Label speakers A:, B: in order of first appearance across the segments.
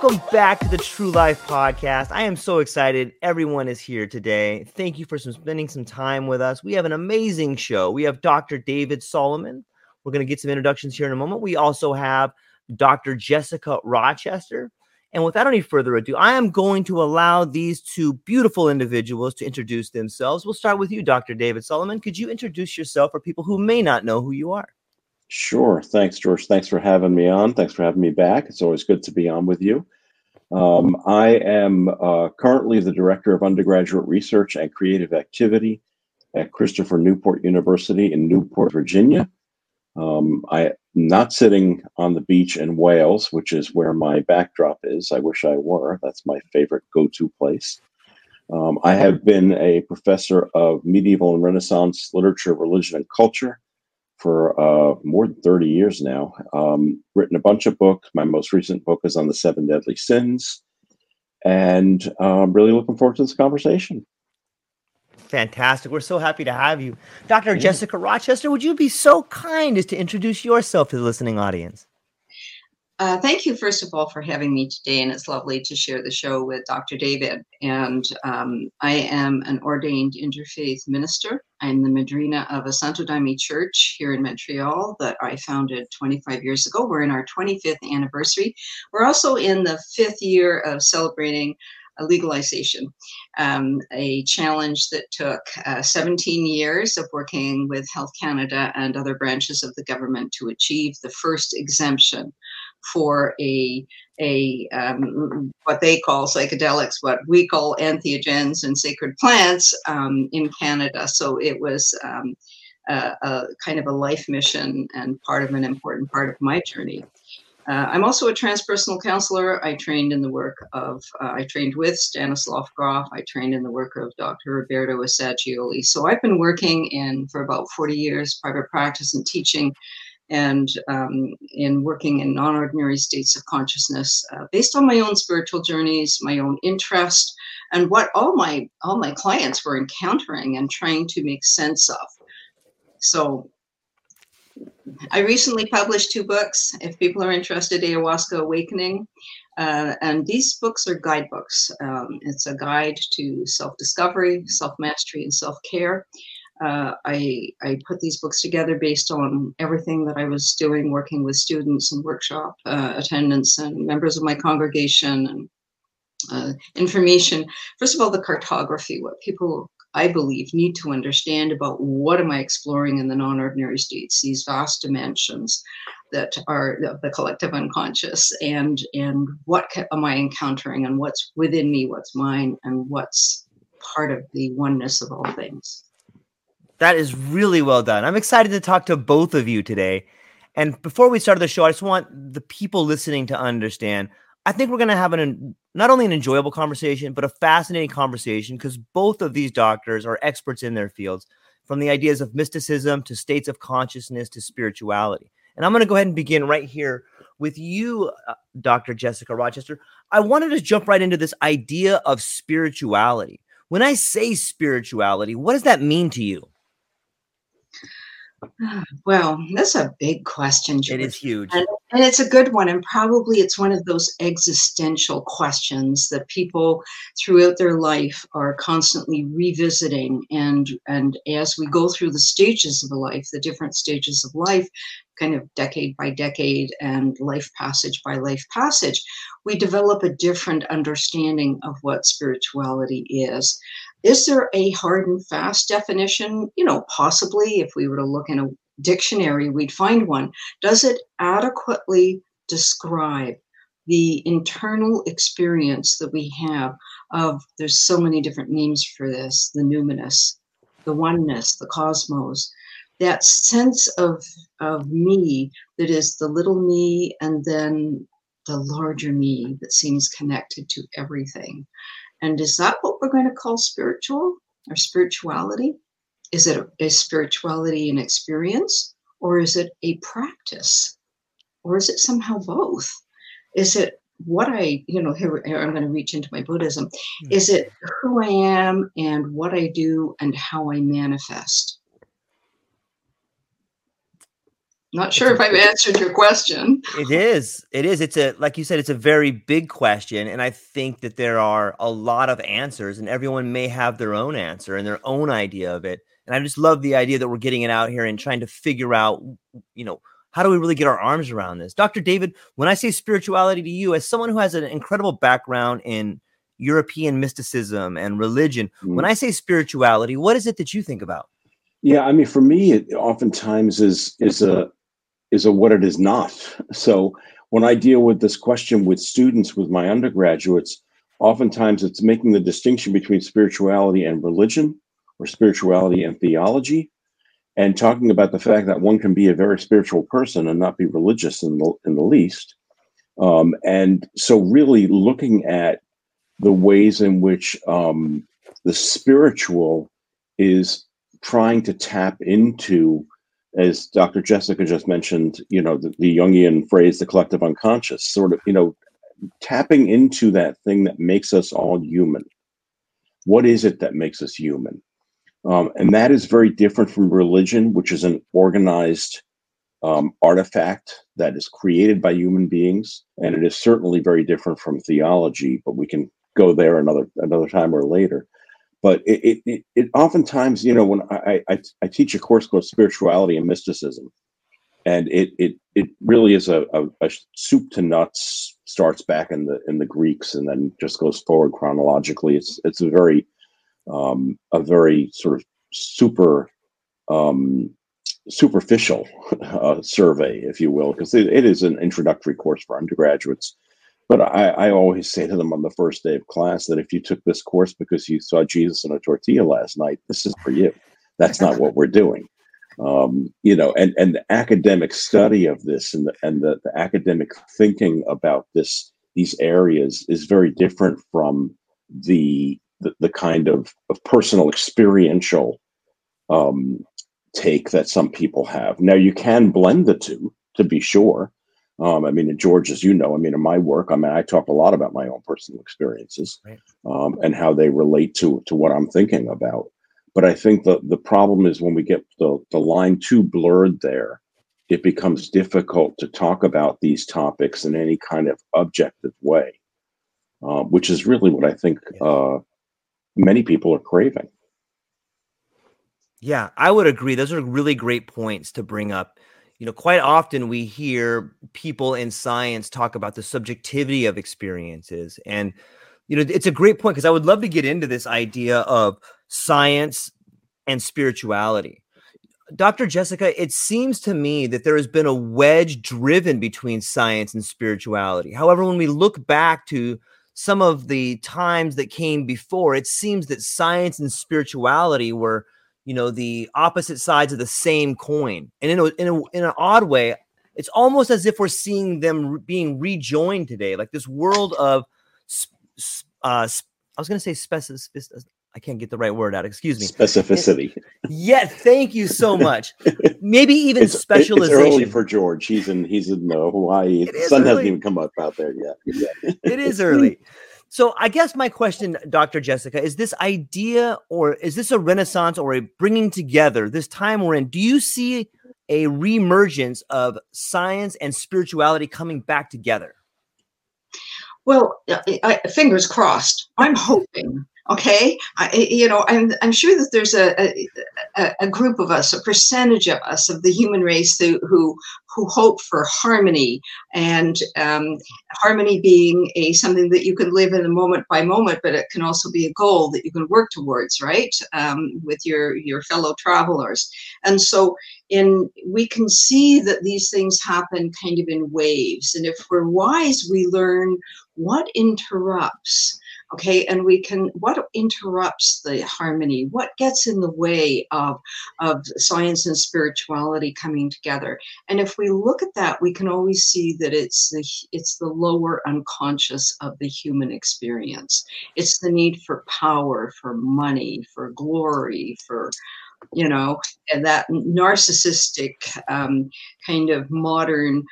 A: Welcome back to the True Life Podcast. I am so excited everyone is here today. Thank you for some, spending some time with us. We have an amazing show. We have Dr. David Solomon. We're going to get some introductions here in a moment. We also have Dr. Jessica Rochester. And without any further ado, I am going to allow these two beautiful individuals to introduce themselves. We'll start with you, Dr. David Solomon. Could you introduce yourself for people who may not know who you are?
B: Sure. Thanks, George. Thanks for having me on. Thanks for having me back. It's always good to be on with you. Um, I am uh, currently the Director of Undergraduate Research and Creative Activity at Christopher Newport University in Newport, Virginia. Um, I'm not sitting on the beach in Wales, which is where my backdrop is. I wish I were. That's my favorite go to place. Um, I have been a professor of medieval and Renaissance literature, religion, and culture for uh, more than 30 years now. Um, written a bunch of books. My most recent book is on the seven deadly sins. And I'm um, really looking forward to this conversation.
A: Fantastic. We're so happy to have you. Dr. Yeah. Jessica Rochester, would you be so kind as to introduce yourself to the listening audience?
C: Uh, thank you, first of all, for having me today, and it's lovely to share the show with Dr. David. And um, I am an ordained interfaith minister. I'm the madrina of a Santo Daime church here in Montreal that I founded 25 years ago. We're in our 25th anniversary. We're also in the fifth year of celebrating legalization, um, a challenge that took uh, 17 years of working with Health Canada and other branches of the government to achieve the first exemption for a a um, what they call psychedelics, what we call entheogens and sacred plants um, in Canada. So it was um, a, a, kind of a life mission and part of an important part of my journey. Uh, I'm also a transpersonal counselor. I trained in the work of, uh, I trained with Stanislav Grof. I trained in the work of Dr. Roberto Assagioli. So I've been working in for about 40 years, private practice and teaching and um, in working in non-ordinary states of consciousness uh, based on my own spiritual journeys my own interest and what all my all my clients were encountering and trying to make sense of. So i recently published two books if people are interested ayahuasca awakening uh, and these books are guidebooks. Um, it's a guide to self-discovery self-mastery and self-care uh, I, I put these books together based on everything that I was doing, working with students and workshop uh, attendants and members of my congregation and uh, information. First of all, the cartography, what people, I believe, need to understand about what am I exploring in the non-ordinary states, these vast dimensions that are the, the collective unconscious, and and what am I encountering, and what's within me, what's mine, and what's part of the oneness of all things.
A: That is really well done. I'm excited to talk to both of you today. And before we started the show, I just want the people listening to understand. I think we're going to have an not only an enjoyable conversation, but a fascinating conversation because both of these doctors are experts in their fields, from the ideas of mysticism to states of consciousness to spirituality. And I'm going to go ahead and begin right here with you, uh, Dr. Jessica Rochester. I wanted to jump right into this idea of spirituality. When I say spirituality, what does that mean to you?
C: Well, that's a big question.
A: George. It is huge.
C: And, and, it's a good one. And probably it's one of those existential questions that people throughout their life are constantly revisiting. And, and as we go through the stages of life, the different stages of life, kind of decade by decade and life passage by life passage, we develop a different understanding of what spirituality is. Is there a hard and fast definition? You know, possibly if we were to look in a dictionary, we'd find one. Does it adequately describe the internal experience that we have of there's so many different names for this the numinous the oneness the cosmos that sense of of me that is the little me and then the larger me that seems connected to everything and is that what we're going to call spiritual or spirituality is it a, a spirituality an experience or is it a practice or is it somehow both is it what I, you know, here, here I'm going to reach into my Buddhism. Mm-hmm. Is it who I am and what I do and how I manifest? Not sure if I've answered your question.
A: It is. It is. It's a like you said, it's a very big question. And I think that there are a lot of answers, and everyone may have their own answer and their own idea of it. And I just love the idea that we're getting it out here and trying to figure out, you know, how do we really get our arms around this? Dr. David, when I say spirituality to you, as someone who has an incredible background in European mysticism and religion, mm-hmm. when I say spirituality, what is it that you think about?
B: Yeah, I mean, for me, it oftentimes is is a is a what it is not. So when I deal with this question with students, with my undergraduates, oftentimes it's making the distinction between spirituality and religion or spirituality and theology and talking about the fact that one can be a very spiritual person and not be religious in the, in the least. Um, and so really looking at the ways in which um, the spiritual is trying to tap into as Dr. Jessica just mentioned, you know, the, the Jungian phrase, the collective unconscious, sort of, you know, tapping into that thing that makes us all human. What is it that makes us human? Um, and that is very different from religion, which is an organized um, artifact that is created by human beings, and it is certainly very different from theology. But we can go there another another time or later but it, it, it, oftentimes you know when I, I, I teach a course called spirituality and mysticism and it it it really is a, a, a, soup to nuts starts back in the in the greeks and then just goes forward chronologically. It's it's a very um, a very sort of super um, superficial uh, survey if you will because it, it is an introductory course for undergraduates but I, I always say to them on the first day of class that if you took this course because you saw Jesus in a tortilla last night, this is for you. That's not what we're doing. Um, you know, and, and the academic study of this and the, and the, the academic thinking about this these areas is very different from the the, the kind of, of personal experiential um, take that some people have. Now you can blend the two to be sure. Um, I mean, in George, as you know, I mean, in my work, I mean, I talk a lot about my own personal experiences right. um, and how they relate to to what I'm thinking about. But I think the the problem is when we get the the line too blurred there, it becomes difficult to talk about these topics in any kind of objective way, uh, which is really what I think uh, many people are craving.
A: Yeah, I would agree. Those are really great points to bring up you know, quite often we hear people in science talk about the subjectivity of experiences. And, you know, it's a great point because I would love to get into this idea of science and spirituality. Dr. Jessica, it seems to me that there has been a wedge driven between science and spirituality. However, when we look back to some of the times that came before, it seems that science and spirituality were you know the opposite sides of the same coin and in a, in, a, in an odd way it's almost as if we're seeing them re- being rejoined today, like this world of, uh, I was going to say specificity I can't get the right word out. Excuse me.
B: Specificity.
A: yeah, thank you so much. Maybe even
B: it's,
A: specialization.
B: It's early for George. He's in he's in uh, Hawaii. The sun early. hasn't even come up out there yet.
A: it is early. So I guess my question, Dr. Jessica, is this idea or is this a renaissance or a bringing together this time we're in? Do you see a reemergence of science and spirituality coming back together?
C: Well, uh, I, fingers crossed. I'm hoping okay? I, you know I'm, I'm sure that there's a, a, a, group of us a percentage of us of the human race who who, who hope for harmony and um, harmony being a something that you can live in a moment by moment but it can also be a goal that you can work towards right? Um, with your your fellow travelers. And so in we can see that these things happen kind of in waves. And if we're wise we learn what interrupts okay and we can what interrupts the harmony? What gets in the way of of science and spirituality coming together? And if we look at that we can always see that it's the it's the lower unconscious of the human experience. It's the need for power for money for glory for you know and that narcissistic um, kind of modern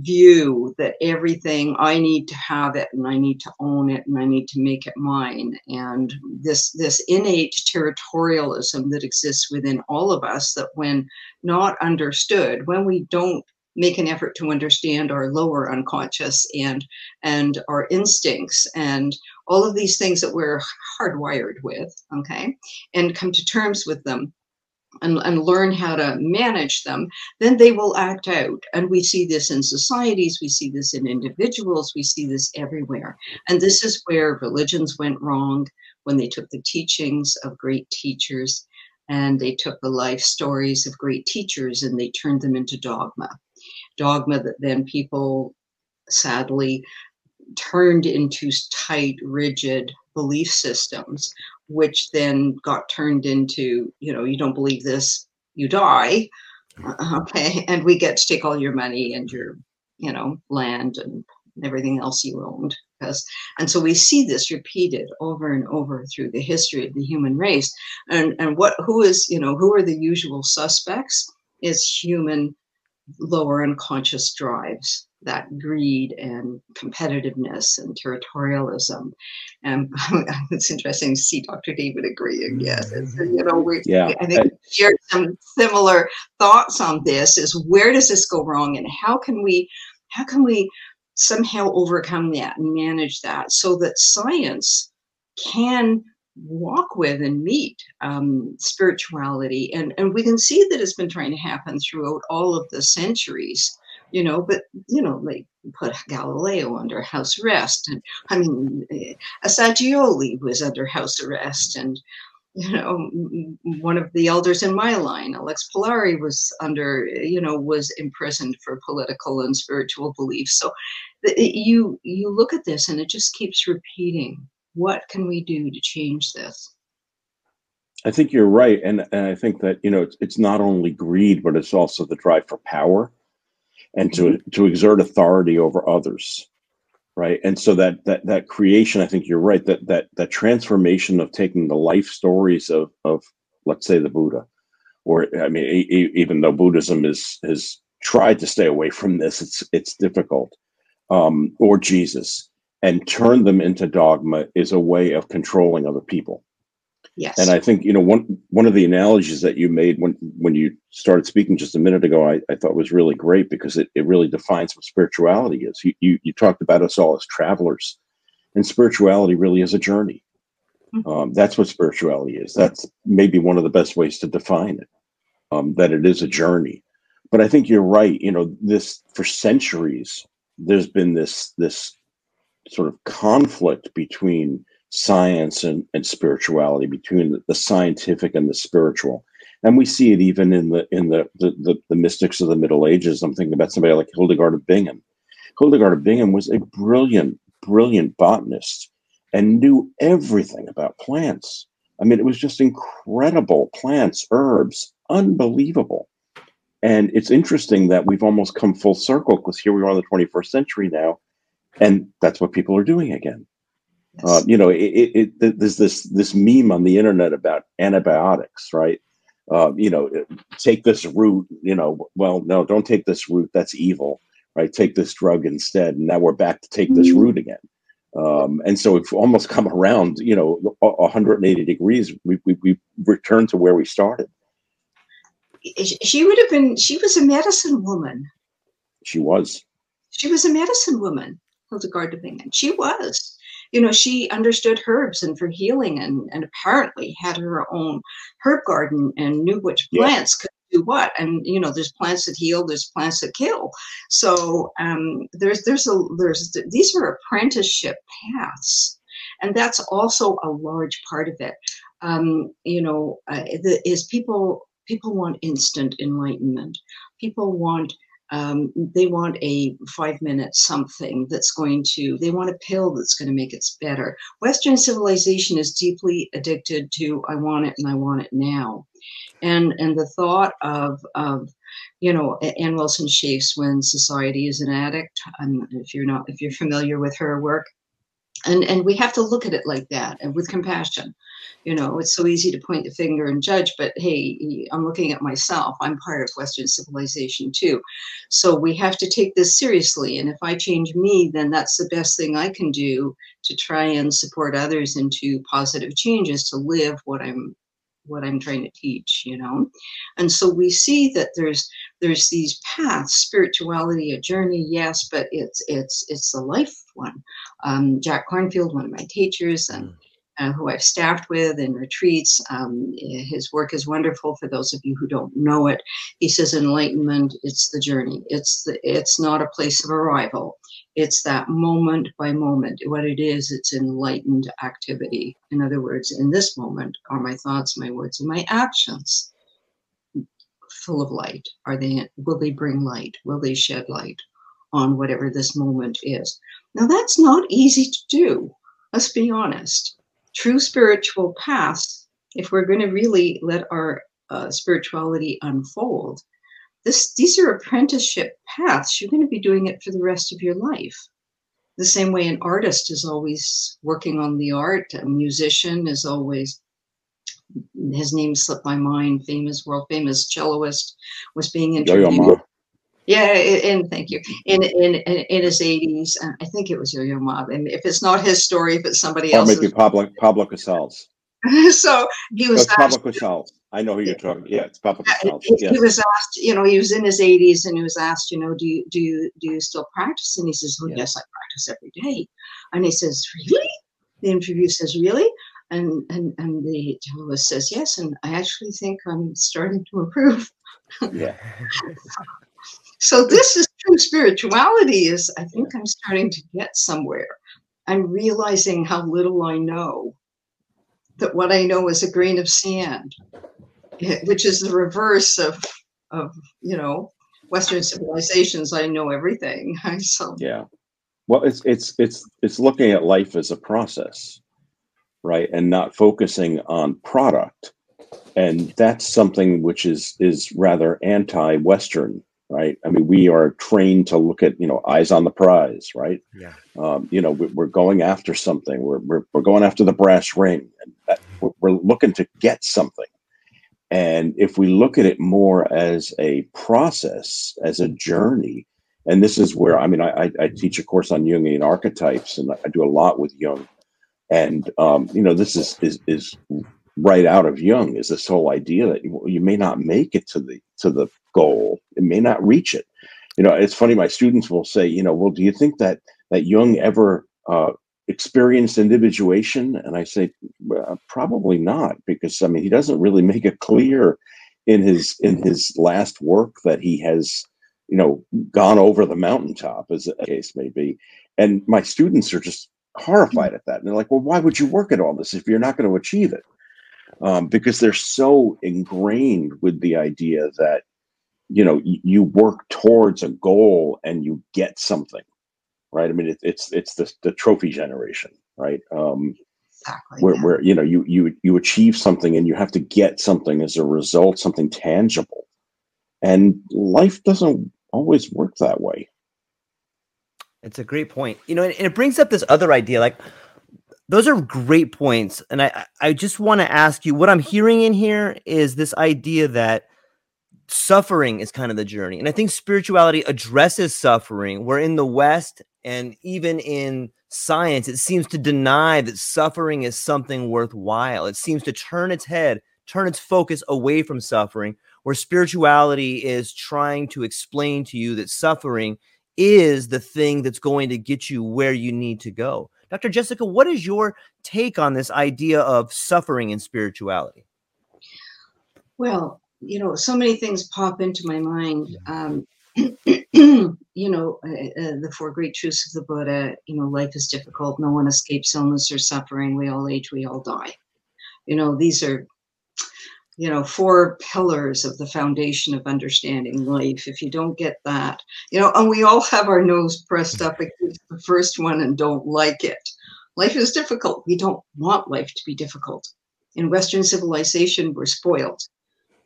C: view that everything I need to have it and I need to own it and I need to make it mine. And this this innate territorialism that exists within all of us that when not understood when we don't make an effort to understand our lower unconscious and and our instincts and all of these things that we're hardwired with okay and come to terms with them and, and learn how to manage them, then they will act out. And we see this in societies, we see this in individuals, we see this everywhere. And this is where religions went wrong when they took the teachings of great teachers and they took the life stories of great teachers and they turned them into dogma. Dogma that then people sadly turned into tight, rigid belief systems which then got turned into, you know, you don't believe this, you die. Uh, okay. And we get to take all your money and your, you know, land and everything else you owned. Because, and so we see this repeated over and over through the history of the human race. And, and what, who is, you know, who are the usual suspects is human lower unconscious drives that greed and competitiveness and territorialism. And it's interesting to see Dr. David agreeing. Yes, mm-hmm. you know, we, yeah. I think we shared some similar thoughts on this. Is where does this go wrong, and how can we, how can we somehow overcome that and manage that so that science can walk with and meet um, spirituality and and we can see that it's been trying to happen throughout all of the centuries you know, but you know, like put Galileo under house arrest, and I mean, eh, Assagioli was under house arrest, and you know, one of the elders in my line, Alex Polari, was under, you know, was imprisoned for political and spiritual beliefs. So, eh, you you look at this, and it just keeps repeating. What can we do to change this?
B: I think you're right, and, and I think that you know it's, it's not only greed, but it's also the drive for power and to to exert authority over others right? And so that that that creation i think you're right that that that transformation of taking the life stories of of let's say the buddha or i mean even though buddhism is has tried to stay away from this it's it's difficult um or jesus and turn them into dogma is a way of controlling other people
C: Yes.
B: And I think, you know, one one of the analogies that you made when when you started speaking just a minute ago, I, I thought was really great because it, it really defines what spirituality is. You, you you talked about us all as travelers, and spirituality really is a journey. Mm-hmm. Um, that's what spirituality is. That's maybe one of the best ways to define it. Um, that it is a journey. But I think you're right. You know, this for centuries there's been this this sort of conflict between science and, and spirituality, between the, the, scientific and the spiritual. And we see it even in the in the, the, the, the mystics of the Middle Ages. I'm thinking about somebody like Hildegard of Bingen. Hildegard of Bingen was a brilliant, brilliant botanist and knew everything about plants. I mean, it was just incredible plants, herbs, unbelievable. And it's interesting that we've almost come full circle because here we are in the 21st century now, and that's what people are doing again. Yes. Uh, you know, it, it, it, there's this this meme on the internet about antibiotics, right? Uh, you know, take this route. You know, well, no, don't take this route. That's evil, right? Take this drug instead. And now we're back to take this mm-hmm. again. Um, and so we've almost come around, you know, 180 degrees. We, we, we returned to where we started.
C: She would have been, she was a medicine woman.
B: She was.
C: She was a medicine woman, Hildegard de Bingen. She was. You know, she understood herbs and for healing and, and apparently had her own herb garden and knew which plants yeah. could do what. And you know there's plants that heal there's plants that kill. So um, there's there's a there's these are apprenticeship paths. And that's also a large part of it. Um, you know uh, the, is people people want instant enlightenment. People want um, they want a five minute something that's going to they want a pill that's going to make it better western civilization is deeply addicted to i want it and i want it now and and the thought of of you know Anne Wilson Schaef's when society is an addict. Um, if you're not if you're familiar with her work, and and we have to look at it like that and with compassion. You know, it's so easy to point the finger and judge, but hey, I'm looking at myself. I'm part of Western civilization too. So we have to take this seriously. And if I change me, then that's the best thing I can do to try and support others into positive changes to live what I'm what I'm trying to teach, you know. And so we see that there's there's these paths, spirituality, a journey, yes, but it's it's it's a life one. Um, Jack Kornfield, one of my teachers, and mm uh, who I've staffed with in retreats. Um, his work is wonderful for those of you who don't know it. He says enlightenment, it's the journey. It's the, it's not a place of arrival. It's that moment by moment. What it is, it's enlightened activity. In other words, in this moment are my thoughts, my words, and my actions full of light? Are they will they bring light? Will they shed light on whatever this moment is? Now that's not easy to do. Let's be honest true spiritual paths, if we're going to really let our uh, spirituality unfold, this these are apprenticeship paths. You're going to be doing it for the rest of your life. The same way an artist is always working on the art, a musician is always his name slipped my mind, famous, world famous celloist, was being interviewed. Yeah, and thank you. In in in his eighties, uh, I think it was Yo-Yo Ma. And if it's not his story, if it's somebody
B: else, maybe Pablo Pablo Casals.
C: so he was
B: asked, Pablo Casals. I know who you're talking. Yeah, it's Pablo Casals.
C: He, yes. he was asked. You know, he was in his eighties, and he was asked. You know, do you do you do you still practice? And he says, "Oh, yes, yes I practice every day." And he says, "Really?" The interview says, "Really?" And and and the journalist says, "Yes." And I actually think I'm starting to improve.
B: yeah.
C: So this is true spirituality is I think I'm starting to get somewhere. I'm realizing how little I know. That what I know is a grain of sand, eh, which is the reverse of of you know Western civilizations. I know everything. So
B: yeah, well, it's it's it's it's looking at life as a process, right, and not focusing on product, and that's something which is is rather anti-Western right? I mean, we are trained to look at, you know, eyes on the prize, right?
A: Yeah.
B: Um, you know, we're going after something. We're, we're, we're going after the brass ring. And that, we're looking to get something. And if we look at it more as a process, as a journey, and this is where, I mean, I, I teach a course on Jungian archetypes and I do a lot with Jung. And, um, you know, this is, is, is right out of Jung is this whole idea that you, you may not make it to the, to the goal. It may not reach it. You know, it's funny. My students will say, you know, well, do you think that that Jung ever uh, experienced individuation? And I say, well, probably not, because I mean, he doesn't really make it clear in his in his last work that he has, you know, gone over the mountaintop, as the case may be. And my students are just horrified at that, and they're like, well, why would you work at all this if you're not going to achieve it? Um, because they're so ingrained with the idea that you know you, you work towards a goal and you get something right i mean it, it's it's the, the trophy generation right um exactly, where, yeah. where you know you you you achieve something and you have to get something as a result something tangible And life doesn't always work that way.
A: It's a great point. You know, and it brings up this other idea like those are great points and I I just want to ask you what I'm hearing in here is this idea that suffering is kind of the journey. And I think spirituality addresses suffering where in the west and even in science it seems to deny that suffering is something worthwhile. It seems to turn its head, turn its focus away from suffering where spirituality is trying to explain to you that suffering is the thing that's going to get you where you need to go. Dr. Jessica, what is your take on this idea of suffering and spirituality?
C: Well, you know, so many things pop into my mind. Um, you know, uh, uh, the four great truths of the Buddha, you know, life is difficult. No one escapes illness or suffering. We all age, we all die. You know, these are you know four pillars of the foundation of understanding life if you don't get that you know and we all have our nose pressed up against the first one and don't like it. Life is difficult. We don't want life to be difficult. In western civilization we're spoiled.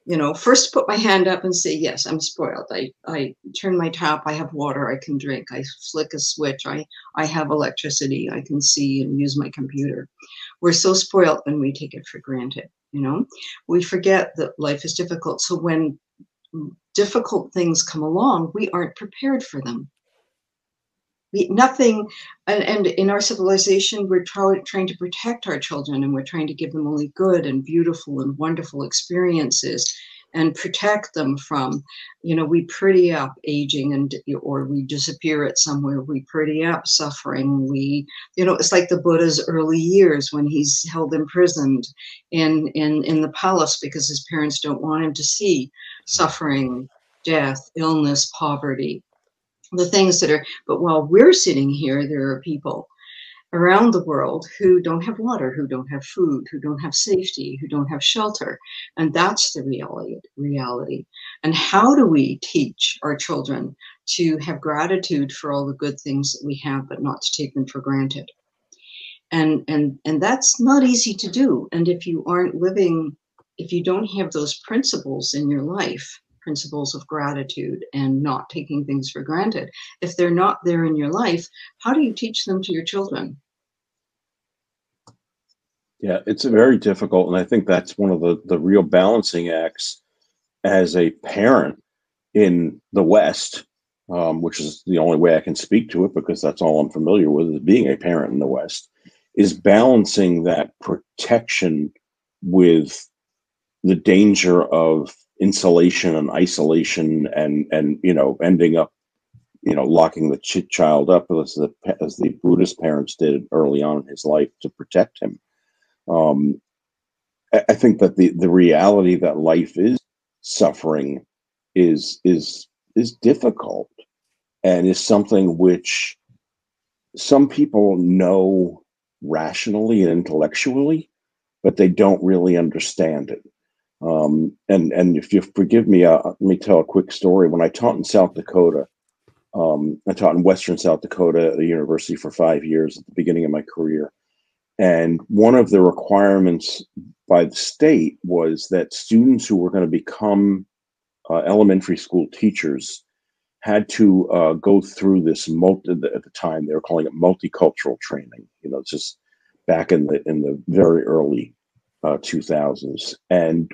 C: You know first put my hand up and say yes i'm spoiled. I i turn my tap. I have water. I can drink. I flick a switch. I i have electricity. I can see and use my computer. We're so spoiled and we take it for granted you know? We forget that life is difficult so when difficult things come along we aren't prepared for them. We, nothing and, and, in our civilization we're try, trying to protect our children and we're trying to give them only good and beautiful and wonderful experiences and protect them from you know we pretty up aging and or we disappear at somewhere we pretty up suffering. We you know it's like the buddha's early years when he's held imprisoned in in in the palace because his parents don't want him to see suffering death illness poverty. The things that are but while we're sitting here there are people around the world who don't have water, who don't have food, who don't have safety, who don't have shelter. And that's the reality, reality. And how do we teach our children to have gratitude for all the good things that we have, but not to take them for granted? And and and that's not easy to do. And if you aren't living, if you don't have those principles in your life, principles of gratitude and not taking things for granted. If they're not there in your life, how do you teach them to your children?
B: Yeah, it's very difficult. And I think that's one of the, the real balancing acts as a parent in the West, um, which is the only way I can speak to it because that's all I'm familiar with is being a parent in the West, is balancing that protection with the danger of insulation and isolation and and you know ending up you know locking the ch- child up as the as the buddhist parents did early on in his life to protect him. Um i, I think that the the reality that life is suffering is is is difficult and is something which some people know rationally and intellectually but they don't really understand it um, and and if you forgive me, uh, let me tell a quick story. When I taught in South Dakota, um, I taught in Western South Dakota at a university for five years at the beginning of my career. And one of the requirements by the state was that students who were going to become uh, elementary school teachers had to uh, go through this multi at the time they were calling it multicultural training. You know, it's just back in the in the very early uh, 2000s. And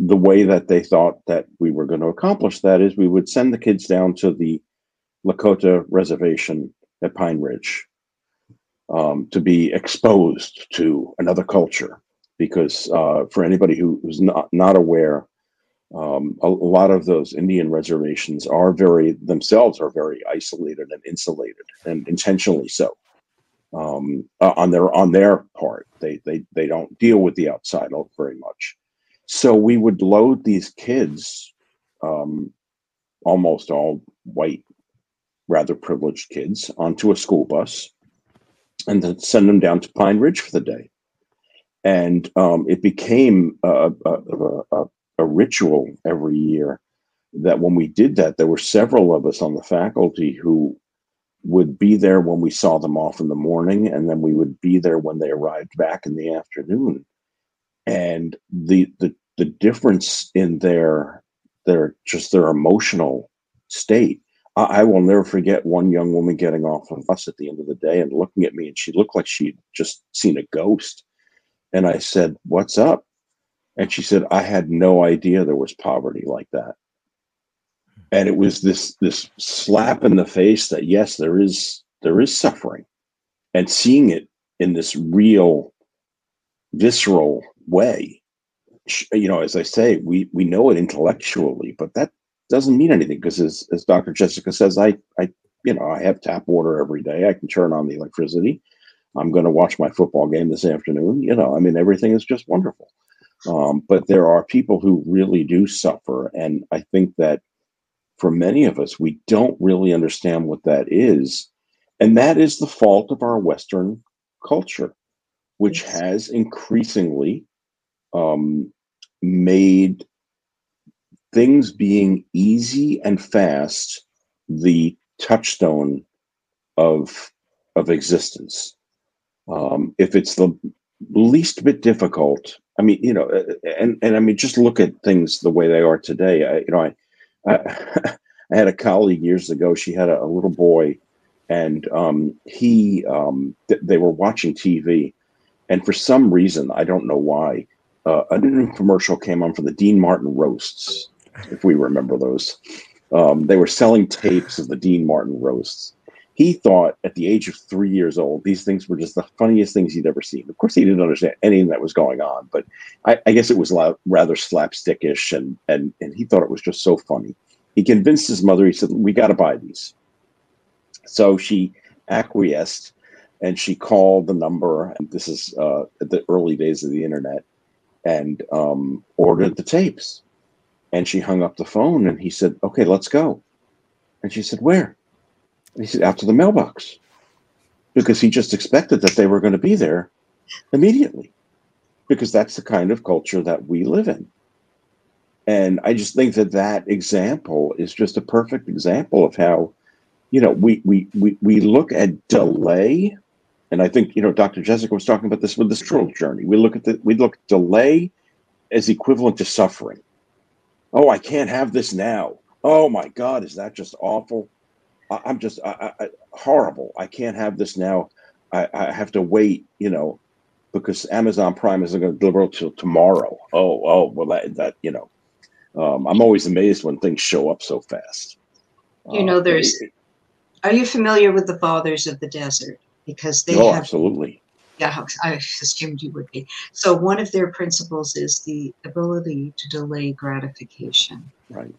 B: the way that they thought that we were going to accomplish that is we would send the kids down to the Lakota reservation at Pine Ridge um, to be exposed to another culture. Because uh, for anybody who, who's not, not aware, um, a, a, lot of those Indian reservations are very themselves are very isolated and insulated, and intentionally so. Um, uh, on their on their part, they they they don't deal with the outside very much. So we would load these kids, um, almost all white, rather privileged kids, onto a school bus and then send them down to Pine Ridge for the day. And um, it became a, a, a, a ritual every year that when we did that, there were several of us on the faculty who would be there when we saw them off in the morning, and then we would be there when they arrived back in the afternoon. And the the the difference in their their just their emotional state. I, I will never forget one young woman getting off of bus at the end of the day and looking at me, and she looked like she'd just seen a ghost. And I said, "What's up?" And she said, "I had no idea there was poverty like that." And it was this this slap in the face that yes, there is there is suffering, and seeing it in this real, visceral way. You know, as I say, we we know it intellectually, but that doesn't mean anything because as, as Dr. Jessica says, I, I, you know, I have tap water every day. I can turn on the electricity. I'm going to watch my football game this afternoon. You know, I mean, everything is just wonderful. Um, but there are people who really do suffer. And I think that for many of us, we don't really understand what that is. And that is the fault of our Western culture, which has increasingly um, made things being easy and fast the touchstone of of existence. Um, if it's the least bit difficult, I mean, you know, and and I mean, just look at things the way they are today. I, you know, I I, I had a colleague years ago. She had a, a little boy, and um, he um, th- they were watching TV, and for some reason, I don't know why, uh, a new commercial came on for the Dean Martin roasts if we remember those. Um, they were selling tapes of the Dean Martin roasts. He thought at the age of three years old, these things were just the funniest things he'd ever seen. Of course, he didn't understand anything that was going on, but I, I guess it was rather slapstickish, and, and, and he thought it was just so funny. He convinced his mother, he said, We got to buy these. So she acquiesced and she called the number. And this is uh, the early days of the internet and um, ordered the tapes. And she hung up the phone and he said, Okay, let's go. And she said, Where? And he said, Out to the mailbox. Because he just expected that they were going to be there immediately. Because that's the kind of culture that we live in. And I just think that that example is just a perfect example of how, you know, we we we, we look at delay. And I think, you know, Dr. Jessica was talking about this with the stroll journey. We look at the we look at delay as equivalent to suffering oh, I can't have this now. Oh my God, is that just awful? I, am just I, I, horrible. I can't have this now. I, I have to wait, you know, because Amazon Prime isn't going to deliver till tomorrow. Oh, oh, well, that, that you know, um, I'm always amazed when things show up so fast.
C: You know, uh, there's. Are you familiar with the Fathers of the Desert? Because they
B: oh,
C: have
B: absolutely
C: yeah, I assumed you would be. So one of their principles is the ability to delay gratification.
B: Right.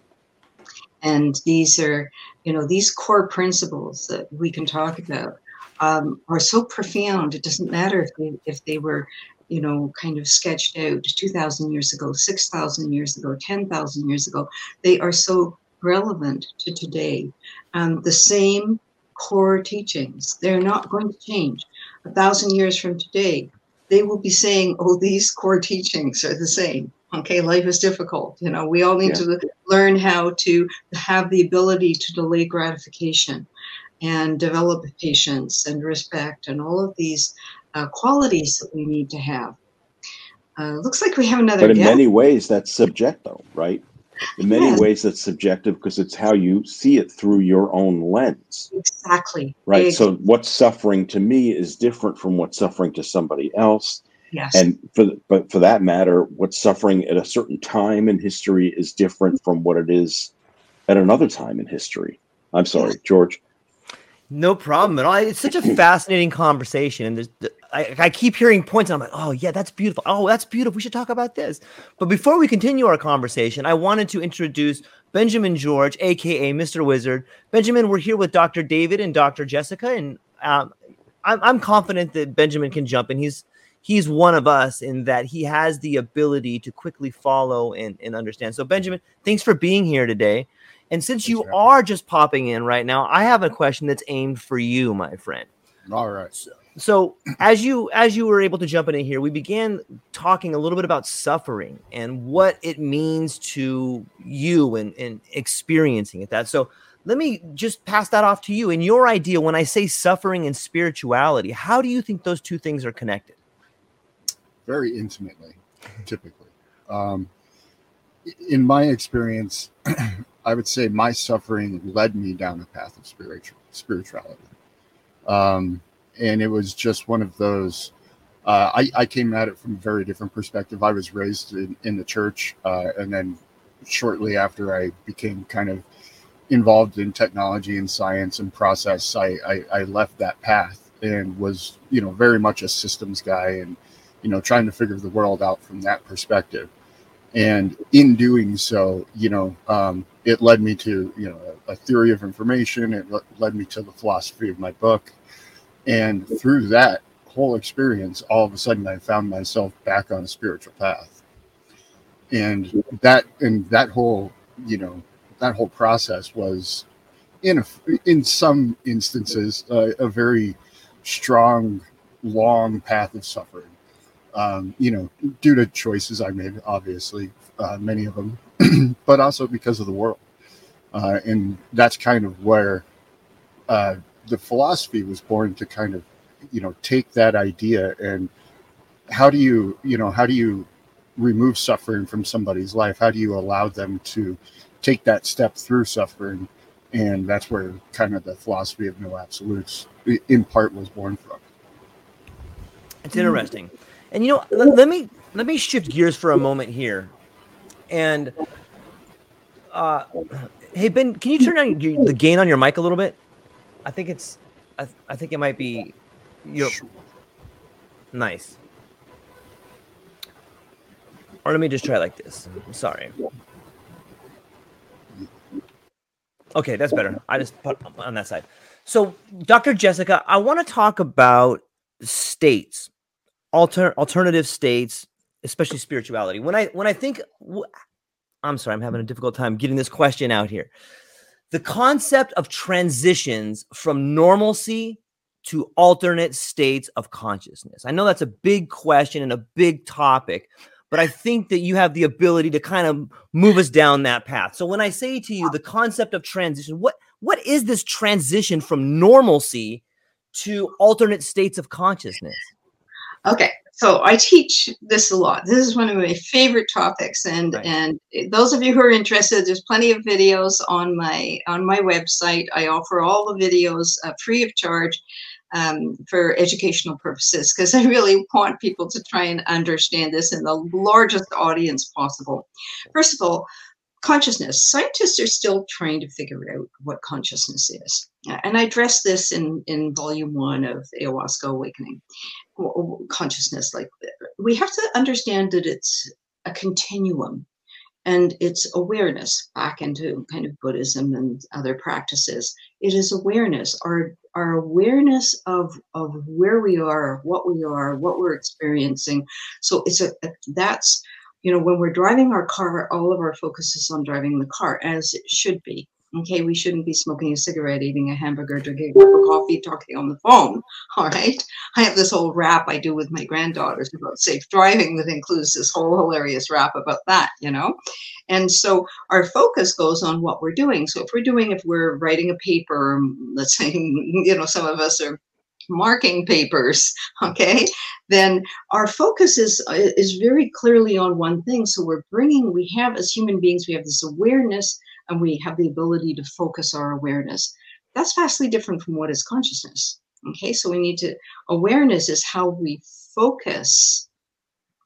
C: And these are, you know, these core principles that we can talk about um, are so profound. It doesn't matter if they if they were, you know, kind of sketched out two thousand years ago, six thousand years ago, ten thousand years ago. They are so relevant to today. Um, the same core teachings. They're not going to change a thousand years from today, they will be saying, oh, these core teachings are the same. Okay, life is difficult. You know, we all need yeah. to learn how to have the ability to delay gratification and develop patience and respect and all of these uh, qualities that we need to have. Uh, looks like we have another.
B: But in many ways, that's subjective, right? In many yes. ways that's subjective because it's how you see it through your own lens.
C: Exactly.
B: Right so what's suffering to me is different from what's suffering to somebody else.
C: Yes.
B: And for but for that matter what's suffering at a certain time in history is different from what it is at another time in history. I'm sorry george.
A: No problem at all. It's such a fascinating conversation, and there's, I, I keep hearing points, and I'm like, oh yeah, that's beautiful. Oh, that's beautiful. We should talk about this. But before we continue our conversation, I wanted to introduce Benjamin George, aka Mr. Wizard. Benjamin, we're here with Dr. David and Dr. Jessica, and um, I'm, I'm confident that Benjamin can jump and He's he's one of us in that he has the ability to quickly follow and, and understand. So, Benjamin, thanks for being here today. And since you are just popping in right now, I have a question that's aimed for you, my friend.
D: All right.
A: So, so as you as you were able to jump in here, we began talking a little bit about suffering and what it means to you and, and experiencing it. That so let me just pass that off to you. In your idea, when I say suffering and spirituality, how do you think those two things are connected?
D: Very intimately, typically. Um, in my experience, I would say my suffering led me down a path of spiritual spirituality. Um, and it was just one of those. Uh, I, I came at it from a very different perspective. I was raised in, in the church, uh, and then shortly after I became kind of involved in technology and science and process, I, I, I left that path and was, you know, very much a systems guy and, you know, trying to figure the world out from that perspective. And in doing so, you know, um, it led me to, you know, a, a theory of information. It led me to the philosophy of my book. And through that whole experience, all of a sudden I found myself back on a spiritual path. And that, and that whole, you know, that whole process was in a, in some instances uh, a very strong long path of suffering um, you know due to choices i made obviously uh, many of them but also because of the world uh, and that's kind of where uh, the philosophy was born to kind of you know take that idea and how do you you know how do you remove suffering from somebody's life? How do you allow them to take that step through suffering? And that's where kind of the philosophy of no absolutes in part was born from.
A: It's interesting. And you know let, let me let me shift gears for a moment here. And uh hey ben can you turn on your, the gain on your mic a little bit i think it's i, I think it might be you know, nice or let me just try like this I'm sorry Okay, that's better. I just put on that side. So, Dr. Jessica, I want to talk about states, alter alternative states, especially spirituality. When I when I think, I'm sorry, I'm having a difficult time getting this question out here. The concept of transitions from normalcy to alternate states of consciousness. I know that's a big question and a big topic, but I think that you have the ability to kind of move us down that path. So when I say to you the concept of transition, what what is this transition from normalcy to alternate states of consciousness?
C: Okay, so I teach this a lot. This is one of my favorite topics, and right. and those of you who are interested, there's plenty of videos on my on my website. I offer all the videos uh, free of charge um, for educational purposes because I really want people to try and understand this in the largest audience possible. First of all, consciousness. Scientists are still trying to figure out what consciousness is. And I address this in, in volume one of Ayahuasca Awakening. Consciousness, like we have to understand that it's a continuum and it's awareness back into kind of Buddhism and other practices. It is awareness, our our awareness of of where we are, what we are, what we're experiencing. So it's a, a that's you know when we're driving our car, all of our focus is on driving the car as it should be. Okay, we shouldn't be smoking a cigarette, eating a hamburger, drinking a cup of coffee, talking on the phone. All right. I have this whole rap I do with my granddaughters about safe driving that includes this whole hilarious rap about that, you know? And so our focus goes on what we're doing. So if we're doing, if we're writing a paper, um, let's say, you know, some of us are marking papers okay then our focus is uh, is very clearly on one thing so we're bringing we have as human beings we have this awareness and we have the ability to focus our awareness. That's vastly different from what is consciousness. Okay, so we need to, awareness is how we focus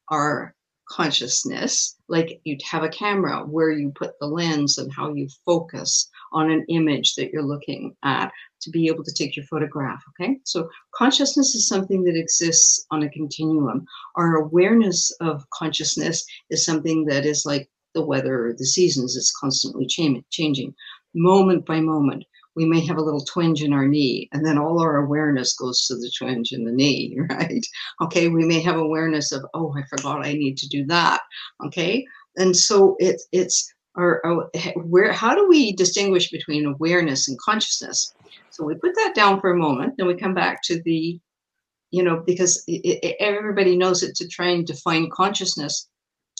C: our consciousness. Like you'd have a camera where you put the lens and how you focus on an image that you're looking at to be able to take your photograph. Okay, so consciousness is something that exists on a continuum. Our awareness of consciousness is something that is like the weather the seasons. It's constantly changing, moment by moment. We may have a little twinge in our knee, and then all our awareness goes to the twinge in the knee, right? Okay, we may have awareness of, oh, I forgot I need to do that. Okay, and so it, it's our, our where how do we distinguish between awareness and consciousness? So we put that down for a moment, then we come back to the, you know, because it, it, everybody knows it to try and define consciousness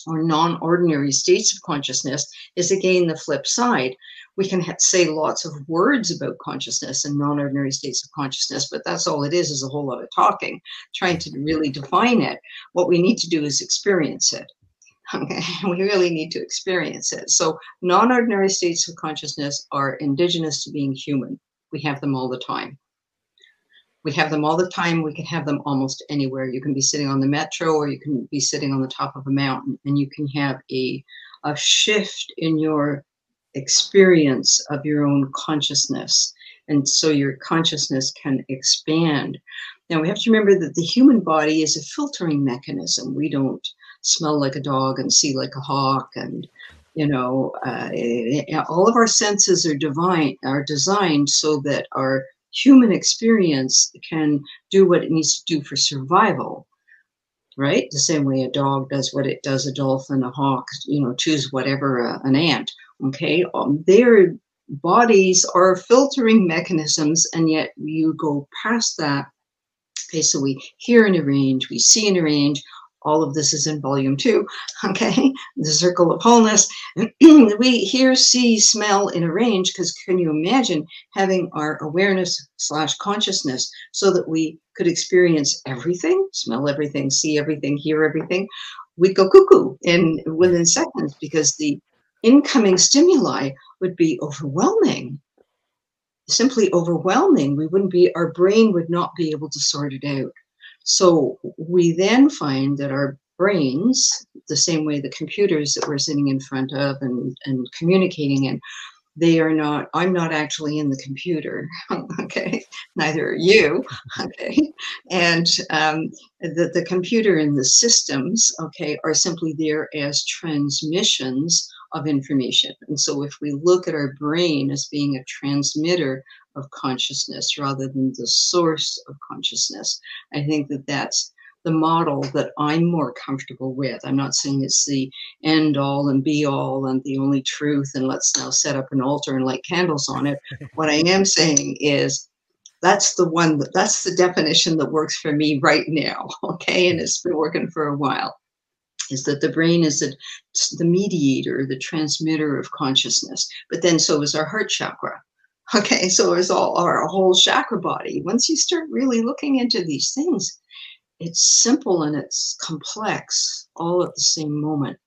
C: or non-ordinary states of consciousness is again the flip side we can say lots of words about consciousness and non-ordinary states of consciousness but that's all it is is a whole lot of talking trying to really define it what we need to do is experience it Okay, we really need to experience it. So, non ordinary states of consciousness are indigenous to being human. We have them all the time. We have them all the time. We can have them almost anywhere. You can be sitting on the metro or you can be sitting on the top of a mountain and you can have a, a shift in your experience of your own consciousness. And so your consciousness can expand. Now, we have to remember that the human body is a filtering mechanism. We don't smell like a dog and see like a hawk and you know uh, all of our senses are divine are designed so that our human experience can do what it needs to do for survival right? The same way a dog does what it does a dolphin a hawk you know choose whatever uh, an ant okay? Um, their bodies are filtering mechanisms and yet you go past that. Okay so we hear in a range we see in a range all of this is in volume two, okay? The circle of wholeness. we hear, see, smell in a range because can you imagine having our awareness slash consciousness so that we could experience everything, smell everything, see everything, hear everything? We'd go cuckoo in within seconds because the incoming stimuli would be overwhelming simply overwhelming we wouldn't be our brain would not be able to sort it out so we then find that our brains, the same way the computers that we're sitting in front of and, and communicating in, they are not, I'm not actually in the computer, okay? Neither are you, okay? And um, the, the computer and the systems, okay, are simply there as transmissions of information. And so if we look at our brain as being a transmitter of consciousness rather than the source of consciousness. I think that that's the model that I'm more comfortable with. I'm not saying it's the end all and be all and the only truth, and let's now set up an altar and light candles on it. what I am saying is that's the one that that's the definition that works for me right now. Okay, and it's been working for a while. Is that the brain is the, the mediator, the transmitter of consciousness, but then so is our heart chakra. Okay, so it's all our whole chakra body. Once you start really looking into these things, it's simple and it's complex all at the same moment.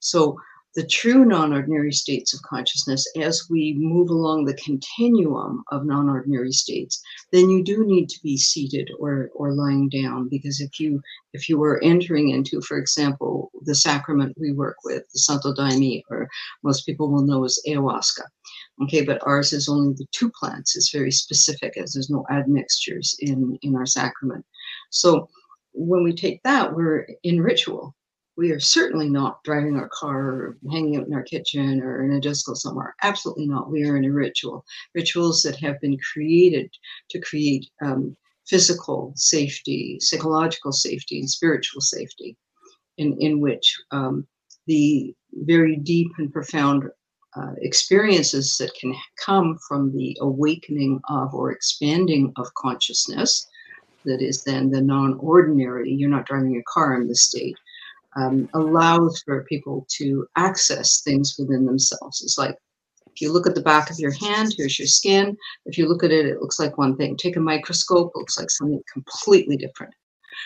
C: So the true non-ordinary states of consciousness as we move along the continuum of non-ordinary states then you do need to be seated or or lying down because if you if you were entering into for example the sacrament we work with the santo daime or most people will know as ayahuasca okay but ours is only the two plants it's very specific as there's no admixtures in in our sacrament so when we take that we're in ritual we are certainly not driving our car or hanging out in our kitchen or in a disco somewhere. Absolutely not. We are in a ritual. Rituals that have been created to create um, physical safety, psychological safety, and spiritual safety, in, in which um, the very deep and profound uh, experiences that can come from the awakening of or expanding of consciousness that is then the non-ordinary you're not driving a car in this state um, allows for people to access things within themselves. It's like if you look at the back of your hand, here's your skin. If you look at it, it looks like one thing. Take a microscope, it looks like something completely different.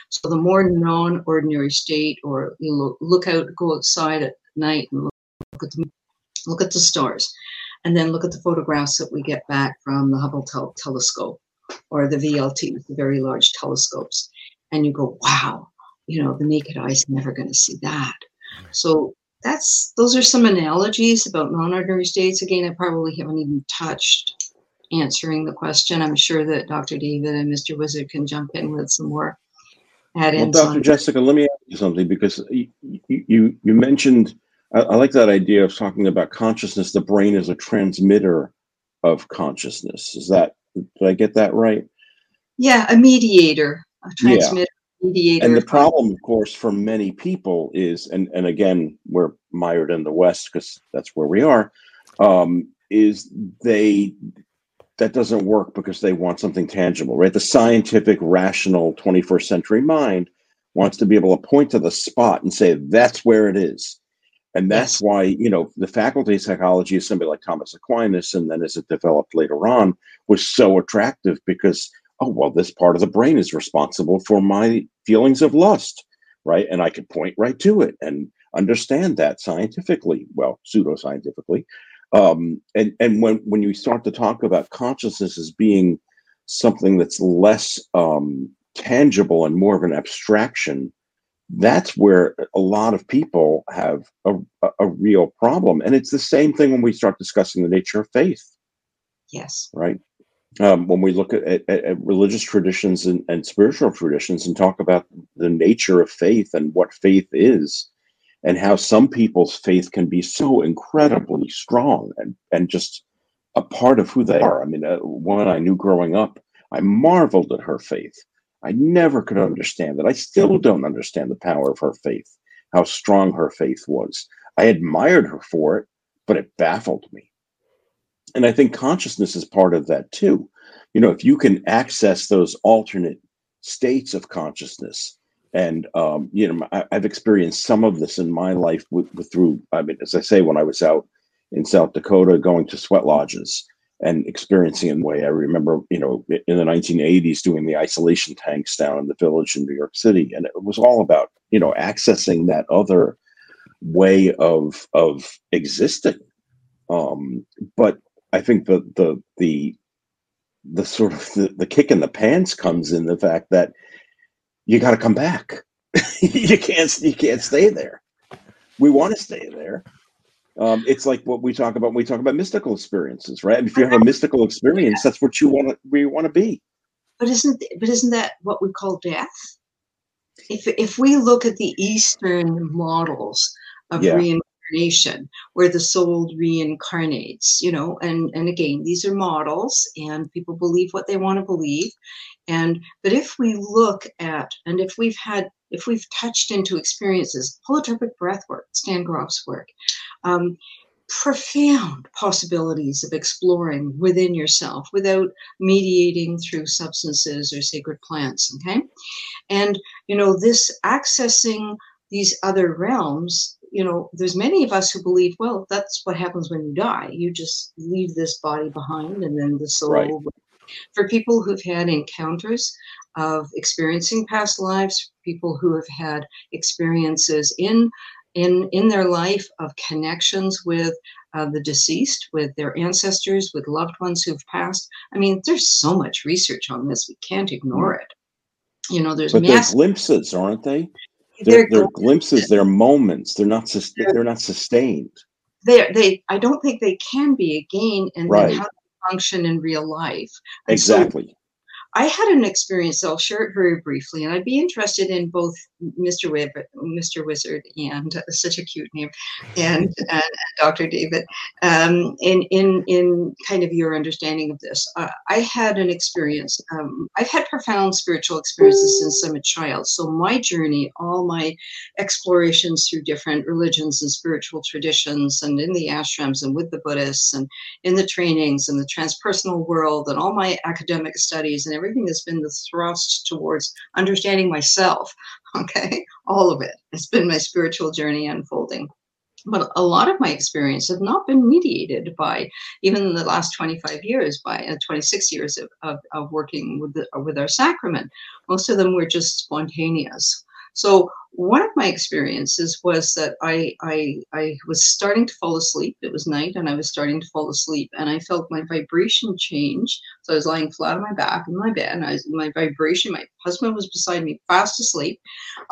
C: So the more non-ordinary state, or you look, out, go outside at night and look at the look at the stars, and then look at the photographs that we get back from the Hubble tel- telescope or the VLT, the very large telescopes, and you go, wow, you know the naked eye is never going to see that. So that's those are some analogies about non-ordinary states. Again i probably haven't even touched answering the question. I'm sure that dr david and mr wizard can jump in with some more
B: add well, dr on. jessica let me ask you something because you you, you mentioned I, I like that idea of talking about consciousness the brain is a transmitter of consciousness is that did i get that right
C: yeah a mediator a transmitter Yeah. mediator.
B: And the problem, of course, for many people is, and and again, we're mired in the West because that's where we are, um, is they that doesn't work because they want something tangible, right? The scientific, rational 21st century mind wants to be able to point to the spot and say that's where it is. And that's yes. why, you know, the faculty of psychology of somebody like Thomas Aquinas, and then as it developed later on, was so attractive because oh well this part of the brain is responsible for my feelings of lust right and i could point right to it and understand that scientifically, well, pseudoscientifically. Um, and and when when you start to talk about consciousness as being something that's less um, tangible and more of an abstraction, that's where a lot of people have a, a real problem. And it's the same thing when we start discussing the nature of faith.
C: Yes.
B: Right. Um, when we look at, at, at religious traditions and, and, spiritual traditions and talk about the nature of faith and what faith is, and how some people's faith can be so incredibly strong and, and just a part of who they are. I mean, uh, one I knew growing up, I marveled at her faith. I never could understand it. I still don't understand the power of her faith, how strong her faith was. I admired her for it, but it baffled me. And I think consciousness is part of that too. You know, if you can access those alternate states of consciousness, and um, you know, I, have experienced some of this in my life with, with through. I mean, as I say, when I was out in South Dakota, going to sweat lodges and experiencing in a way. I remember, you know, in the 1980s doing the isolation tanks down in the village in New York City, and it was all about, you know, accessing that other way of of existing. Um, but I think the the the the sort of the, the kick in the pants comes in the fact that you got to come back. you can't you can't stay there. We want to stay there, um, it's like what we talk about when we talk about mystical experiences, right? And if you have a mystical experience, that's what you want to where you want to be.
C: But isn't but isn't that what we call death? If if we look at the Eastern models of yeah. reincarnation, where the soul reincarnates, you know, and and again, these are models, and people believe what they want to believe, and but if we look at and if we've had if we've touched into experiences, holotropic breath work, Stan Grof's work, um, profound possibilities of exploring within yourself without mediating through substances or sacred plants okay and you know this accessing these other realms you know there's many of us who believe well that's what happens when you die you just leave this body behind and then the soul right. for people who've had encounters of experiencing past lives people who have had experiences in in in their life of connections with uh, the deceased, with their ancestors, with loved ones who've passed. I mean, there's so much research on this; we can't ignore it. You know, there's
B: but they're glimpses, aren't they? They're, they're, they're glimpses. They're moments. They're not. Sus- they're not sustained.
C: They. They. I don't think they can be again. And right. then how they function in real life.
B: And exactly. So
C: I had an experience. I'll share it very briefly, and I'd be interested in both Mr. Webb, Mr. Wizard, and uh, such a cute name, and, and Dr. David, um, in in in kind of your understanding of this. Uh, I had an experience. Um, I've had profound spiritual experiences since I'm a child. So my journey, all my explorations through different religions and spiritual traditions, and in the ashrams, and with the Buddhists, and in the trainings, and the transpersonal world, and all my academic studies, and everything has been the thrust towards understanding myself. Okay, all of it. It's been my spiritual journey unfolding. But a lot of my experience have not been mediated by even the last 25 years, by uh, 26 years of, of, of working with, the, with our sacrament. Most of them were just spontaneous. So one of my experiences was that I, I I was starting to fall asleep. It was night, and I was starting to fall asleep, and I felt my vibration change. So I was lying flat on my back in my bed, and I was, my vibration. My husband was beside me, fast asleep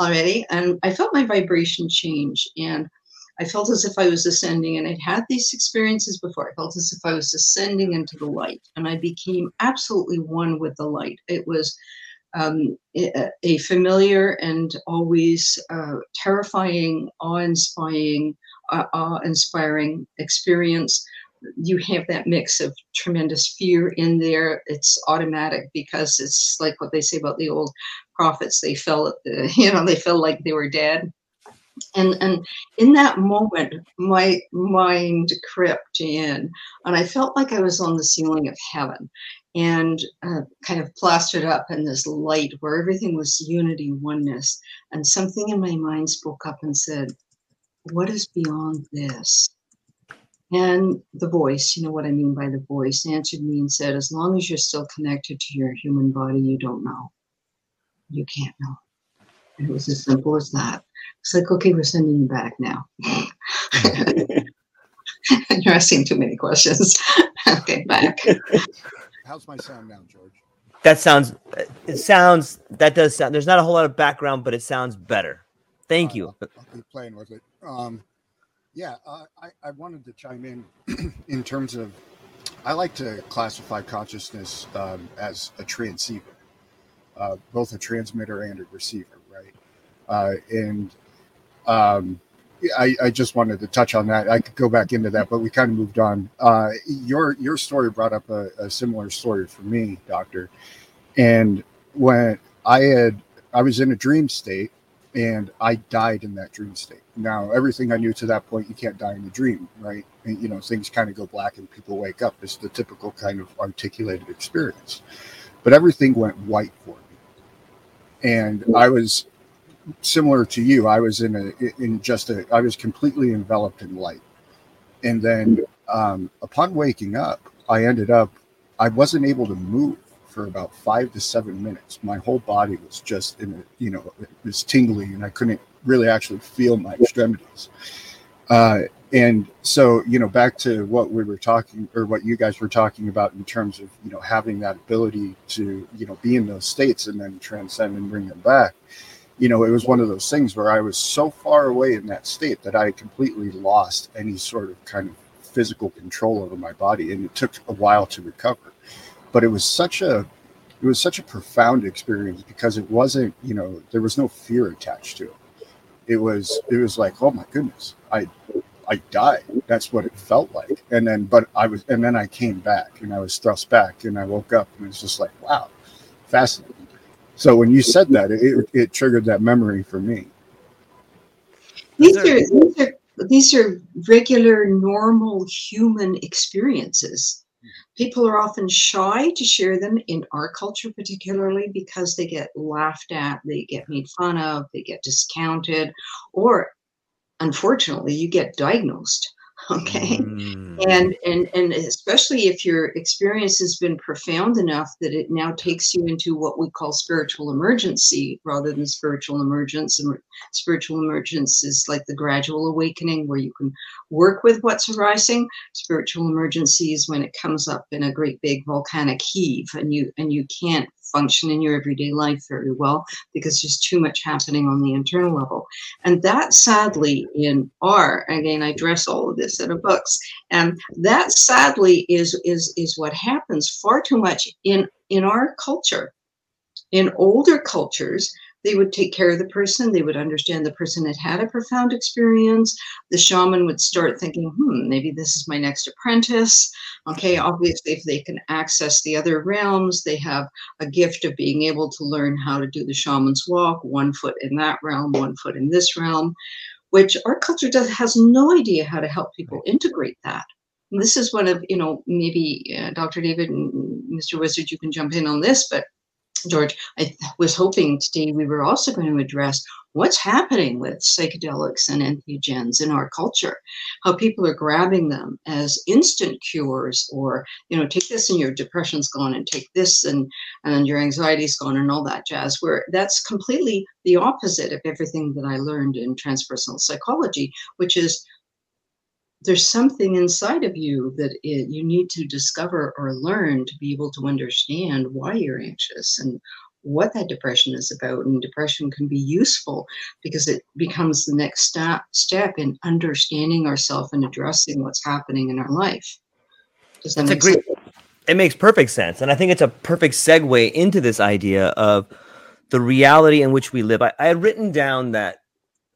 C: already, and I felt my vibration change, and I felt as if I was ascending, and I'd had these experiences before. I felt as if I was ascending into the light, and I became absolutely one with the light. It was um, a familiar and always uh, terrifying, awe-inspiring, uh, awe-inspiring experience. You have that mix of tremendous fear in there. It's automatic because it's like what they say about the old prophets. They felt, you know, they felt like they were dead. And and in that moment, my mind crept in, and I felt like I was on the ceiling of heaven and uh, kind of plastered up in this light where everything was unity, oneness. And something in my mind spoke up and said, What is beyond this? And the voice, you know what I mean by the voice, answered me and said, As long as you're still connected to your human body, you don't know. You can't know. It was as simple as that. It's like, okay, we're sending you back now. You're asking too many questions. okay, back.
D: How's my sound now, George?
A: That sounds. It sounds. That does sound. There's not a whole lot of background, but it sounds better. Thank you.
D: I'll be playing with it. Um, yeah, uh, I, I wanted to chime in in terms of. I like to classify consciousness um, as a transceiver, uh, both a transmitter and a receiver, right? Uh, and um, I, I, just wanted to touch on that. I could go back into that, but we kind of moved on. Uh, your your story brought up a, a, similar story for me, Doctor. And when I had, I was in a dream state, and I died in that dream state. Now, everything I knew to that point, you can't die in a dream, right? And, you know, things kind of go black and people wake up. It's the typical kind of articulated experience. But everything went white for me, and I was similar to you, I was in a in just a I was completely enveloped in light, and then um, upon waking up, I ended up I wasn't able to move for about five to seven minutes. My whole body was just in a you know it was tingling, and I couldn't really actually feel my extremities. Uh, and so you know back to what we were talking or what you guys were talking about in terms of you know having that ability to you know be in those states and then transcend and bring them back you know, it was one of those things where I was so far away in that state that I completely lost any sort of kind of physical control over my body, and it took a while to recover. But it was such a it was such a profound experience because it wasn't, you know, there was no fear attached to it. It was it was like, oh my goodness, I I died. That's what it felt like. And then but I was and then I came back and I was thrust back and I woke up and it was just like, wow, fascinating. So when you said that, it, it triggered that memory for me.
C: These are, these are these are regular, normal human experiences. People are often shy to share them in our culture, particularly because they get laughed at, they get made fun of, they get discounted, or unfortunately, you get diagnosed okay. Mm. and and and especially if your experience has been profound enough that it now takes you into what we call spiritual emergency rather than spiritual emergence. And spiritual emergence is like the gradual awakening where you can work with what's arising. Spiritual emergency is when it comes up in a great big volcanic heave and you and you can't function in your everyday life very well because there's too much happening on the internal level. And that sadly in our, again, I address all of this in a books, and that sadly is is is what happens far too much in in our culture. In older cultures, they would take care of the person. They would understand the person had had a profound experience. The shaman would start thinking, hmm, maybe this is my next apprentice. Okay, obviously, if they can access the other realms, they have a gift of being able to learn how to do the shaman's walk, one foot in that realm, one foot in this realm, which our culture does has no idea how to help people integrate that. This is one of, you know, maybe uh, Dr. David and Mr. Wizard, you can jump in on this, but George, I was hoping today we were also going to address what's happening with psychedelics and entheogens in our culture, how people are grabbing them as instant cures, or you know, take this and your depression's gone, and take this and and your anxiety's gone, and all that jazz. Where that's completely the opposite of everything that I learned in transpersonal psychology, which is there's something inside of you that it, you need to discover or learn to be able to understand why you're anxious and what that depression is about. And depression can be useful because it becomes the next step, step in understanding ourselves and addressing what's happening in our life.
A: Does that That's a great. Sense? It makes perfect sense, and I think it's a perfect segue into this idea of the reality in which we live. I, I had written down that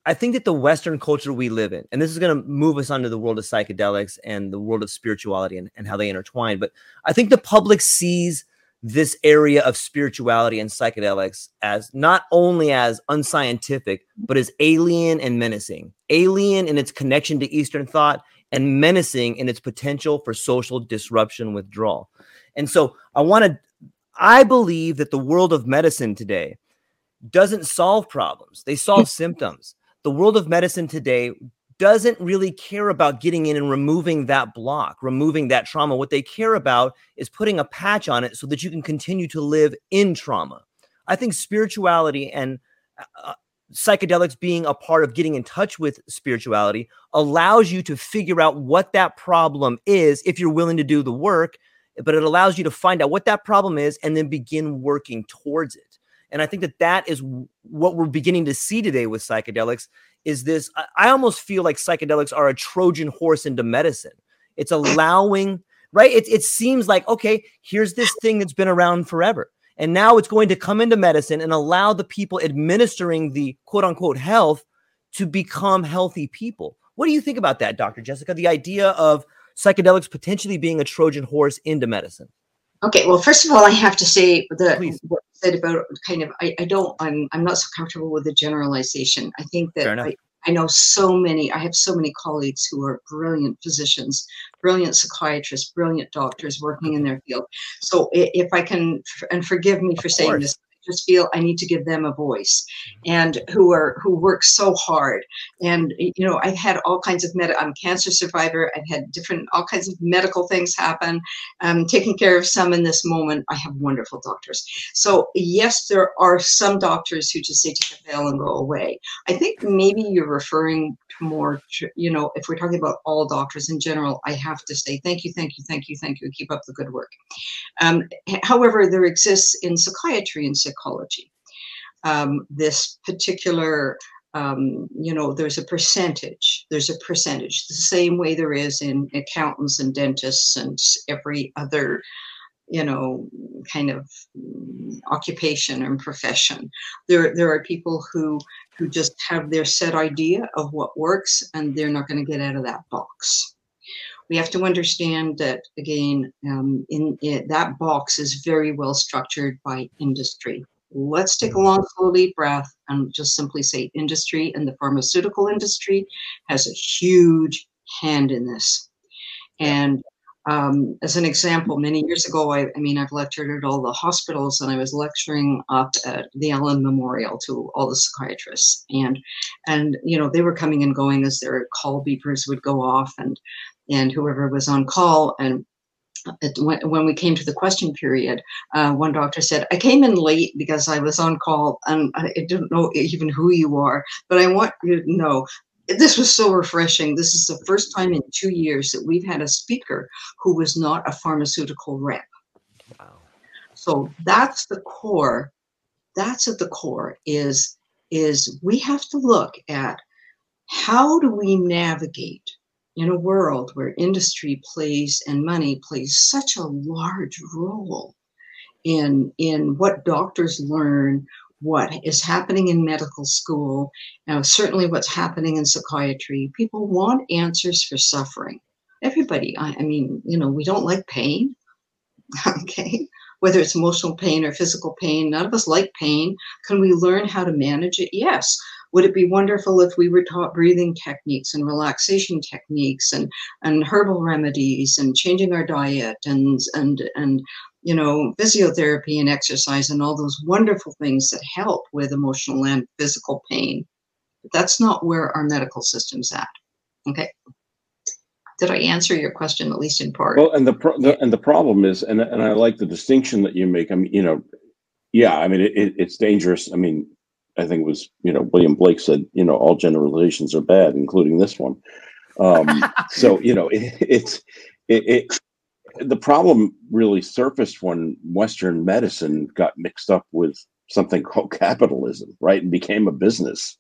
A: I think that the Western culture we live in, and this is going to move us onto the world of psychedelics and the world of spirituality and, and how they intertwine, but I think the public sees this area of spirituality and psychedelics as not only as unscientific, but as alien and menacing. Alien in its connection to Eastern thought and menacing in its potential for social disruption withdrawal. And so I want to, I believe that the world of medicine today doesn't solve problems, they solve mm. symptoms the world of medicine today doesn't really care about getting in and removing that block, removing that trauma. What they care about is putting a patch on it so that you can continue to live in trauma. I think spirituality and uh, psychedelics being a part of getting in touch with spirituality allows you to figure out what that problem is if you're willing to do the work but it allows you to find out what that problem is and then begin working towards it and i think that that is what we're beginning to see today with psychedelics is this i almost feel like psychedelics are a trojan horse into medicine it's allowing right it, it seems like okay here's this thing that's been around forever and now it's going to come into medicine and allow the people administering the quote unquote health to become healthy people. What do you think about that, Dr. Jessica? The idea of psychedelics potentially being a Trojan horse into medicine?
C: Okay, well, first of all, I have to say that what said about kind of I, I don't I'm I'm not so comfortable with the generalization. I think that I, I know so many, I have so many colleagues who are brilliant physicians, brilliant psychiatrists, brilliant doctors working in their field. So if I can, and forgive me for saying this, just feel I need to give them a voice and who are who work so hard. And you know, I've had all kinds of med I'm a cancer survivor. I've had different all kinds of medical things happen. Taking care of some in this moment. I have wonderful doctors. So yes, there are some doctors who just say take a pill and go away. I think maybe you're referring to more, you know, if we're talking about all doctors in general, I have to say thank you, thank you, thank you, thank you. Keep up the good work. Um, however, there exists in psychiatry and um, this particular um, you know there's a percentage there's a percentage the same way there is in accountants and dentists and every other you know kind of occupation and profession. There there are people who who just have their set idea of what works and they're not going to get out of that box we have to understand that again um, in, in that box is very well structured by industry. Let's take a long slow deep breath and just simply say industry and the pharmaceutical industry has a huge hand in this. And um, as an example, many years ago, I, I, mean, I've lectured at all the hospitals, and I was lecturing up at the Allan Memorial to all the psychiatrists, and and you know they were coming and going as their call beepers would go off, and and whoever was on call, and it, when, when we came to the question period, uh, one doctor said, I came in late because I was on call and I didn't know even who you are, but I want you to know this was so refreshing. This is the first time in two years that we've had a speaker who was not a pharmaceutical rep. Wow. So that's the core. That's at the core is is we have to look at how do we navigate in a world where industry plays and money plays such a large role in in what doctors learn what is happening in medical school now certainly what's happening in psychiatry people want answers for suffering. Everybody I, I mean you know we don't like pain okay? Whether it's emotional pain or physical pain none of us like pain. Can we learn how to manage it? Yes would it be wonderful if we were taught breathing techniques and relaxation techniques and, and herbal remedies and changing our diet and, and, and you know, physiotherapy and exercise and all those wonderful things that help with emotional and physical pain. But that's not where our medical system's at. Okay. Did I answer your question at least in part?
B: Well, and the, pro- the and the problem is, and and I like the distinction that you make. I mean, you know, yeah, I mean, it, it's dangerous. I mean, I think it was, you know, William Blake said, you know, all generalizations are bad, including this one. Um, so, you know, it, it's, it, it, the problem really surfaced when Western medicine got mixed up with something called capitalism, right? And became a business.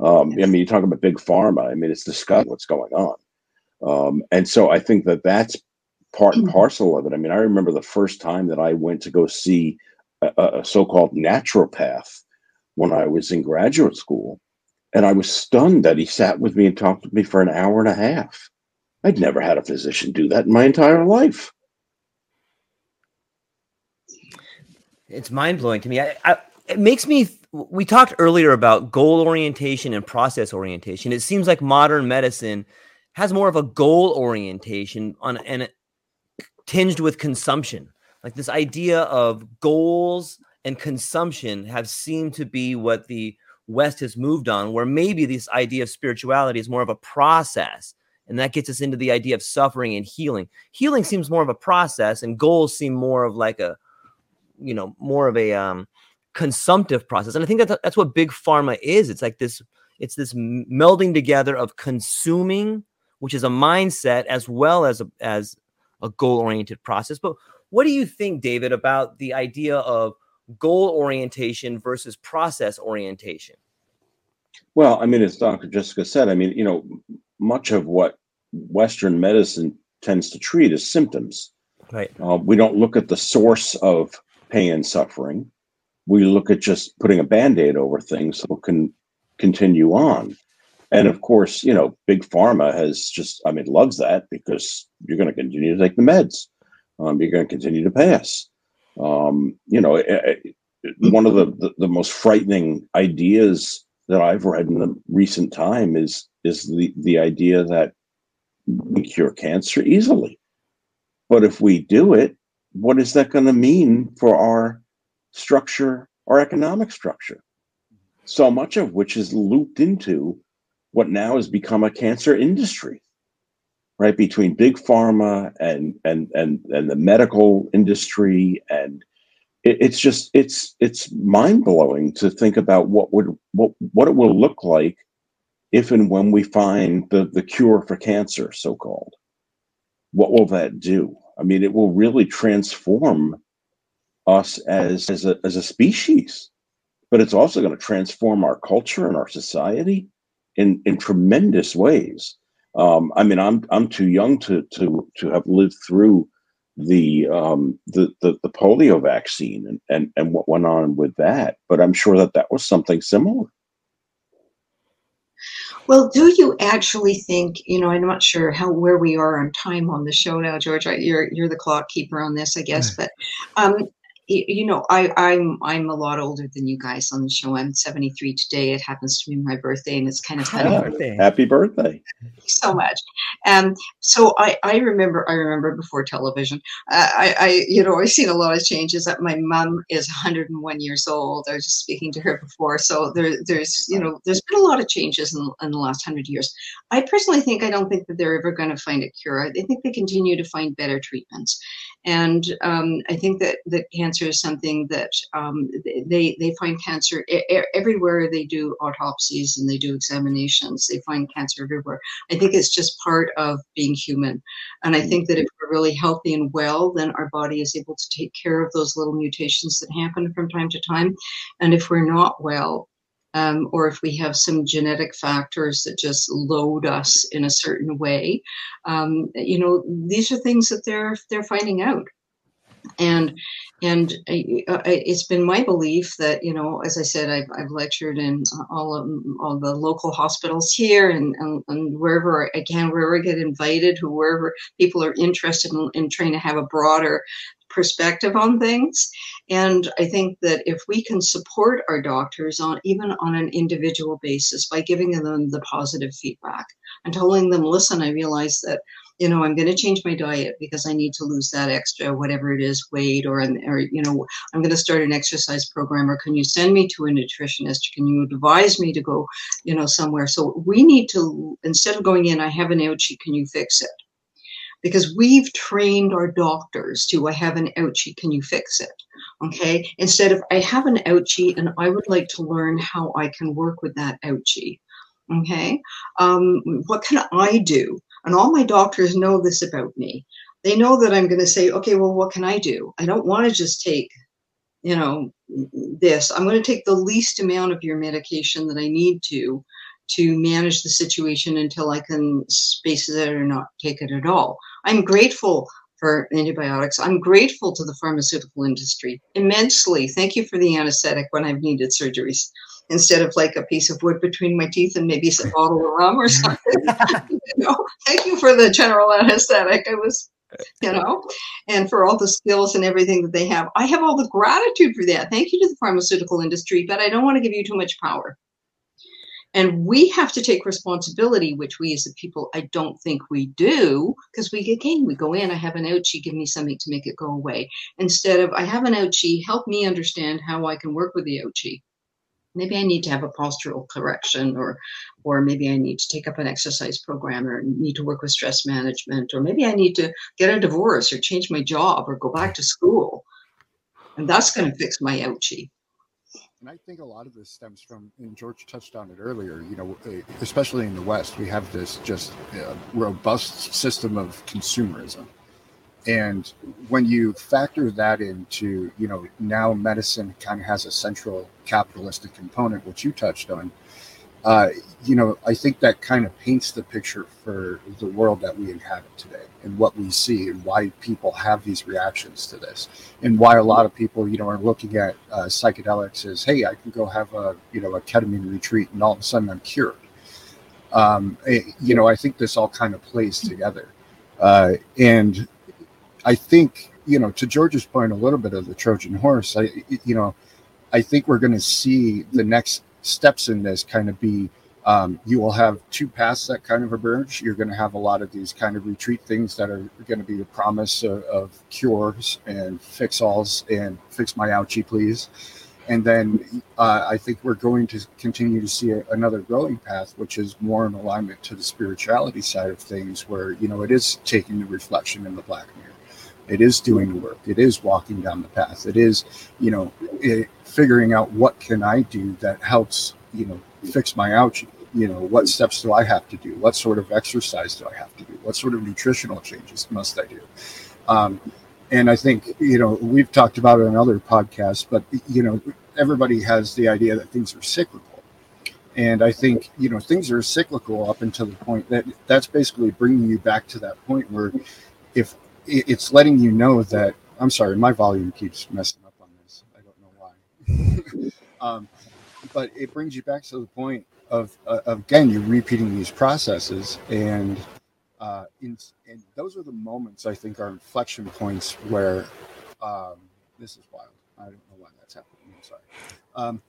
B: Um. I mean, you talk about big pharma. I mean, it's disgusting what's going on. Um, and so I think that that's part and parcel of it. I mean, I remember the first time that I went to go see a, a so-called naturopath when I was in graduate school. And I was stunned that he sat with me and talked with me for an hour and a half. I'd never had a physician do that in my entire life.
A: It's mind blowing to me. I, I, it makes me. We talked earlier about goal orientation and process orientation. It seems like modern medicine has more of a goal orientation on and tinged with consumption, like this idea of goals and consumption have seemed to be what the West has moved on, where maybe this idea of spirituality is more of a process. And that gets us into the idea of suffering and healing. Healing seems more of a process, and goals seem more of like a, you know, more of a um, consumptive process. And I think that's that's what big pharma is. It's like this it's this melding together of consuming, which is a mindset as well as a, as a goal oriented process. But what do you think, David, about the idea of goal orientation versus process orientation?
B: Well, I mean, as Dr. Jessica said, I mean, you know, much of what Western medicine tends to treat is symptoms.
A: Right.
B: Uh, we don't look at the source of pain and suffering. We look at just putting a band aid over things so it can continue on. And of course, you know, big pharma has just, I mean, loves that because you're going to continue to take the meds. Um, you're going to continue to pass. Um, you know, it, it, one of the, the, the most frightening ideas that I've read in the recent time is is the the idea that we cure cancer easily. But if we do it, what is that going to mean for our structure, our economic structure? So much of which is looped into what now has become a cancer industry, right? Between big pharma and and and and the medical industry and it, it's just it's it's mind blowing to think about what would what what it will look like if and when we find the the cure for cancer, so called. What will that do? I mean, it will really transform us as as a as a species, but it's also going to transform our culture and our society in in tremendous ways. Um, I mean, I'm I'm too young to to to have lived through the um, the, the, the polio vaccine and, and and what went on with that. But I'm sure that that was something similar.
C: Well, do you actually think, you know, I'm not sure how where we are on time on the show now, George. You're you're the clock keeper on this, I guess. But um, you know, I, I'm I'm a lot older than you guys on the show. I'm 73 today. It happens to be my birthday, and it's kind of
B: happy birthday. Happy birthday!
C: so much. And so I I remember I remember before television. Uh, I I you know I've seen a lot of changes. That my mom is 101 years old. I was just speaking to her before. So there there's you know there's been a lot of changes in, in the last hundred years. I personally think I don't think that they're ever going to find a cure. I think they continue to find better treatments. And um, I think that, that cancer is something that um, they, they find cancer everywhere they do autopsies and they do examinations. They find cancer everywhere. I think it's just part of being human. And I think that if we're really healthy and well, then our body is able to take care of those little mutations that happen from time to time. And if we're not well, um, or if we have some genetic factors that just load us in a certain way. Um, you know, these are things that they're they're finding out. And and it's been my belief that you know, as I said, I've, I've lectured in all of all the local hospitals here and, and, and wherever I can, wherever I get invited, wherever people are interested in, in trying to have a broader perspective on things. And I think that if we can support our doctors on even on an individual basis by giving them the positive feedback and telling them, listen, I realize that you know i'm going to change my diet because i need to lose that extra whatever it is weight or, or you know i'm going to start an exercise program or can you send me to a nutritionist? Can you advise me to go you know somewhere? So we need to instead of going in i have an ouchie can you fix it because we've trained our doctors to I have an ouchie, can you fix it? Okay. Instead of I have an ouchie and I would like to learn how I can work with that ouchie. Okay. Um, what can I do? And all my doctors know this about me. They know that I'm going to say, okay, well, what can I do? I don't want to just take, you know, this. I'm going to take the least amount of your medication that I need to to manage the situation until I can space it or not take it at all. I'm grateful for antibiotics. I'm grateful to the pharmaceutical industry immensely. Thank you for the anesthetic when I've needed surgeries instead of like a piece of wood between my teeth and maybe some bottle of rum or something. you know, thank you for the general anesthetic. I was, you know, and for all the skills and everything that they have. I have all the gratitude for that. Thank you to the pharmaceutical industry, but I don't want to give you too much power. And we have to take responsibility, which we as a people, I don't think we do, because we again we go in, I have an ouchie, give me something to make it go away. Instead of I have an ouchie, help me understand how I can work with the ouchie. Maybe I need to have a postural correction, or or maybe I need to take up an exercise program, or need to work with stress management, or maybe I need to get a divorce, or change my job, or go back to school. And that's going to fix my ouchie.
D: And I think a lot of this stems from, and George touched on it earlier, you know, eh, especially in the West, we have this just uh, robust system of consumerism. And when you factor that into, you know, now medicine kind of has a central capitalistic component, which you touched on, uh, you know, I think that kind of paints the picture for the world that we inhabit today and what we see and why people have these reactions to this and why a lot of people, you know, are looking at uh, psychedelics as, hey, I can go have a, you know, a ketamine retreat and all of a sudden I'm cured. Um, it, eh, you know, I think this all kind of plays together. Uh, and I think, you know, to George's point, a little bit of the Trojan horse, I, you know, I think we're going to see the next steps in this kind of be um, you will have two paths that kind of emerge. You're going to have a lot of these kind of retreat things that are going to be a promise of, of cures and fix alls and fix my ouchie, please. And then uh, I think we're going to continue to see a, another growing path, which is more in alignment to the spirituality side of things, where you know it is taking the reflection in the black mirror it is doing the work. It is walking down the path. It is you know it, figuring out what can i do that helps you know fix my ouchie you know what steps do i have to do? What sort of exercise do i have to do? What sort of nutritional changes must i do? Um, and i think you know we've talked about it in other podcasts but you know everybody has the idea that things are cyclical. And i think you know things are cyclical up until the point that that's basically bringing you back to that point where if it's letting you know that I'm sorry, my volume keeps messing up on this. I don't know why. um, but it brings you back to the point of, uh, again, you're repeating these processes, and uh, in, and those are the moments I think are inflection points where um, this is wild. I don't know why that's happening. I'm sorry. Um,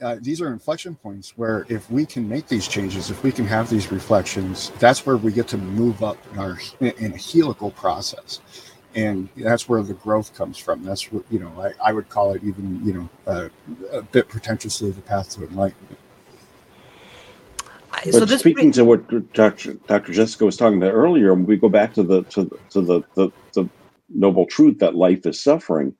D: uh, these are inflection points where if we can make these changes, if we can have these reflections, that's where we get to move up in our in a helical process, and that's where the growth comes from. That's what you know. I, I would call it even you know uh, a bit pretentiously the path to enlightenment.
B: But so speaking to what Dr. Dr. Jessica was talking about earlier, we go back to the to, to the, the the noble truth that life is suffering.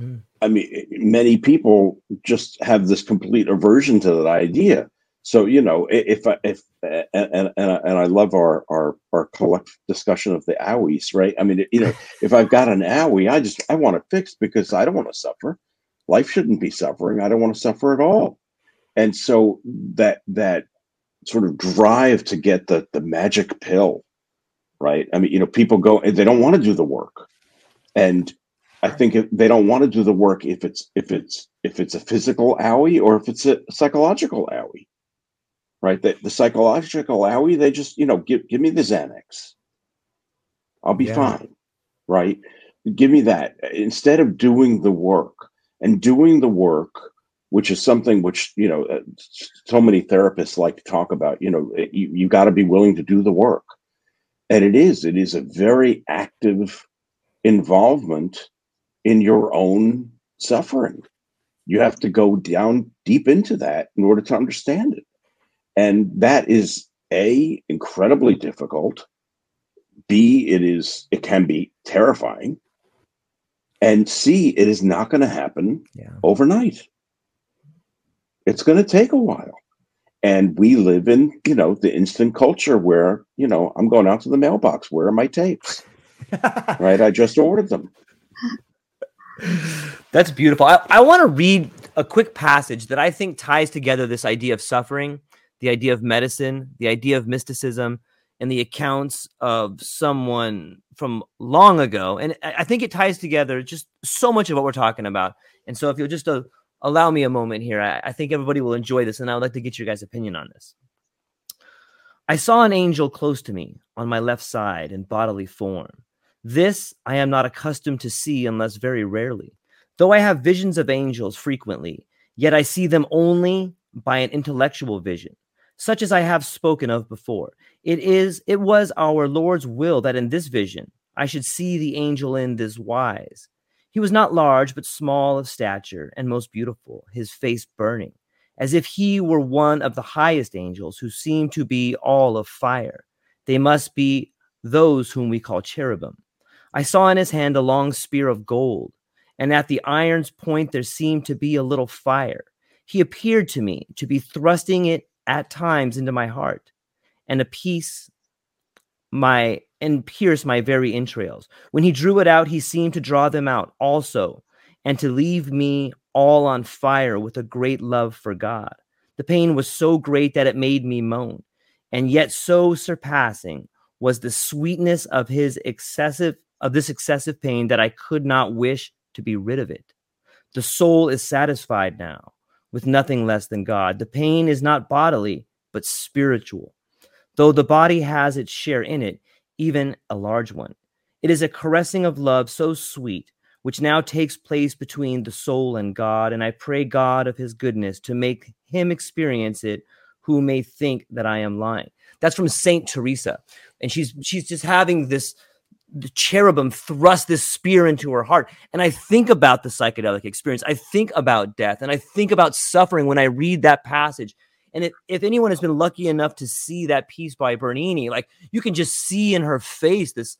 B: Mm. I mean, many people just have this complete aversion to that idea. So you know, if I, if and and and I love our our our collective discussion of the owies, right? I mean, you know, if I've got an owie, I just I want it fixed because I don't want to suffer. Life shouldn't be suffering. I don't want to suffer at all. And so that that sort of drive to get the the magic pill, right? I mean, you know, people go and they don't want to do the work, and I think they don't want to do the work if it's if it's if it's a physical owie or if it's a psychological owie, right? The, the psychological owie, they just you know give give me the Xanax, I'll be yeah. fine, right? Give me that instead of doing the work and doing the work, which is something which you know uh, so many therapists like to talk about. You know, you you got to be willing to do the work, and it is it is a very active involvement in your own suffering. You have to go down deep into that in order to understand it. And that is A, incredibly difficult. B, it is it can be terrifying. And C, it is not going to happen yeah. overnight. It's going to take a while. And we live in, you know, the instant culture where, you know, I'm going out to the mailbox. Where are my tapes? right? I just ordered them.
A: That's beautiful. I, I want to read a quick passage that I think ties together this idea of suffering, the idea of medicine, the idea of mysticism, and the accounts of someone from long ago. And I think it ties together just so much of what we're talking about. And so, if you'll just uh, allow me a moment here, I, I think everybody will enjoy this, and I would like to get your guys' opinion on this. I saw an angel close to me on my left side in bodily form. This I am not accustomed to see unless very rarely. Though I have visions of angels frequently, yet I see them only by an intellectual vision, such as I have spoken of before. It is it was our Lord's will that in this vision I should see the angel in this wise. He was not large, but small of stature and most beautiful, his face burning, as if he were one of the highest angels who seem to be all of fire. They must be those whom we call cherubim. I saw in his hand a long spear of gold, and at the iron's point there seemed to be a little fire. He appeared to me to be thrusting it at times into my heart, and a piece my and pierce my very entrails. When he drew it out, he seemed to draw them out also, and to leave me all on fire with a great love for God. The pain was so great that it made me moan, and yet so surpassing was the sweetness of his excessive of this excessive pain that I could not wish to be rid of it. The soul is satisfied now with nothing less than God. The pain is not bodily, but spiritual. Though the body has its share in it, even a large one. It is a caressing of love so sweet, which now takes place between the soul and God. And I pray God of his goodness to make him experience it who may think that I am lying. That's from Saint Teresa. And she's she's just having this the cherubim thrust this spear into her heart. And I think about the psychedelic experience. I think about death and I think about suffering when I read that passage. And if, if anyone has been lucky enough to see that piece by Bernini, like you can just see in her face this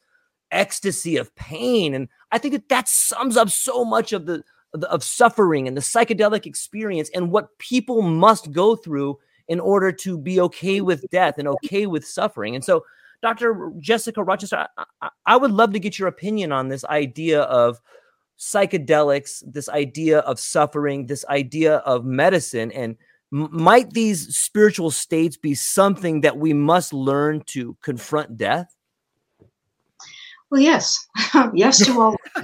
A: ecstasy of pain. And I think that that sums up so much of the of suffering and the psychedelic experience and what people must go through in order to be okay with death and okay with suffering. And so, Dr. Jessica Rochester, I, I would love to get your opinion on this idea of psychedelics, this idea of suffering, this idea of medicine, and might these spiritual states be something that we must learn to confront death?
C: Well, yes, yes to all.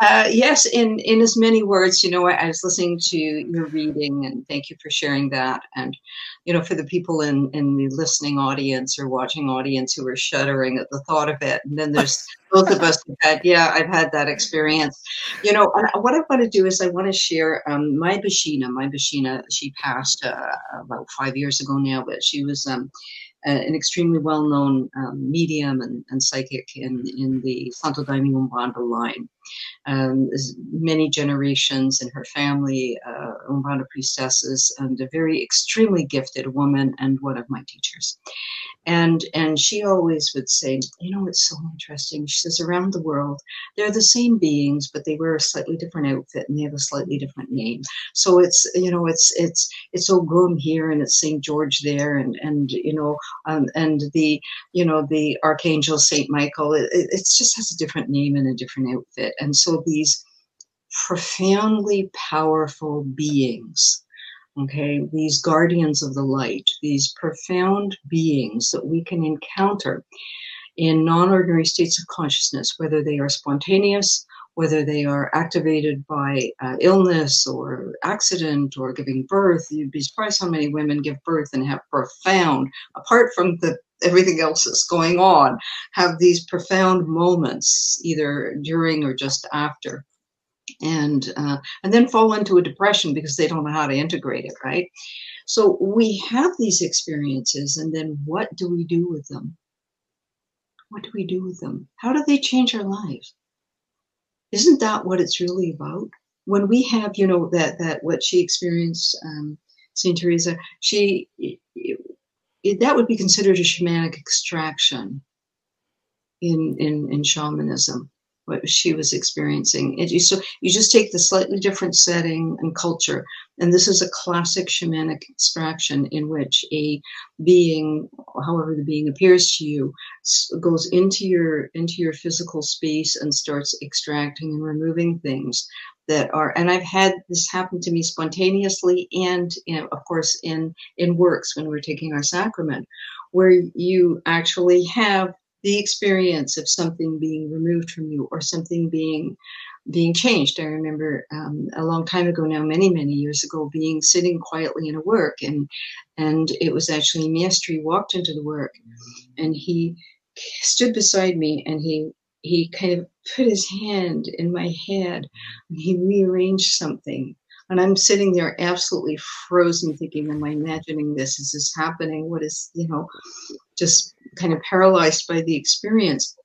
C: uh, yes, in in as many words. You know, I, I, was listening to your reading, and thank you for sharing that. And you know, for the people in in the listening audience or watching audience who are shuddering at the thought of it, and then there's both of us have had, yeah, I've had that experience. You know, what I want to do is I want to share um, my Bashina. My Bashina, she passed uh, about five years ago now, but she was. Um, an extremely well-known um, medium and, and, psychic in, in the Santo Daime Umbanda line. Um, many generations in her family, uh, Umbanda priestesses, and a very extremely gifted woman and one of my teachers. And and she always would say, you know, it's so interesting. She says, around the world, they're the same beings, but they wear a slightly different outfit and they have a slightly different name. So it's you know, it's it's it's Ogum here and it's Saint George there, and and you know, um, and the you know the Archangel Saint Michael. It, it just has a different name and a different outfit. And so these profoundly powerful beings okay these guardians of the light these profound beings that we can encounter in non-ordinary states of consciousness whether they are spontaneous whether they are activated by uh, illness or accident or giving birth you'd be surprised how many women give birth and have profound apart from the everything else that's going on have these profound moments either during or just after. And uh, and then fall into a depression because they don't know how to integrate it right? So we have these experiences and then what do we do with them? What do we do with them? How do they change our lives? Isn't that what it's really about? When we have you know that that what she experienced um, saint teresa she it, that would be considered a shamanic extraction in in in shamanism what she was experiencing. It, so you just take the slightly different setting and culture, and this is a classic shamanic extraction in which a being, however the being appears to you, goes into your into your physical space and starts extracting and removing things that are. And I've had this happen to me spontaneously, and you know, of course in in works when we're taking our sacrament, where you actually have the experience of something being removed from you or something being being changed. I remember um, a long time ago now, many many years ago, being sitting quietly in a work, and and it was actually Mestre walked into the work, and he stood beside me, and he he kind of put his hand in my head, and he rearranged something. And I'm sitting there absolutely frozen, thinking, Am I imagining this? Is this happening? What is, you know, just kind of paralyzed by the experience,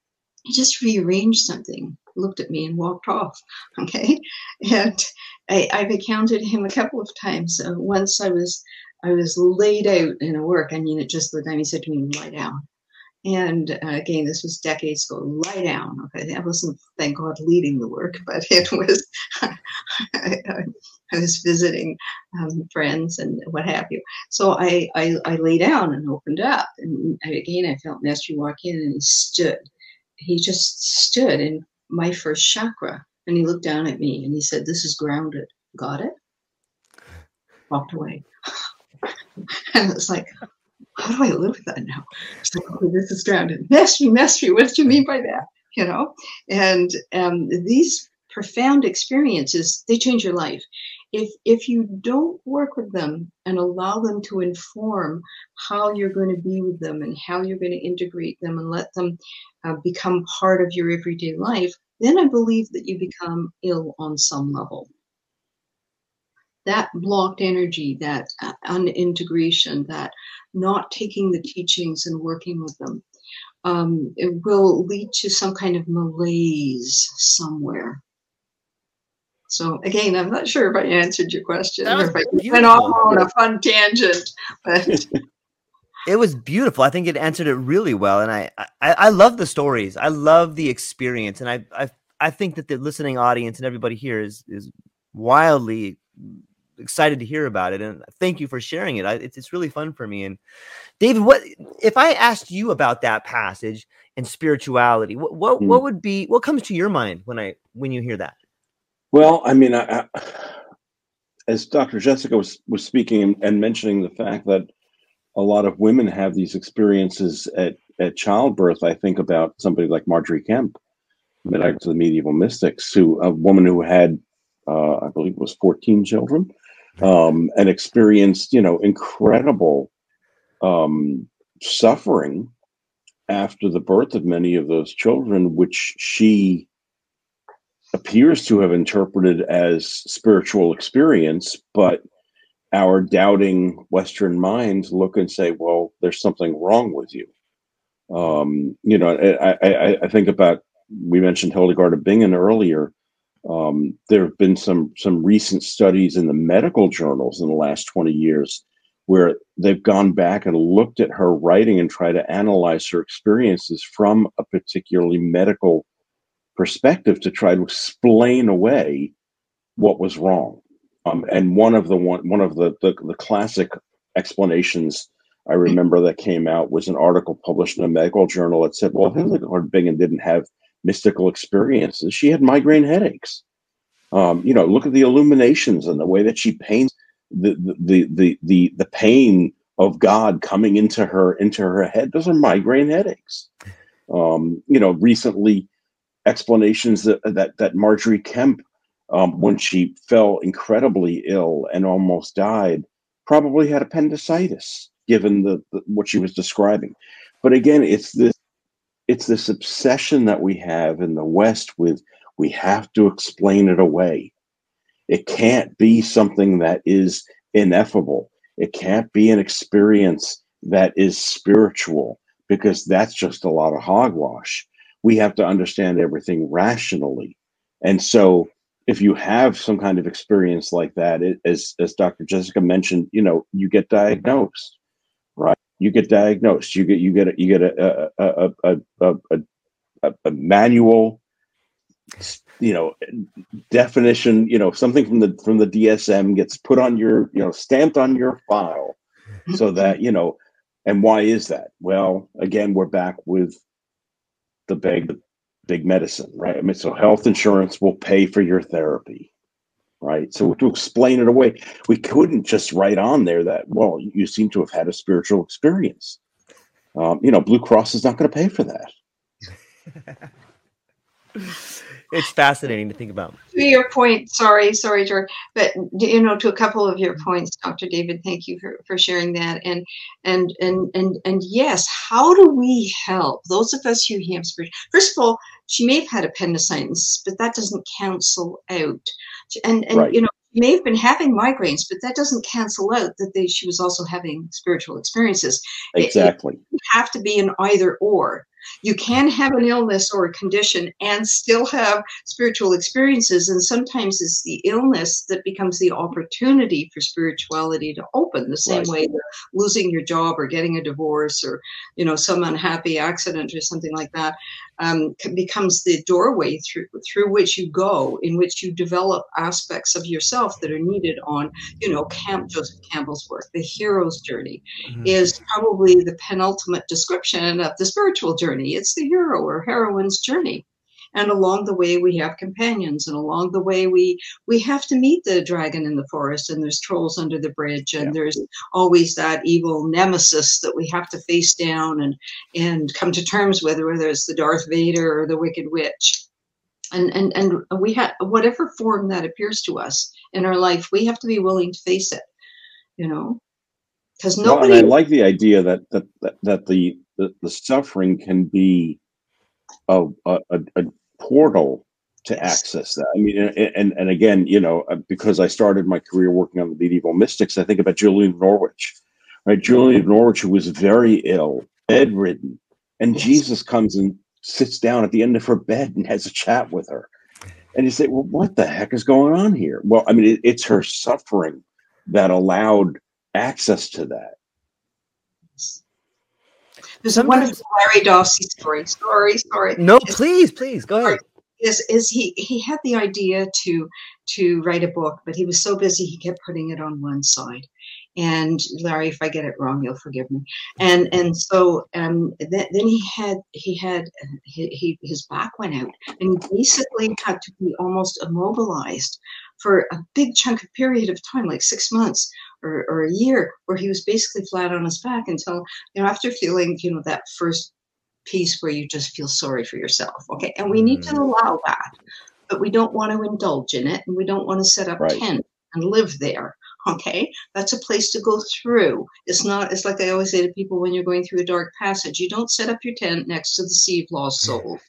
C: he just rearranged something, looked at me, and walked off. Okay, and I, have encountered him a couple of times. Uh, once I was I was laid out in a work. I mean, it just the time he said to me, "Lie down," And uh, again, this was decades ago. Lie down. Okay, I wasn't, thank God, leading the work, but it was. I, was visiting um, friends and what have you. So I, I, I lay down and opened up, and again I felt Master walk in, and he stood. He just stood in my first chakra, and he looked down at me and he said, "This is grounded. Got it?" Walked away, and it's like how do I live with that now? So, this is grounded. Mastery, mastery. What do you mean by that? You know, and um, these profound experiences they change your life. If if you don't work with them and allow them to inform how you're going to be with them and how you're going to integrate them and let them uh, become part of your everyday life, then I believe that you become ill on some level that blocked energy, that uh, unintegration, that not taking the teachings and working with them, um, it will lead to some kind of malaise somewhere. So again, I'm not sure if I answered your question or if I went off on a fun tangent, but
A: it was beautiful. I think it answered it really well, and I, I I love the stories. I love the experience, and I I I think that the listening audience and everybody here is is wildly excited to hear about it and thank you for sharing it I, it's, it's really fun for me and david what if i asked you about that passage and spirituality what what, mm. what would be what comes to your mind when i when you hear that
B: well i mean I, I, as dr jessica was was speaking and, and mentioning the fact that a lot of women have these experiences at at childbirth i think about somebody like margery kempe to the medieval mystics who a woman who had uh, I believe it was 14 children, um, and experienced, you know, incredible um, suffering after the birth of many of those children, which she appears to have interpreted as spiritual experience, but our doubting Western minds look and say, "Well, there's something wrong with you." Um, you know, I, I, I think about we mentioned Hildegard of Bingen earlier. Um, there have been some some recent studies in the medical journals in the last 20 years where they've gone back and looked at her writing and try to analyze her experiences from a particularly medical perspective to try to explain away what was wrong. Um, and one of the one one of the, the the classic explanations I remember that came out was an article published in a medical journal that said, "Well, Hildegard Bingen didn't have mystical experiences. She had migraine headaches. Um, you know, look at the illuminations and the way that she paints the the the the the pain of God coming into her into her head. Those are migraine headaches. Um, you know, recently explanations that that that Margery Kempe, um, when she fell incredibly ill and almost died, probably had appendicitis, given the, the what she was describing. But again, it's this it's this obsession that we have in the West with we have to explain it away. It can't be something that is ineffable. It can't be an experience that is spiritual because that's just a lot of hogwash. We have to understand everything rationally. And so if you have some kind of experience like that, it, as as Dr. Jessica mentioned, you know, you get diagnosed you get diagnosed. You get you get a, you get a a a a, a, a manual, you know, definition. You know, something from the from the DSM gets put on your you know stamped on your file, so mm-hmm. that you know. And why is that? Well, again, we're back with the big big medicine, right? I mean, so health insurance will pay for your therapy right? So to explain it away, we couldn't just write on there that, well, you seem to have had a spiritual experience. Um, you know, Blue Cross is not going to pay for that.
A: it's fascinating to think about.
C: To your point, sorry, sorry, George, but you know, to a couple of your points, Dr. David, thank you for, for sharing that. And and and and and yes, how do we help those of us who have spiritual? First of all, she may have had appendicitis, but that doesn't cancel out and and right. you know she may have been having migraines, but that doesn't cancel out that they, she was also having spiritual experiences.
B: Exactly.
C: It, it have to be an either or. You can have an illness or a condition and still have spiritual experiences and sometimes it's the illness that becomes the opportunity for spirituality to open the same right. way losing your job or getting a divorce or you know some unhappy accident or something like that um, becomes the doorway through through which you go, in which you develop aspects of yourself that are needed on, you know, Camp Joseph Campbell's work. The hero's journey mm-hmm. is probably the penultimate description of the spiritual journey. It's the hero or heroine's journey. And along the way we have companions and along the way we we have to meet the dragon in the forest and there's trolls under the bridge and yeah. there's always that evil nemesis that we have to face down and and come to terms with whether it's the darth vader or the wicked witch. And and and we have whatever form that appears to us in our life we have to be willing to face it you know? Because nobody
B: well, i like the idea that that that, that the, the the suffering can be a, a, a, portal to access that. I mean, and, and, again, you know, uh, because I started my career working on the medieval mystics, I think about Julian of Norwich, right? Julian of Norwich, who was very ill, bedridden, and yes. Jesus comes and sits down at the end of her bed and has a chat with her. And you say, well, what the heck is going on here? Well, I mean, it, it's her suffering that allowed access to that.
C: There's a wonderful Larry Dossey story. Sorry, sorry.
A: No, it's, please, please go ahead.
C: Is is he he had the idea to to write a book, but he was so busy he kept putting it on one side. And Larry, if I get it wrong, you'll forgive me. And and so um, then, then he had he had he, he his back went out, and he basically had to be almost immobilized for a big chunk of period of time, like six months, or, or a year where he was basically flat on his back until you know after feeling you know that first piece where you just feel sorry for yourself okay? And we need to mm. allow that but we don't want to indulge in it and we don't want to set up right. tent and live there okay? That's a place to go through. It's not it's like i always say to people when you're going through a dark passage you don't set up your tent next to the sea of lost souls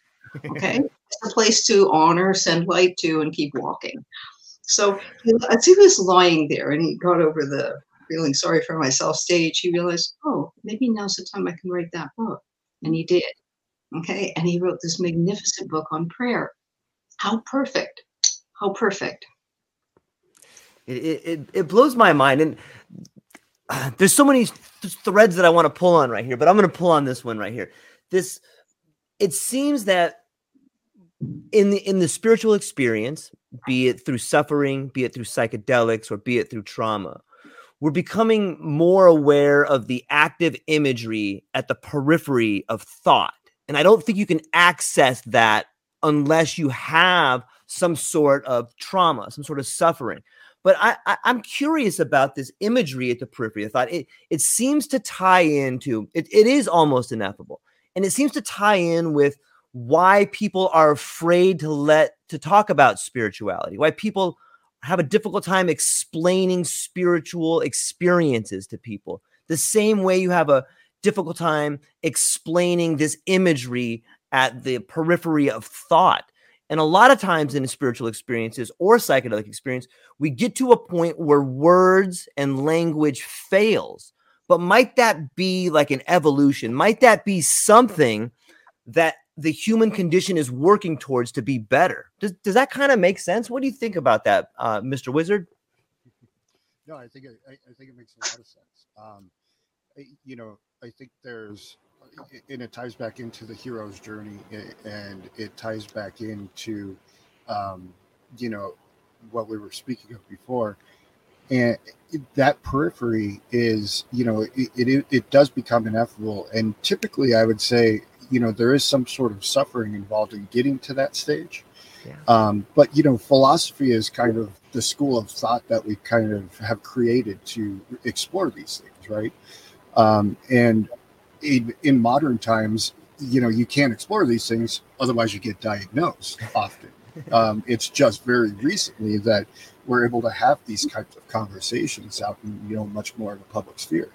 C: okay? It's a place to honor send light to and keep walking so as he was lying there and he got over the feeling sorry for myself stage, he realized, oh, maybe now's the time I can write that book. And he did. Okay. And he wrote this magnificent book on prayer. How perfect. How perfect.
A: It, it, it blows my mind. And uh, there's so many th- threads that I want to pull on right here, but I'm going to pull on this one right here. This, it seems that in the in the spiritual experience be it through suffering be it through psychedelics or be it through trauma we're becoming more aware of the active imagery at the periphery of thought. And i don't think you can access that unless you have some sort of trauma some sort of suffering. But I, I am curious about this imagery at the periphery of thought. It, it seems to tie into it, it is almost ineffable. And it seems to tie in with why people are afraid to let to talk about spirituality, why people have a difficult time explaining spiritual experiences to people. The same way you have a difficult time explaining this imagery at the periphery of thought. And a lot of times in spiritual experiences or psychedelic experience, we get to a point where words and language fails. But might that be like an evolution? Might that be something that the human condition is working towards to be better. Does, does that kind of make sense? What do you think about that, uh, Mr. Wizard?
D: No, I think it, I, I, think it makes a lot of sense. Um, you know, I think there's, and it ties back into the hero's journey, and it ties back into, um, you know, what we were speaking of before, and that periphery is, you know, it, it, it does become ineffable, and typically, I would say you know there is some sort of suffering involved in getting to that stage. Yeah. um, but you know philosophy is kind of the school of thought that we kind of have created to explore these things right? Um, and in, in modern times you know you can't explore these things otherwise you get diagnosed often. Um, it's just very recently that we're able to have these kinds of conversations out in you know much more of a public sphere.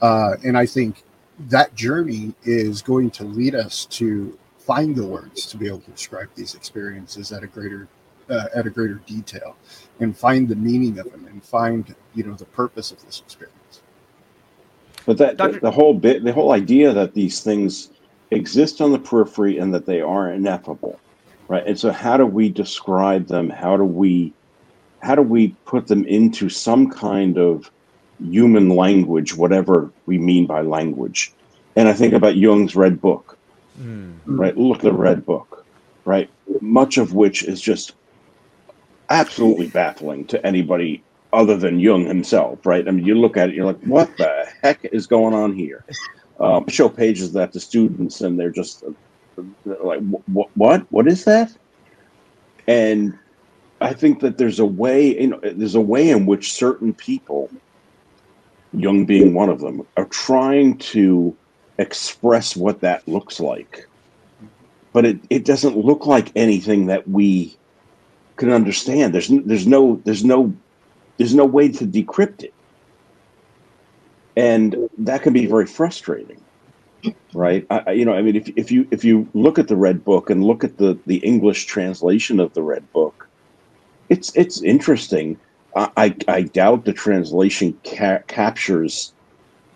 D: Uh, and i think that journey is going to lead us to find the words to be able to describe these experiences at a greater uh, at a greater detail and find the meaning of them and find you know the purpose of this experience
B: but that Doctor- the whole bit the whole idea that these things exist on the periphery and that they are ineffable, right? And so, how do we describe them? How do we how do we put them into some kind of human language, whatever we mean by language? And I think about Jung's Red Book, mm. right? Look at the Red Book, right? Much of which is just absolutely baffling to anybody other than Jung himself, right? I mean, you look at it, you're like, what the heck is going on here? Um, show pages that to students, and they're just they're like, what? What? What is that? And I think that there's a way, you know, there's a way in which certain people, Jung being one of them, are trying to express what that looks like. But it, it doesn't look like anything that we can understand. There's there's no there's no there's no way to decrypt it. And that can be very frustrating. Right? I, you know, I mean if if you if you look at the red book and look at the the English translation of the red book, it's it's interesting. I I, doubt the translation ca- captures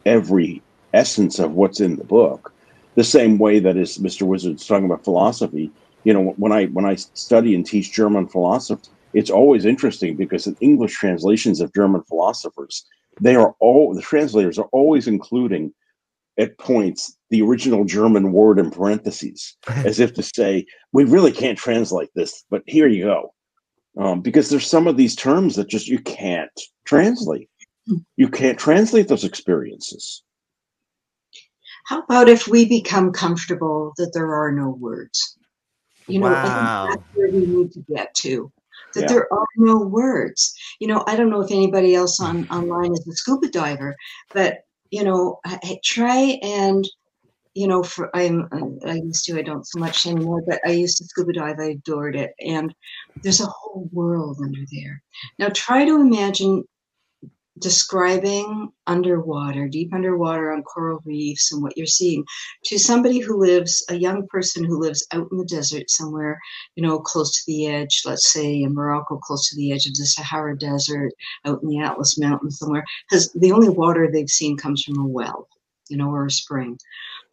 B: every essence of what's in the book. The same way that as Mr. Wizard's talking about philosophy, you know, when I when I study and teach German philosophy, it's always interesting because in English translations of German philosophers, they are all the translators are always including at points the original German word in parentheses, as if to say, we really can't translate this, but here you go um, because there's some of these terms that just you can't translate. You can't translate those experiences.
C: How about if we become comfortable that there are no words? You know, wow. that's where we need to get to. That yeah. there are no words. You know, I don't know if anybody else on online is a scuba diver, but you know, try and you know, for I'm I used to I don't so much anymore, but I used to scuba dive. I adored it, and there's a whole world under there. Now try to imagine describing underwater, deep underwater on coral reefs, and what you're seeing to somebody who lives, a young person who lives out in the desert somewhere, you know, close to the edge. Let's say in Morocco, close to the edge of the Sahara Desert, out in the Atlas Mountains somewhere, because the only water they've seen comes from a well you know, or a spring.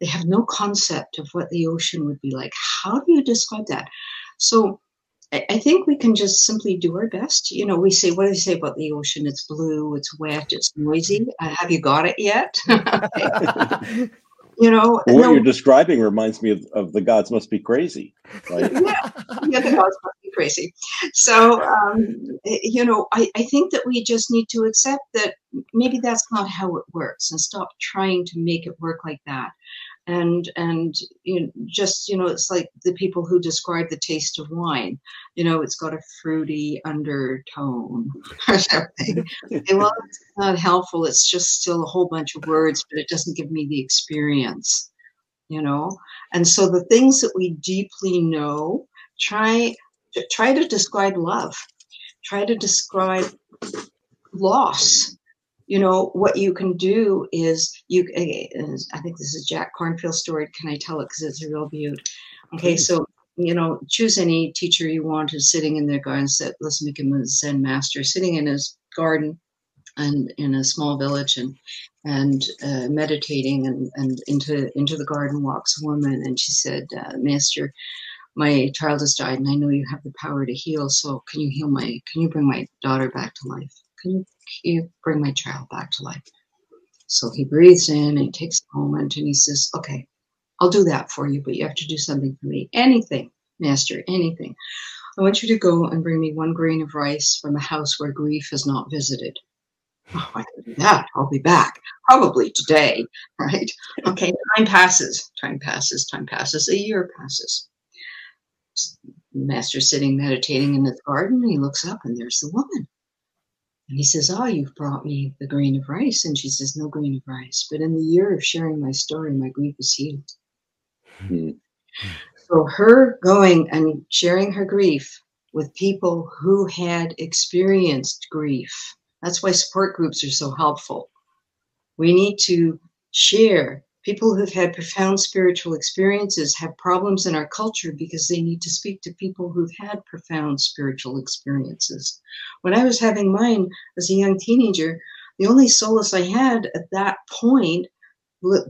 C: They have no concept of what the ocean would be like. How do you describe that? So I think we can just simply do our best. You know, we say, what do you say about the ocean? It's blue, it's wet, it's noisy. Uh, have you got it yet? you know
B: well, what you're describing reminds me of, of the gods must be crazy right
C: yeah, yeah the gods must be crazy so um, you know I, I think that we just need to accept that maybe that's not how it works and stop trying to make it work like that and and you know, just you know it's like the people who describe the taste of wine. You know it's got a fruity undertone or something. Well it's not helpful. It's just still a whole bunch of words but it doesn't give me the experience you know? And so the things that we deeply know try try to describe love. Try to describe loss you know what you can do is you eh, i think this is jack kornfield's story. Can i tell it? Because it's a real beaut okay so you know choose any teacher you want who's sitting in their garden set let's make him a zen master sitting in his garden and in a small village and and uh, meditating and, and into into the garden walks a woman and she said uh, master my child has died and i know you have the power to heal so can you heal my can you bring my daughter back to life can you bring my child back to life? So he breathes in and he takes a moment and he says, Okay, I'll do that for you, but you have to do something for me. Anything, Master, anything. I want you to go and bring me one grain of rice from a house where grief has not visited. Oh, I can do that. I'll be back. Probably today, right? Okay, time passes, time passes, time passes, a year passes. Master sitting meditating in his garden, he looks up and there's the woman. And he says, Oh, you've brought me the grain of rice. And she says, No grain of rice. But in the year of sharing my story, my grief is healed. Mm-hmm. So, her going and sharing her grief with people who had experienced grief, that's why support groups are so helpful. We need to share People who've had profound spiritual experiences have problems in our culture because they need to speak to people who've had profound spiritual experiences. When I was having mine as a young teenager, the only solace I had at that point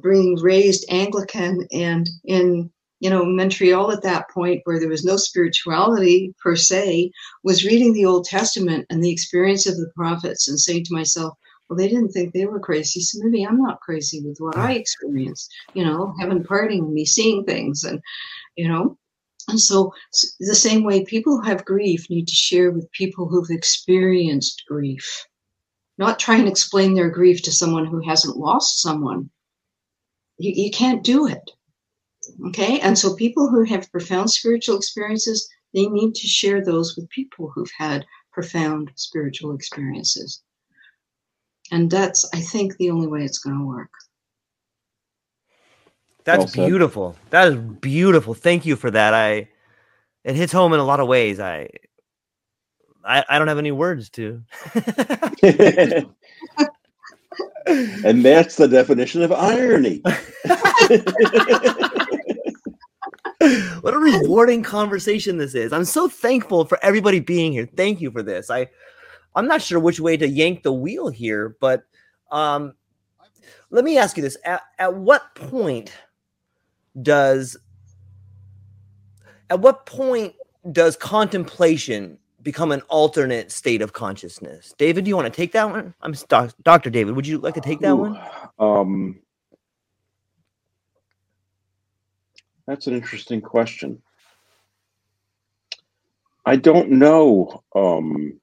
C: being raised Anglican and in you know Montreal at that point where there was no spirituality per se was reading the Old Testament and the experience of the prophets and saying to myself, well, they didn't think they were crazy, so maybe I'm not crazy with what I experienced. You know, heaven parting, me seeing things, and you know. And so, the same way people who have grief need to share with people who've experienced grief, not try and explain their grief to someone who hasn't lost someone you, you can't do it. Okay. And so people who have profound spiritual experiences, they need to share those with people who've had profound spiritual experiences. And that's, I think, the only way it's going to work.
A: That's well beautiful. That is beautiful. Thank you for that. I it hits home in a lot of ways. I I, I don't have any words to.
B: and that's the definition of irony.
A: what a rewarding conversation this is. I'm so thankful for everybody being here. Thank you for this. I I'm not sure which way to yank the wheel here, but um let me ask you this. At, at what point does at what point does contemplation become an alternate state of consciousness. David, do you want to take that one? I'm Dr. David. Would you like to take that one? Um,
B: that's an interesting question. I don't know. Um,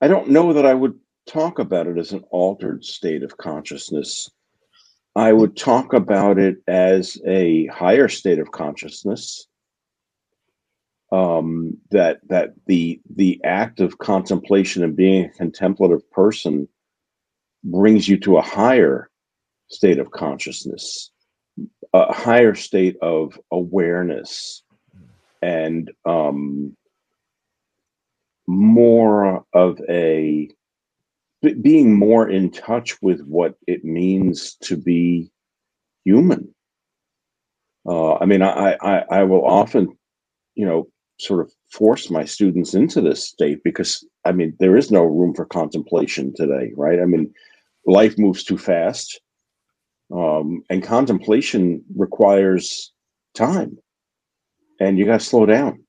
B: I don't know that I would talk about it as an altered state of consciousness. I would talk about it as a higher state of consciousness um, that that the the act of contemplation and being a contemplative person brings you to a higher state of consciousness, a higher state of awareness, and um, more of a being more in touch with what it means to be human. Uh, I mean, I, I I will often, you know, sort of force my students into this state because I mean there is no room for contemplation today, right? I mean, life moves too fast, um, and contemplation requires time, and you got to slow down.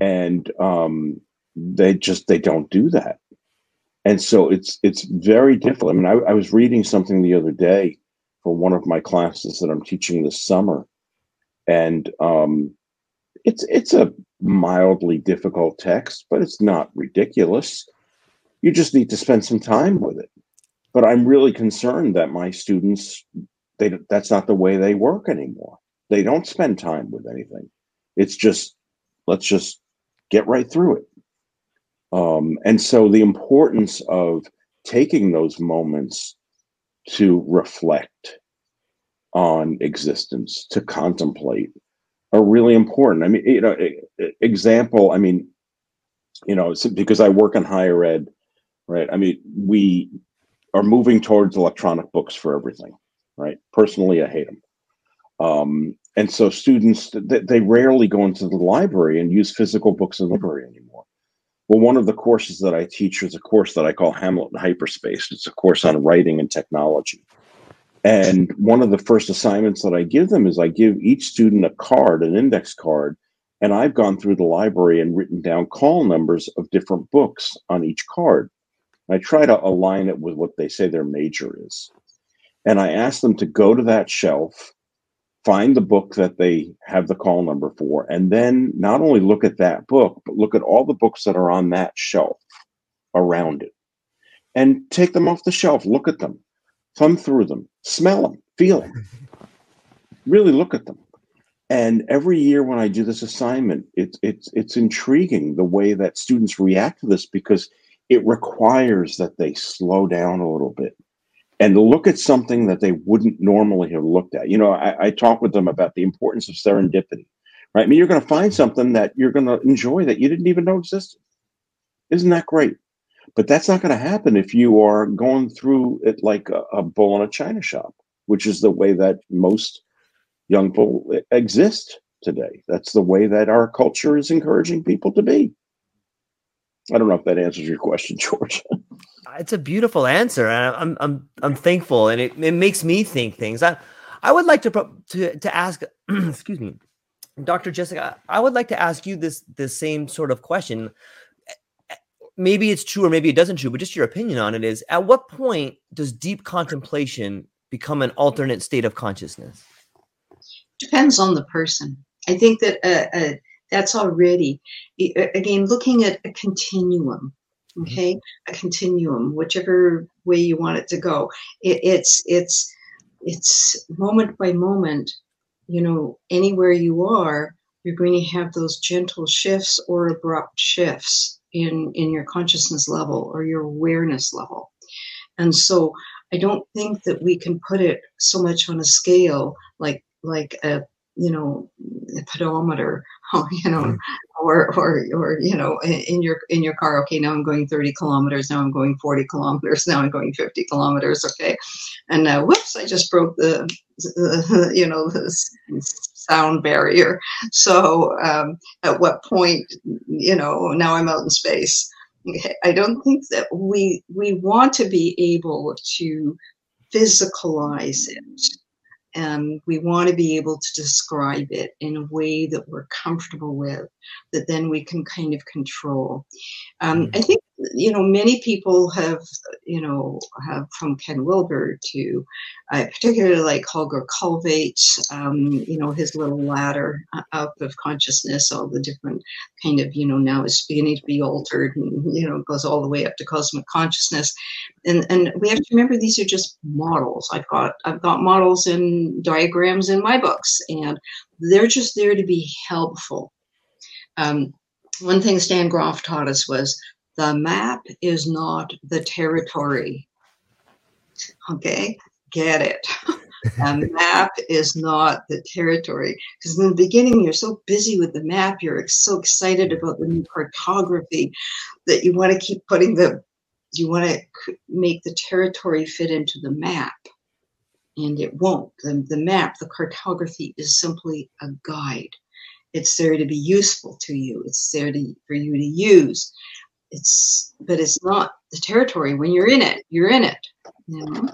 B: And um, they just they don't do that, and so it's it's very difficult. I mean, I, I was reading something the other day for one of my classes that I'm teaching this summer, and um, it's it's a mildly difficult text, but it's not ridiculous. You just need to spend some time with it. But I'm really concerned that my students they that's not the way they work anymore. They don't spend time with anything. It's just let's just get right through it. Um, and so the importance of taking those moments to reflect on existence, to contemplate, are really important. I mean, you know, example, I mean, you know, because I work in higher ed, right? I mean, we are moving towards electronic books for everything, right? Personally, I hate them. Um, and so students, they, they rarely go into the library and use physical books in the library anymore. Well, one of the courses that I teach is a course that I call Hamlet in Hyperspace. It's a course on writing and technology. And one of the first assignments that I give them is I give each student a card, an index card, and I've gone through the library and written down call numbers of different books on each card. I try to align it with what they say their major is. And I ask them to go to that shelf, find the book that they have the call number for, and then not only look at that book, but look at all the books that are on that shelf around it. And take them off the shelf, look at them, thumb through them, smell them, feel them, really look at them. And every year when I do this assignment, it's it's it's intriguing the way that students react to this because it requires that they slow down a little bit and look at something that they wouldn't normally have looked at. You know, I, I talk with them about the importance of serendipity, right? I mean, you're going to find something that you're going to enjoy that you didn't even know existed. Isn't that great? But that's not going to happen if you are going through it like a, a bull in a china shop, which is the way that most young people exist today. That's the way that our culture is encouraging people to be. I don't know if that answers your question, George.
A: It's a beautiful answer, and I'm I'm I'm thankful, and it, it makes me think things. I I would like to to to ask, excuse me, Dr. Jessica. I would like to ask you this this same sort of question. Maybe it's true, or maybe it doesn't true, but just your opinion on it is: At what point does deep contemplation become an alternate state of consciousness?
C: Depends on the person. I think that uh, uh, that's already again looking at a continuum. Mm-hmm. okay a continuum whichever way you want it to go. It, it's it's it's moment by moment you know anywhere you are you're going to have those gentle shifts or abrupt shifts in in your consciousness level or your awareness level. And so i don't think that we can put it so much on a scale like like a you know a pedometer you know or or or you know in your in your car okay now i'm going 30 kilometers now i'm going 40 kilometers now i'm going 50 kilometers okay? And uh, whoops i just broke the, the you know the sound barrier. So um, at what point you know now i'm out in space. I don't think that we we want to be able to physicalize it and we want to be able to describe it in a way that we're comfortable with that then we can kind of control. Um, i think you know many people have you know have from ken wilber to i particularly like holger Kalweit, um, you know his little ladder up of consciousness all the different kind of you know now it's beginning to be altered and you know goes all the way up to cosmic consciousness. And and we have to remember these are just models. I've got i've got models and diagrams in my books and they're just there to be helpful. Um, one thing stan grof taught us was the map is not the territory. Okay get it. A map is not the territory. Because in the beginning you're so busy with the map you're so excited about the new cartography that you want to keep putting the you want to make the territory fit into the map. And it won't. The, the map the cartography is simply a guide. It's there to be useful to you. It's there to, for you to use it's but it's not the territory when you're in it you're in it you know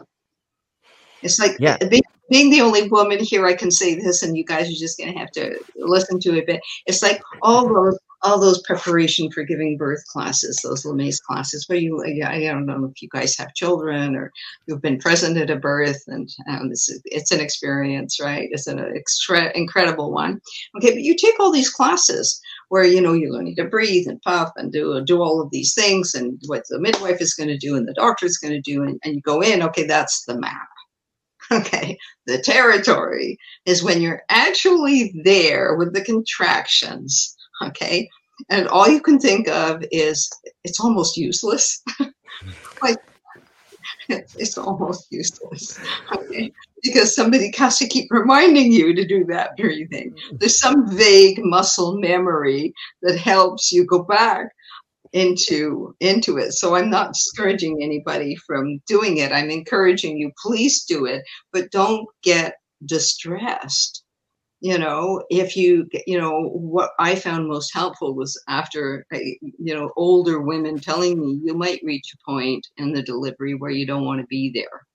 C: it's like yeah. being, being the only woman here i can say this and you guys are just going to have to listen to it but it's like all those all those preparation for giving birth classes, those Lamaze classes, where you, I don't know if you guys have children or you've been present at a birth, and um, this is, it's an experience, right? It's an extra, incredible one. Okay, but you take all these classes where you know you're learning to breathe and puff and do do all of these things, and what the midwife is going to do and the doctor is going to do, and, and you go in. Okay, that's the map. Okay, the territory is when you're actually there with the contractions okay and all you can think of is it's almost useless like it's almost useless. Okay. Because somebody has to keep reminding you to do that breathing. There's some vague muscle memory that helps you go back into into it. So i'm not discouraging anybody from doing it. I'm encouraging you please do it but don't get distressed you know if you you know what i found most helpful was after uh, you know older women telling me you might reach a point in the delivery where you don't want to be there.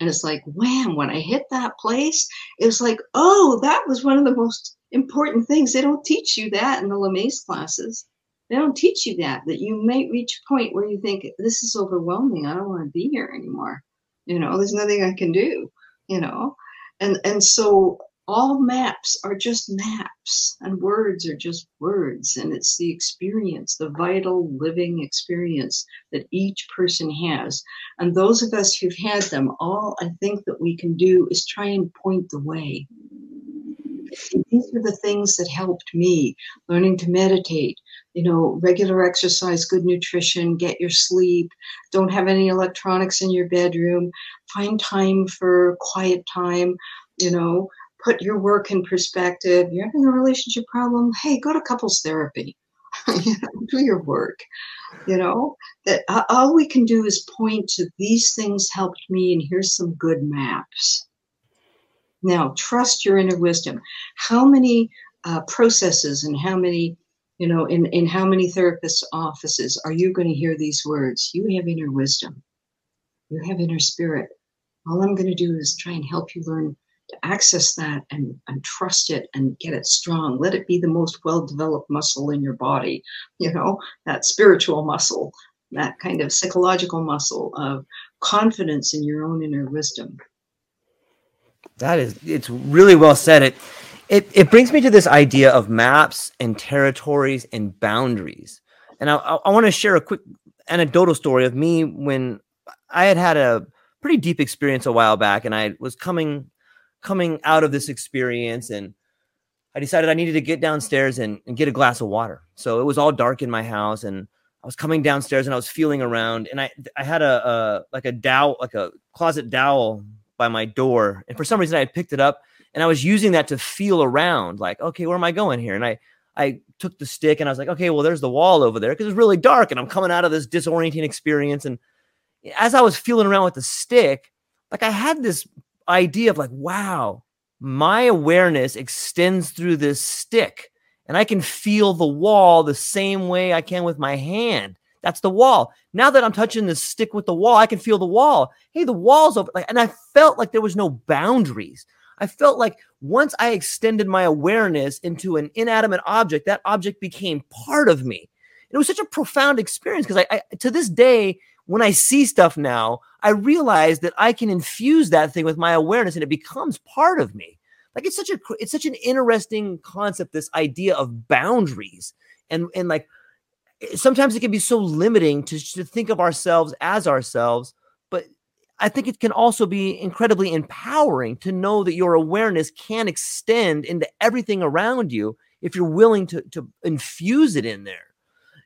C: And it's like wham when i hit that place it was like oh that was one of the most important things. They don't teach you that in the Lamaze classes. They don't teach you that that you might reach a point where you think this is overwhelming i don't want to be here anymore. You know there's nothing i can do you know? And and so all maps are just maps and words are just words and it's the experience the vital living experience that each person has. And those of us who've had them all i think that we can do is try and point the way. These are the things that helped me learning to meditate you know regular exercise good nutrition get your sleep don't have any electronics in your bedroom find time for quiet time you know put your work in perspective. You're having a relationship problem. Hey, go to couples therapy. do your work. You know that all we can do is point to these things helped me, and here's some good maps. Now, trust your inner wisdom. How many uh, processes and how many You know, in, in how many therapists' offices are you going to hear these words? You have inner wisdom, you have inner spirit. All I'm going to do is try and help you learn to access that and, and trust it and get it strong. Let it be the most well developed muscle in your body, you know, that spiritual muscle, that kind of psychological muscle of confidence in your own inner wisdom.
A: That is, it's really well said. It, it, it brings me to this idea of maps and territories and boundaries. And I, I, I want to share a quick anecdotal story of me when I had had a pretty deep experience a while back, and I was coming coming out of this experience, and I decided I needed to get downstairs and, and get a glass of water. So it was all dark in my house, and I was coming downstairs, and I was feeling around, and I I had a, a like a dowel, like a closet dowel by my door, and for some reason I picked it up and I was using that to feel around, like, okay, where am I going here? And I I took the stick and I was like, okay, well, there's the wall over there because it's really dark and I'm coming out of this disorienting experience. And as I was feeling around with the stick, like I had this idea of like, wow, my awareness extends through this stick and I can feel the wall the same way I can with my hand. That's the wall. Now that I'm touching the stick with the wall, I can feel the wall. Hey, the wall's over. Like, and I felt like there was no boundaries. I felt like once I extended my awareness into an inanimate object, that object became part of me. It was such a profound experience because I, I, to this day, when I see stuff now, I realize that I can infuse that thing with my awareness and it becomes part of me. Like it's such a it's such an interesting concept, this idea of boundaries. And and like eh, sometimes it can be so limiting to, to think of ourselves as ourselves but I think it can also be incredibly empowering to know that your awareness can extend into everything around you if you're willing to, to infuse it in there.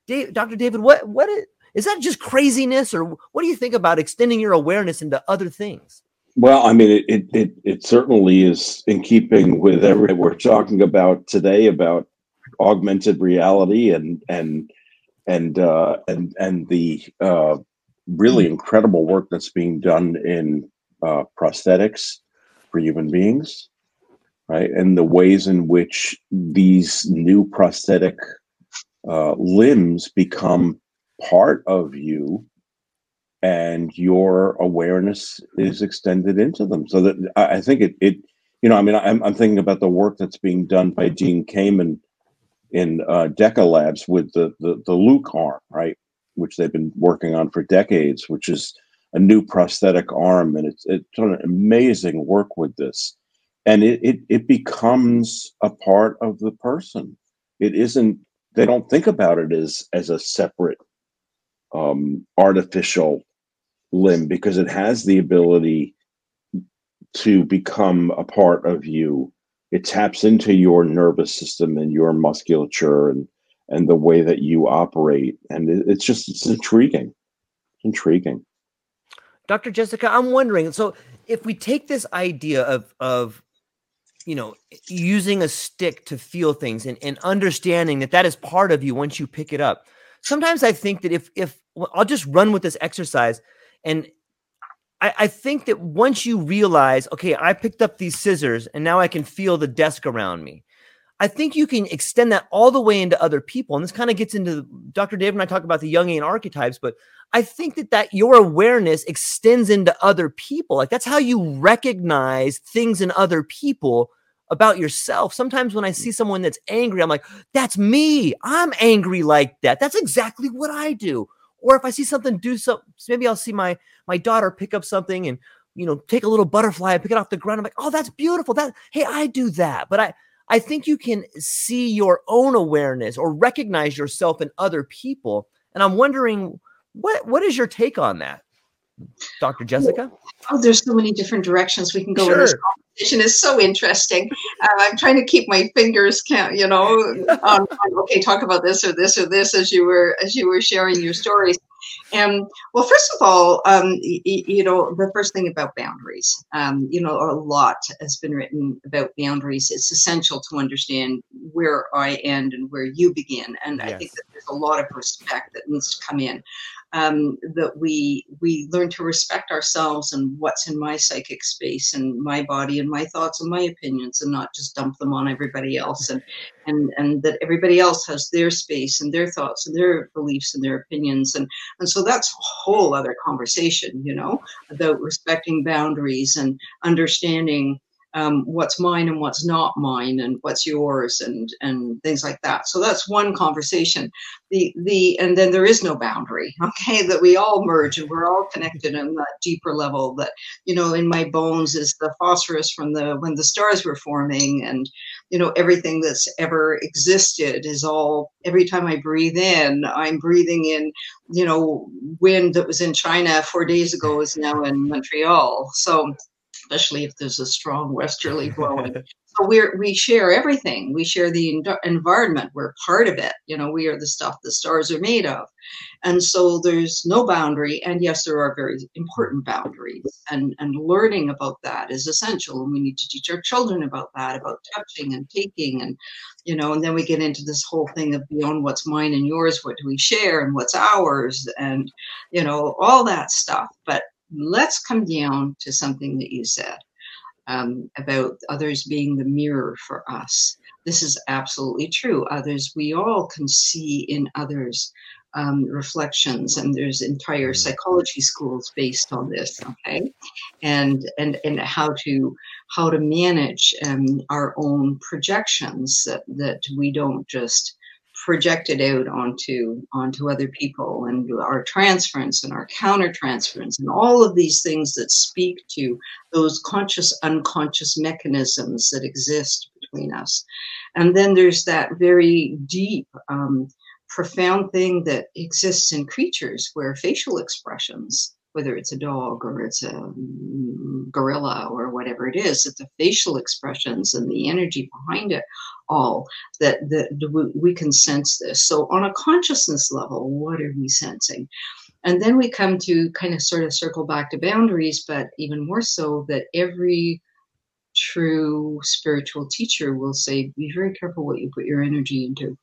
A: Dave, Dr. David, what what is, is that just craziness or what do you think about extending your awareness into other things?
B: Well, I mean, it, it, it, certainly is in keeping with everything we're talking about today about augmented reality and and and uh, and and the uh, really incredible work that's being done in uh, prosthetics for human beings, right? And the ways in which these new prosthetic uh, limbs become part of you and your awareness is extended into them. So that I think it, it you know, I mean, I'm, I'm thinking about the work that's being done by Dean Kamen in uh, DEKA Labs with the, the, the Luke arm, right? which they've been working on for decades, which is a new prosthetic arm, and it's it's done amazing work with this, and it, it it becomes a part of the person. It isn't. They don't think about it as as a separate um, artificial limb because it has the ability to become a part of you. It taps into your nervous system and your musculature and and the way that you operate. And it, it's just it's intriguing. It's intriguing.
A: Dr. Jessica, I'm wondering. So if we take this idea of of you know using a stick to feel things and, and understanding that that is part of you once you pick it up sometimes i think that if if i'll just run with this exercise and I, I think that once you realize okay i picked up these scissors and now i can feel the desk around me I think you can extend that all the way into other people. And this kind of gets into Dr. David and I talk about the Jungian archetypes, but I think that that your awareness extends into other people. Like that's how you recognize things in other people about yourself. Sometimes when I mm. see someone that's angry, I'm like, that's me. I'm angry like that. That's exactly what I do. Or if I see something do so, maybe I'll see my my daughter pick up something and you know take a little butterfly and pick it off the ground. I'm like, oh, that's beautiful. That hey, I do that. But I I think you can see your own awareness or recognize yourself in other people. And I'm wondering what what is your take on that, Dr. Jessica?
C: Oh, there's so many different directions we can go. Sure. This conversation is so interesting. Uh, I'm trying to keep my fingers count, you know, on, on, okay, talk about this or this or this as you were as you were sharing your stories. And well, first of all, um, y- you know, the first thing about boundaries, um, you know, a lot has been written about boundaries. It's essential to understand where I end and where you begin. And yes. I think that there's a lot of respect that needs to come in. Um, that we we learn to respect ourselves and what's in my psychic space and my body and my thoughts and my opinions and not just dump them on everybody else and and and that everybody else has their space and their thoughts and their beliefs and their opinions. And and so that's a whole other conversation you know about respecting boundaries and understanding um, what's mine and what's not mine and what's yours and and things like that. So that's one conversation. The the and then there is no boundary okay? That we all merge and we're all connected on that deeper level that you know in my bones is the phosphorus from the when the stars were forming and you know everything that's ever existed is all every time i breathe in i'm breathing in you know wind that was in china four days ago is now in montreal. So especially if there's a strong westerly blowing. so we're we share everything. We share the environment. We're part of it. You know, we are the stuff the stars are made of, and so there's no boundary. And yes, there are very important boundaries, and and learning about that is essential. And we need to teach our children about that, about touching and taking, and you know, and then we get into this whole thing of beyond what's mine and yours. What do we share and what's ours, and you know, all that stuff. But let's come down to something that you said um, about others being the mirror for us. This is absolutely true. Others, we all can see in others um, reflections, and there's entire mm. psychology schools based on this. Okay, and and and how to how to manage um, our own projections that that we don't just projected out onto onto other people and our transference and our counter transference and all of these things that speak to those conscious unconscious mechanisms that exist between us. And then there's that very deep um, profound thing that exists in creatures where facial expressions whether it's a dog or it's a mm, gorilla or whatever it is, that the facial expressions and the energy behind it all that, that we can sense this. So on a consciousness level, what are we sensing? And then we come to kind of sort of circle back to boundaries, but even more so that every true spiritual teacher will say, be very careful what you put your energy into.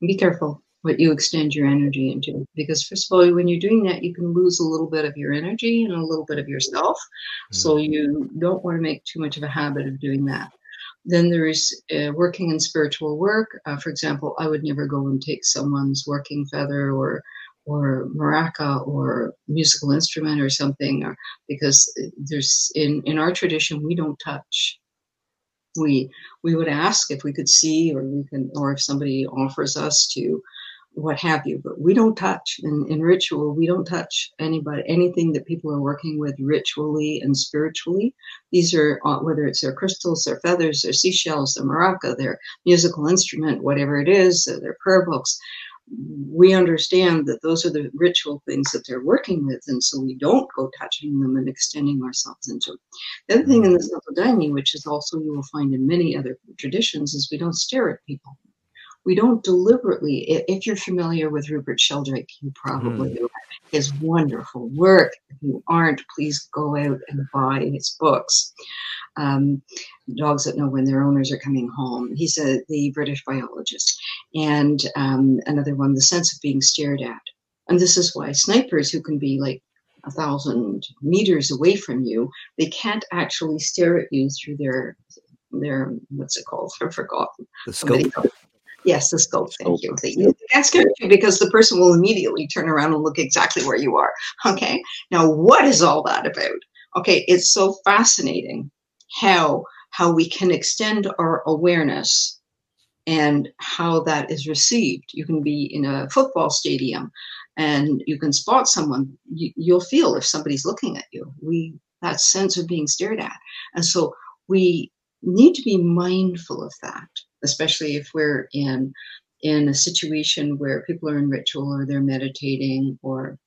C: Be careful what you extend your energy into. Because first of all, when you're doing that, you can lose a little bit of your energy and a little bit of yourself. Mm-hmm. So you don't want to make too much of a habit of doing that. Then there is uh, working in spiritual work. Uh, for example, I would never go and take someone's working feather or or maraca or musical instrument or something, or, because there's in in our tradition we don't touch we we would ask if we could see or we can or if somebody offers us to what have you. But we don't touch in, in ritual. We don't touch anybody, anything that people are working with ritually and spiritually. These are uh, whether it's their crystals, their feathers, their seashells, their maraca, their musical instrument, whatever it is, their prayer books. We understand that those are the ritual things that they're working with, and so we don't go touching them and extending ourselves into. The other thing in the Self which is also you will find in many other traditions, is we don't stare at people we don't deliberately if you're familiar with rupert sheldrake you probably mm. his wonderful work. If you aren't please go out and buy his books. Um, dogs that know when their owners are coming home. He's a the british biologist. And um, another one the sense of being stared at. And this is why snipers who can be like a thousand meters away from you they can't actually stare at you through their their what's it called? I've forgotten
A: the scope
C: Yes, the scope. Thank you. you. That's good because the person will immediately turn around and look exactly where you are. Okay. Now, what is all that about? Okay, it's so fascinating how how we can extend our awareness and how that is received. You can be in a football stadium and you can spot someone. You, you'll feel if somebody's looking at you. We that sense of being stared at, and so we need to be mindful of that especially if we're in in a situation where people are in ritual or they're meditating or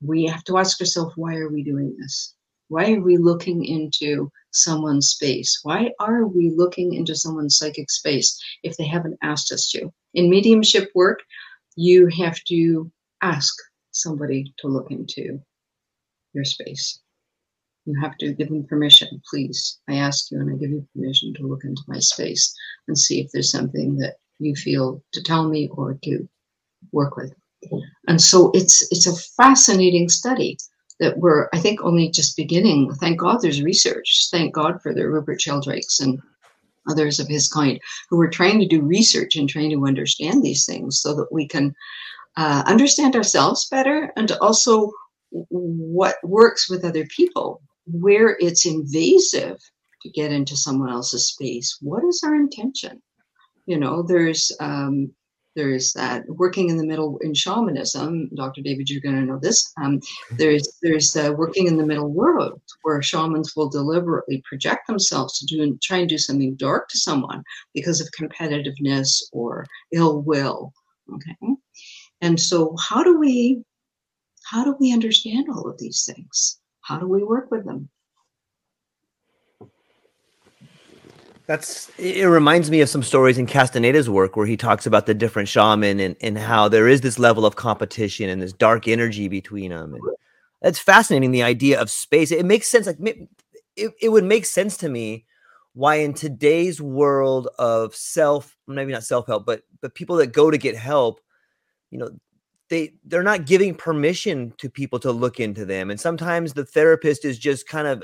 C: we have to ask ourselves why are we doing this? Why are we looking into someone's space? Why are we looking into someone's psychic space if they haven't asked us to? In mediumship work you have to ask somebody to look into your space you have to give them permission, please. I ask you and I give you permission to look into my space and see if there's something that you feel to tell me or to work with. And so it's it's a fascinating study that we're I think only just beginning. Thank God there's research. Thank God for the Rupert Sheldrake's and others of his kind who are trying to do research and trying to understand these things so that we can uh, understand ourselves better and also what works with other people where it's invasive to get into someone else's space what is our intention? You know there's um, there's that working in the middle in shamanism dr david you're going to know this um, there's there's uh, working in the middle world where shamans will deliberately project themselves to do and try and do something dark to someone because of competitiveness or ill will okay? And so how do we how do we understand all of these things how do we work with them
A: That's it reminds me of some stories in Castaneda's work where he talks about the different shaman and, and how there is this level of competition and this dark energy between them. And that's fascinating. The idea of space. It makes sense. Like it, it would make sense to me why in today's world of self, maybe not self-help, but but people that go to get help, you know, they they're not giving permission to people to look into them. And sometimes the therapist is just kind of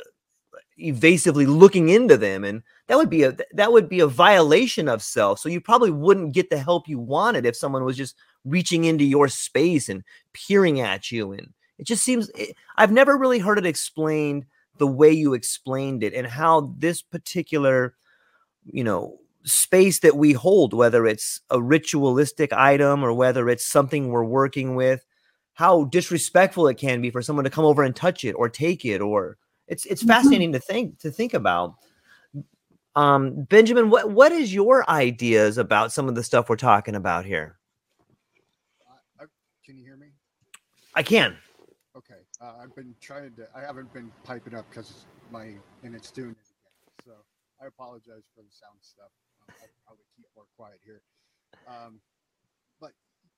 A: uh, evasively looking into them and that would be a that would be a violation of self so you probably wouldn't get the help you wanted if someone was just reaching into your space and peering at you and it just seems it, i've never really heard it explained the way you explained it and how this particular you know space that we hold whether it's a ritualistic item or whether it's something we're working with how disrespectful it can be for someone to come over and touch it or take it or it's it's mm-hmm. fascinating to think to think about. Um, Benjamin, what what is your ideas about some of the stuff we're talking about here?
D: Uh, can you hear me?
A: I can.
D: Okay, uh, I've been trying to. I haven't been piping up because my and it's doing it again. So I apologize for the sound stuff. I, I would keep more quiet here. Um, but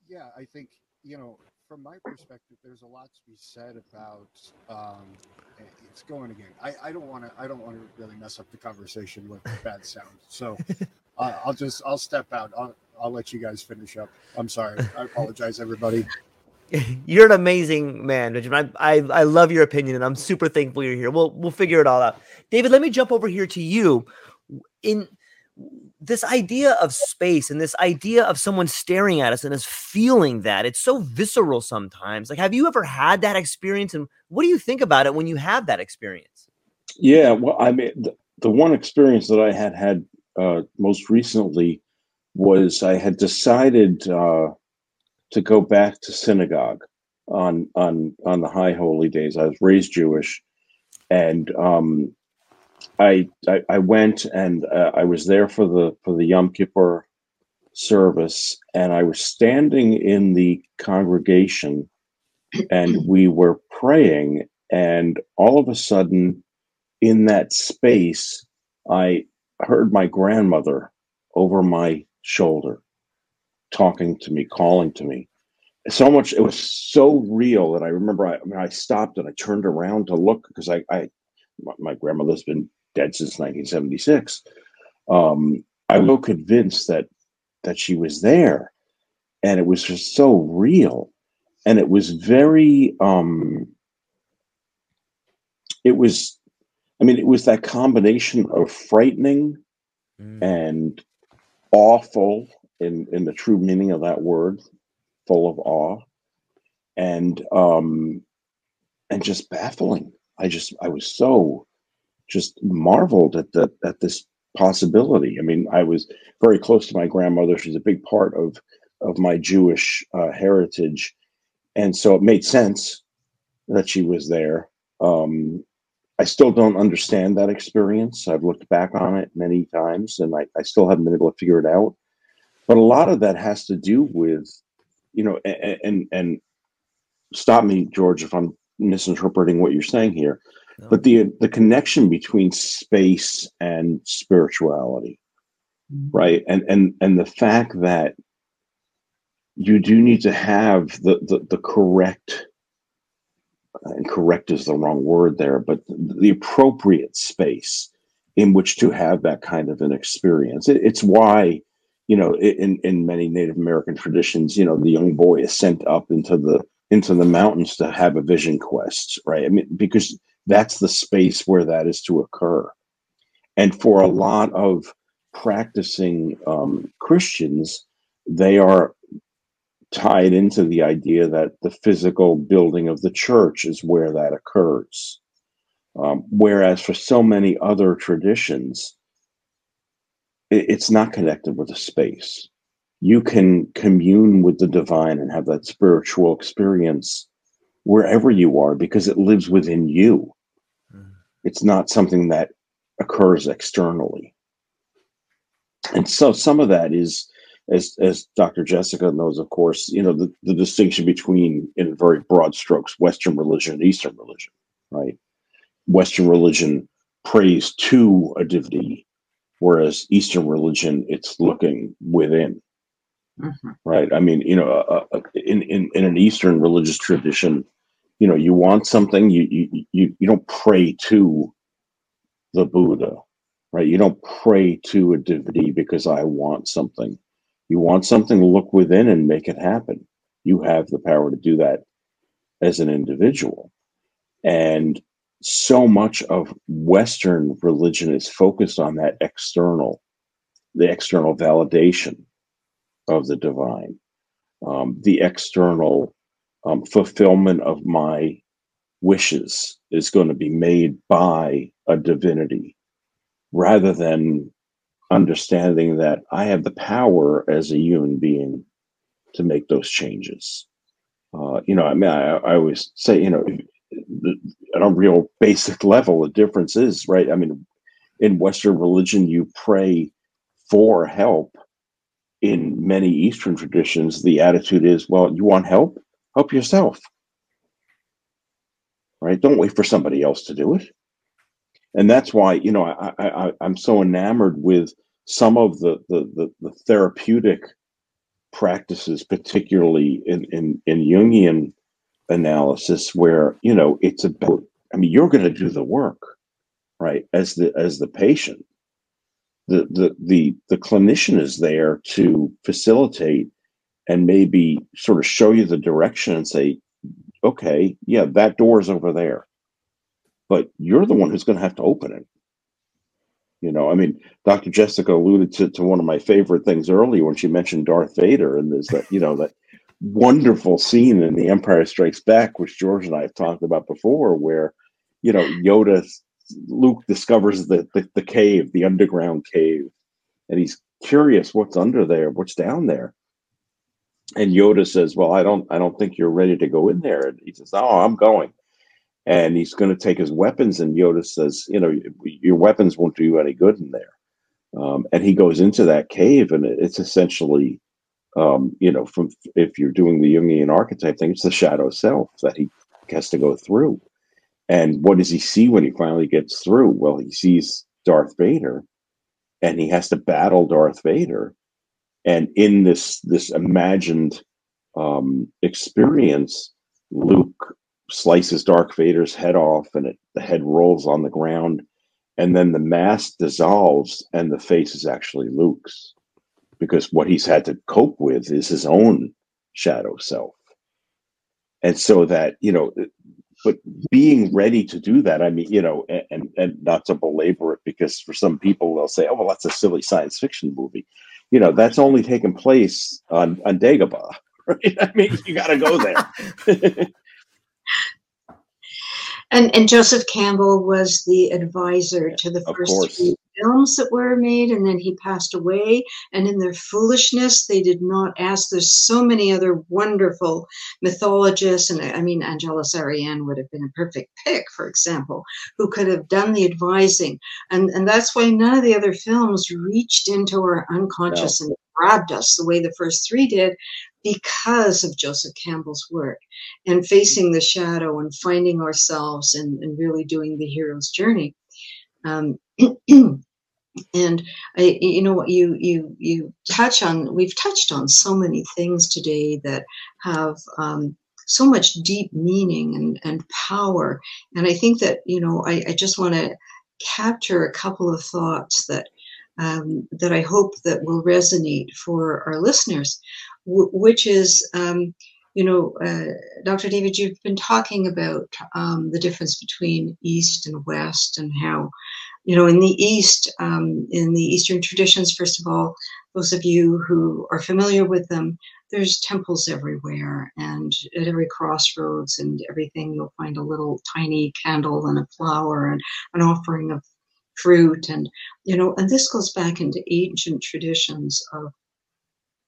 D: yeah, I think you know from my perspective, there's a lot to be said about. Um, it's going again. I, I don't want to. I don't want to really mess up the conversation with bad sound. So uh, I'll just I'll step out. I'll I'll let you guys finish up. I'm sorry. I apologize, everybody.
A: You're an amazing man, Benjamin. I, I I love your opinion, and I'm super thankful you're here. We'll we'll figure it all out. David, let me jump over here to you. In this idea of space and this idea of someone staring at us and us feeling that it's so visceral sometimes. Like have you ever had that experience? And what do you think about it when you have that experience?
B: Yeah well i mean the, the one experience that i had had uh, most recently was i had decided uh, to go back to synagogue on on on the high holy days. I was raised jewish and um, I, I, I went and uh, I was there for the for the Yom Kippur service, and I was standing in the congregation, and we were praying, and all of a sudden, in that space, I heard my grandmother over my shoulder talking to me, calling to me. So much, it was so real that I remember. I, I mean, I stopped and I turned around to look because I, I my, my grandmother's been dead since 1976. Um, I was so convinced that that she was there, and it was just so real, and it was very. Um, it was, I mean, it was that combination of frightening mm. and awful in in the true meaning of that word, full of awe, and um, and just baffling. I just I was so just marveled at the at this possibility. I mean, I was very close to my grandmother. She's a big part of of my Jewish uh, heritage, and so it made sense that she was there. Um, I still don't understand that experience. I've looked back on it many times, and I, I still haven't been able to figure it out. But a lot of that has to do with, you know, and and, and stop me, George, if I'm misinterpreting what you're saying here but the the connection between space and spirituality mm-hmm. right? And and and the fact that you do need to have the the, the correct and correct is the wrong word there but the appropriate space in which to have that kind of an experience. It, it's why you know, in in many Native American traditions, you know, the young boy is sent up into the into the mountains to have a vision quest, right? I mean, because that's the space where that is to occur. And for a lot of practicing um, Christians, they are tied into the idea that the physical building of the church is where that occurs. Um, whereas for so many other traditions, it, it's not connected with a space. You can commune with the divine and have that spiritual experience wherever you are because it lives within you. Mm. It's not something that occurs externally. And so some of that is as as Dr. Jessica knows, of course, you know, the, the distinction between, in very broad strokes, Western religion and Eastern religion, right? Western religion prays to a divinity, whereas Eastern religion, it's looking within, mm-hmm. right? I mean, you know, uh, in, in in an Eastern religious tradition, you know, you want something, you you you, you don't pray to the Buddha, right? You don't pray to a divinity because I want something you want something look within and make it happen. You have the power to do that as an individual. And so much of Western religion is focused on that external, the external validation of the divine, um, the external um, fulfillment of my wishes is going to be made by a divinity rather than understanding that I have the power as a human being to make those changes. Uh, you know, I mean, I, I always say, you know, at a real basic level, the difference is, right? I mean, in Western religion, you pray for help. In many Eastern traditions, the attitude is, well, you want help? Help yourself. Right? Don't wait for somebody else to do it and that's why you know I, I I'm so enamored with some of the the the, the therapeutic practices, particularly in, in in Jungian analysis, where you know it's about. I mean, you're going to do the work, right? As the as the patient, the the the the clinician is there to facilitate and maybe sort of show you the direction and say, okay, yeah, that door is over there but you're the one who's going to have to open it. You know, I mean, Dr. Jessica alluded to, to one of my favorite things earlier when she mentioned Darth Vader, and there's that, you know, that wonderful scene in The Empire Strikes Back, which George and I have talked about before, where, you know, Yoda, Luke discovers the, the, the cave, the underground cave, and he's curious what's under there, what's down there. And Yoda says, "Well, I don't, I don't think you're ready to go in there." And he says, "Oh, I'm going." and he's going to take his weapons. And Yoda says, "You know, your weapons won't do you any good in there." Um, and he goes into that cave, and it's essentially, um, you know, from if you're doing the Jungian archetype thing, it's the shadow self that he has to go through. And what does he see when he finally gets through? Well, he sees Darth Vader, and he has to battle Darth Vader. And in this this imagined um, experience, Luke slices Darth Vader's head off, and it, the head rolls on the ground, and then the mask dissolves, and the face is actually Luke's, because what he's had to cope with is his own shadow self, and so that you know, but being ready to do that, I mean, you know, and and not to belabor it, because for some people they'll say, oh well, that's a silly science fiction movie, you know, that's only taken place on on Dagobah. Right? I mean, you got to go there.
C: And, and Joseph Campbell was the advisor to the first films that were made, and then he passed away. And in their foolishness, they did not ask. There's so many other wonderful mythologists, and I mean, Angeles Arrien would have been a perfect pick, for example, who could have done the advising. And, and that's why none of the other films reached into our unconscious and grabbed us the way the first three did because of Joseph Campbell's work and facing the shadow and finding ourselves and, and really doing the hero's journey. Um, and I, you know what you you you touch on we've touched on so many things today that have um, so much deep meaning and, and power and i think that you know i, I just want to capture a couple of thoughts that um, that I hope that will resonate for our listeners, w- which is, um, you know, uh, Dr. David, you've been talking about um, the difference between East and West and how, you know, in the East, um, in the Eastern traditions, first of all, those of you who are familiar with them, there's temples everywhere and at every crossroads and everything you'll find a little tiny candle and a flower and an offering of fruit and you know and this goes back into ancient traditions of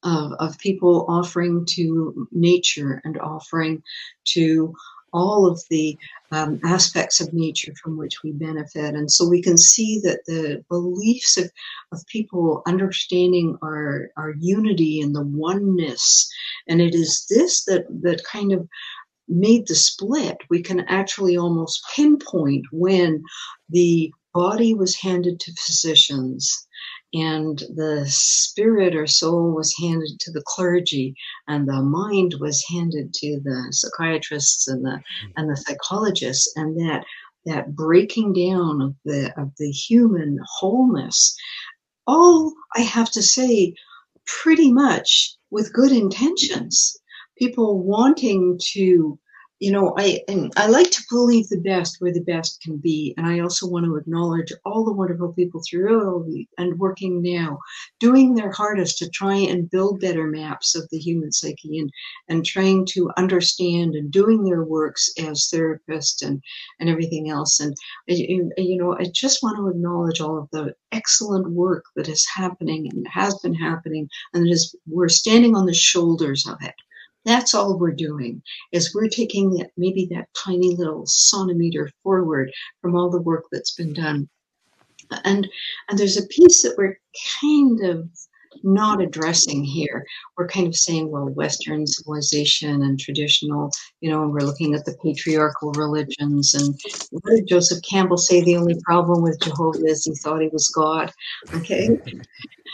C: of, of people offering to nature and offering to all of the um, aspects of nature from which we benefit. And so we can see that the beliefs of, of people understanding our, our unity and the oneness, and it is this that, that kind of made the split. We can actually almost pinpoint when the body was handed to physicians and the spirit or soul was handed to the clergy and the mind was handed to the psychiatrists and the mm. and the psychologists and that that breaking down of the of the human wholeness all i have to say pretty much with good intentions. People wanting to you know, I and I like to believe the best where the best can be, and I also want to acknowledge all the wonderful people throughout and working now, doing their hardest to try and build better maps of the human psyche and and trying to understand and doing their works as therapists and and everything else. And you know, I just want to acknowledge all of the excellent work that is happening and has been happening, and is we're standing on the shoulders of it that's all we're doing is we're taking that maybe that tiny little sonometer forward from all the work that's been done and and there's a piece that we're kind of not addressing here. We're kind of saying, well, Western civilization and traditional, you know, and we're looking at the patriarchal religions. And what did Joseph Campbell say? The only problem with Jehovah is he thought he was God. Okay.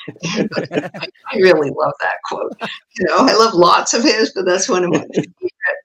C: I really love that quote. You know, I love lots of his, but that's one of my favorite,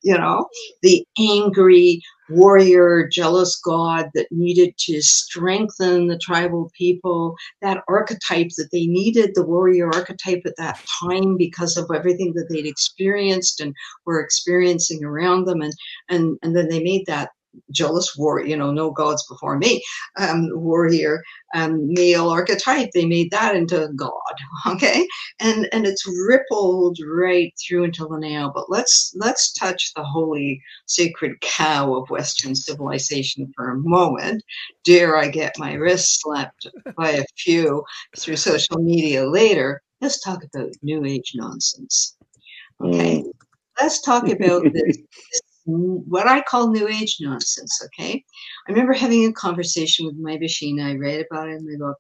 C: you know, the angry, warrior, jealous God that needed to strengthen the tribal people, that archetype that they needed, the warrior archetype at that time because of everything that they'd experienced and were experiencing around them. And, and, and then they made that jealous war, you know, no gods before me, um, warrior, um, male archetype. They made that into God, okay, and and it's rippled right through until now. But let's let's touch the holy sacred cow of Western civilization for a moment. Dare I get my wrist slapped by a few through social media later? Let's talk about New Age nonsense. Okay, mm. let's talk about this, this what I call New Age nonsense. Okay, I remember having a conversation with my Bashina. I read about it in my book.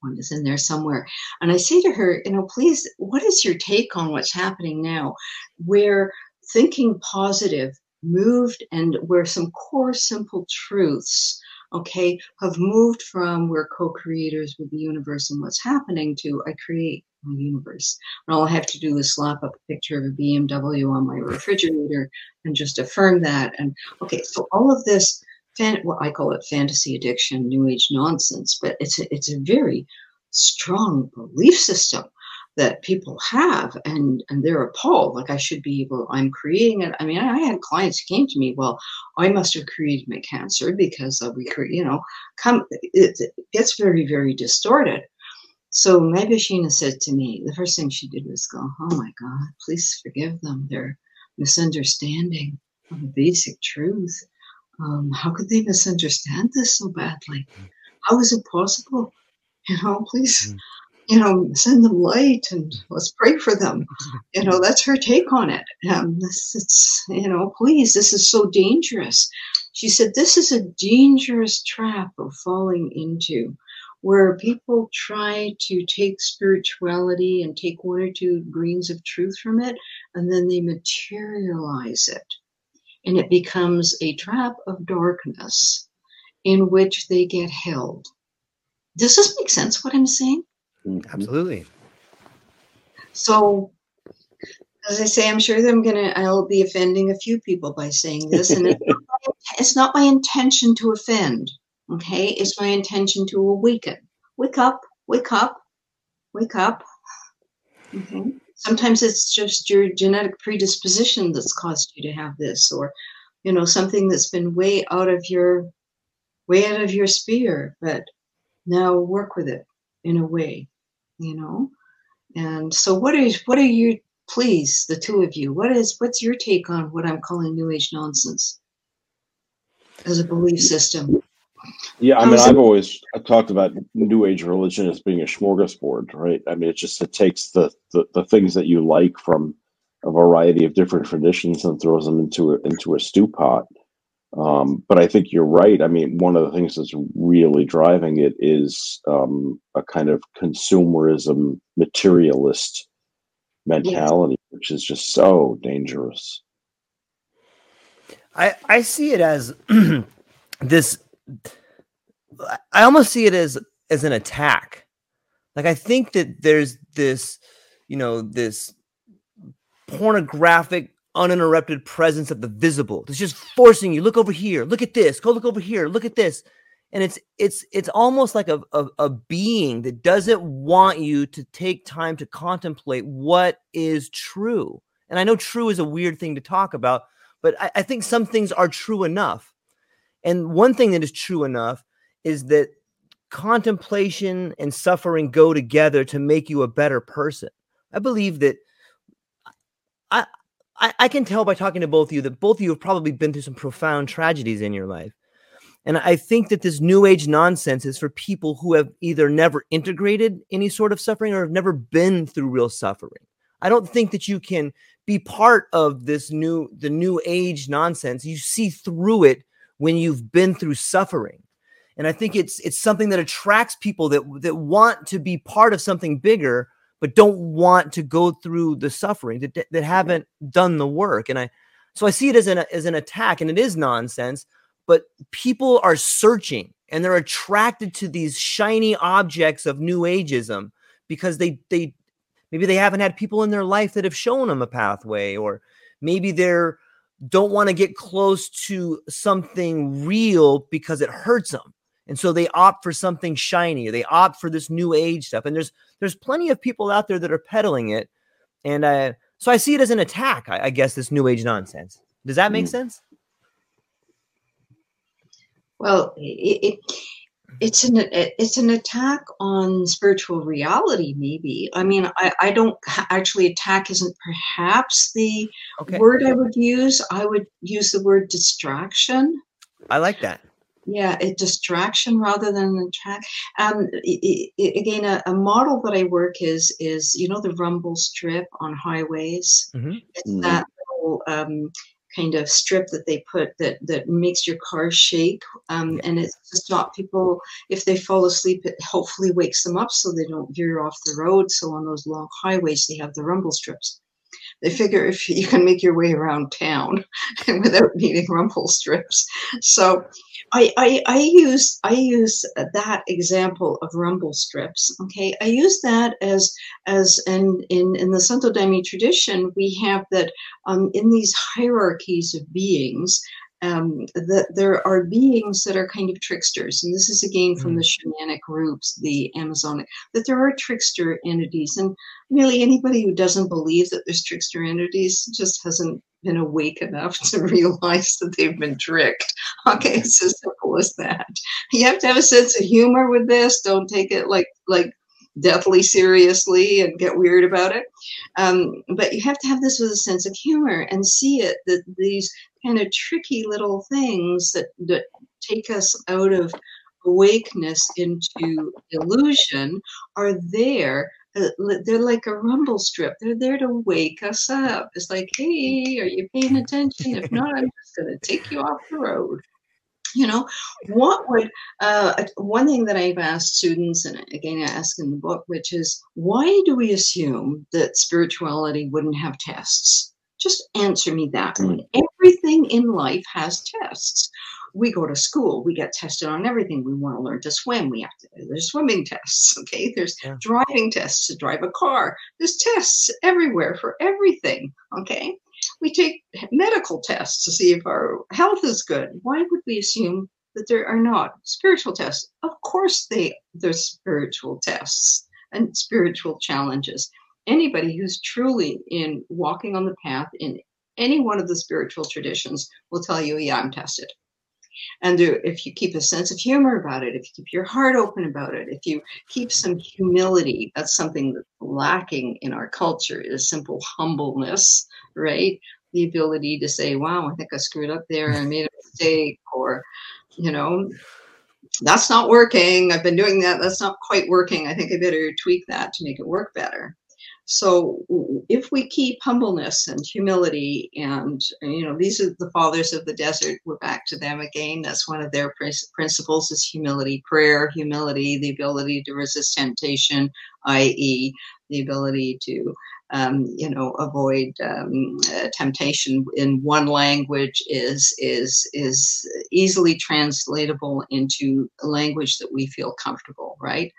C: One is in there somewhere, and I say to her, you know, please, what is your take on what's happening now, where thinking positive moved and where some core simple truths okay, have moved from we're co-creators with the universe and what's happening to I create universe. And all I have to do is slap up a picture of a BMW on my refrigerator and just affirm that. And okay, so all of this, fan, well, I call it fantasy addiction, new age nonsense, but it's a, it's a very strong belief system that people have and and they're appalled like i should be able i'm creating it i mean i, had clients who came to me well i must have created my cancer because we create you know come it, it gets very very distorted so maybe Sheena said to me, the first thing she did was go, Oh my God, please forgive them. They're misunderstanding of the basic truth. Um, how could they misunderstand this so badly? How is it possible? You know, please, mm. you know, send them light and let's pray for them. You know, that's her take on it. Um, this, it's, you know, please, this is so dangerous. She said, This is a dangerous trap of falling into where people try to take spirituality and take one or two grains of truth from it, and then they materialize it. And it becomes a trap of darkness in which they get held. Does this make sense what I'm saying?
A: Mm-hmm. Absolutely.
C: So, as I say, I'm sure that I'm gonna I'll be offending a few people by saying this, and it's, not my, it's not my intention to offend. Okay, it's my intention to awaken. Wake up, wake up, wake up. Okay. Sometimes it's just your genetic predisposition that's caused you to have this, or you know, something that's been way out of your way out of your sphere, but now work with it in a way, you know. And so, what is what are you? Please, the two of you, what is what's your take on what I'm calling New Age nonsense as a belief system?
B: Yeah, I mean, I've always I talked about New Age religion as being a smorgasbord, right? I mean, it just it takes the, the the things that you like from a variety of different traditions and throws them into a, into a stew pot. Um, but I think you're right. I mean, one of the things that's really driving it is um, a kind of consumerism, materialist mentality, yes. which is just so dangerous.
A: I I see it as this. I almost see it as as an attack. Like I think that there's this, you know, this pornographic, uninterrupted presence of the visible. It's just forcing you. Look over here. Look at this. Go look over here. Look at this. And it's it's it's almost like a, a, a being that doesn't want you to take time to contemplate what is true. And I know true is a weird thing to talk about, but I, I think some things are true enough. And one thing that is true enough is that contemplation and suffering go together to make you a better person. I believe that I, I, I can tell by talking to both of you that both of you have probably been through some profound tragedies in your life. And I think that this new age nonsense is for people who have either never integrated any sort of suffering or have never been through real suffering. I don't think that you can be part of this new the new age nonsense. You see through it when you've been through suffering. And I think it's it's something that attracts people that that want to be part of something bigger but don't want to go through the suffering that, that haven't done the work and i so i see it as an as an attack and it is nonsense but people are searching and they're attracted to these shiny objects of new ageism because they they maybe they haven't had people in their life that have shown them a pathway or maybe they're don't want to get close to something real because it hurts them and so they opt for something shiny or they opt for this new age stuff and there's there's plenty of people out there that are peddling it and uh, so i see it as an attack I, I, guess this new age nonsense. Does that make mm. sense?
C: Well it, it, it's an it's an attack on spiritual reality maybe i mean i, I don't actually attack isn't perhaps the okay. word i would use i would use the word distraction
A: i like that
C: yeah a distraction rather than an attack um it, it, again a, a, model that i work is is you know the rumble strip on highways mm-hmm. it's mm-hmm. that little um kind of strip that they put that that makes your car shake um, and it's to stop people if they fall asleep it hopefully wakes them up so they don't veer off the road. So on those long highways they have the rumble strips they figure if you can make your way around town without needing rumble strips. So I, I, I use I use that example of rumble strips. Okay, I use that as as in in, in the Santo Daime tradition we have that um, in these hierarchies of beings um, that there are beings that are kind of tricksters, and this is again from the mm. shamanic groups, the Amazonic, that there are trickster entities, and really anybody who doesn't believe that there's trickster entities just hasn't been awake enough to realize that they've been tricked. Okay, it's as simple as that. You have to have a sense of humor with this. Don't take it like like deathly seriously and get weird about it. Um, but you have to have this with a sense of humor and see it that these kind of tricky little things that, that take us out of awakeness into illusion are there. Uh, they're like a rumble strip. They're there to wake us up. It's like, hey, are you paying attention? If not, I'm just going to take you off the road you know what would uh, one thing that i've asked students and again i ask in the book which is why do we assume that spirituality wouldn't have tests just answer me that. Everything in life has tests we go to school we get tested on everything we want to learn to swim we have to there's swimming tests okay there's yeah. driving tests to drive a car there's tests everywhere for everything okay we take medical tests to see if our health is good. Why would we assume that there are not spiritual tests. Of course, they there's spiritual tests and spiritual challenges. Anybody who's truly in walking on the path in any one of the spiritual traditions will tell you, yeah, I'm tested. And if you keep a sense of humor about it, if you keep your heart open about it, if you keep some humility, that's something that's lacking in our culture is simple humbleness, right? The ability to say, wow, I think I screwed up there. I made a mistake. Or, you know, that's not working. I've been doing that. That's not quite working. I think I better tweak that to make it work better. So if we keep humbleness and humility, and you know, these are the fathers of the desert. We're back to them again. That's one of their principles: is humility, prayer, humility, the ability to resist temptation, i.e., the ability to um, you know avoid um, uh, temptation in one language is is is easily translatable into a language that we feel comfortable right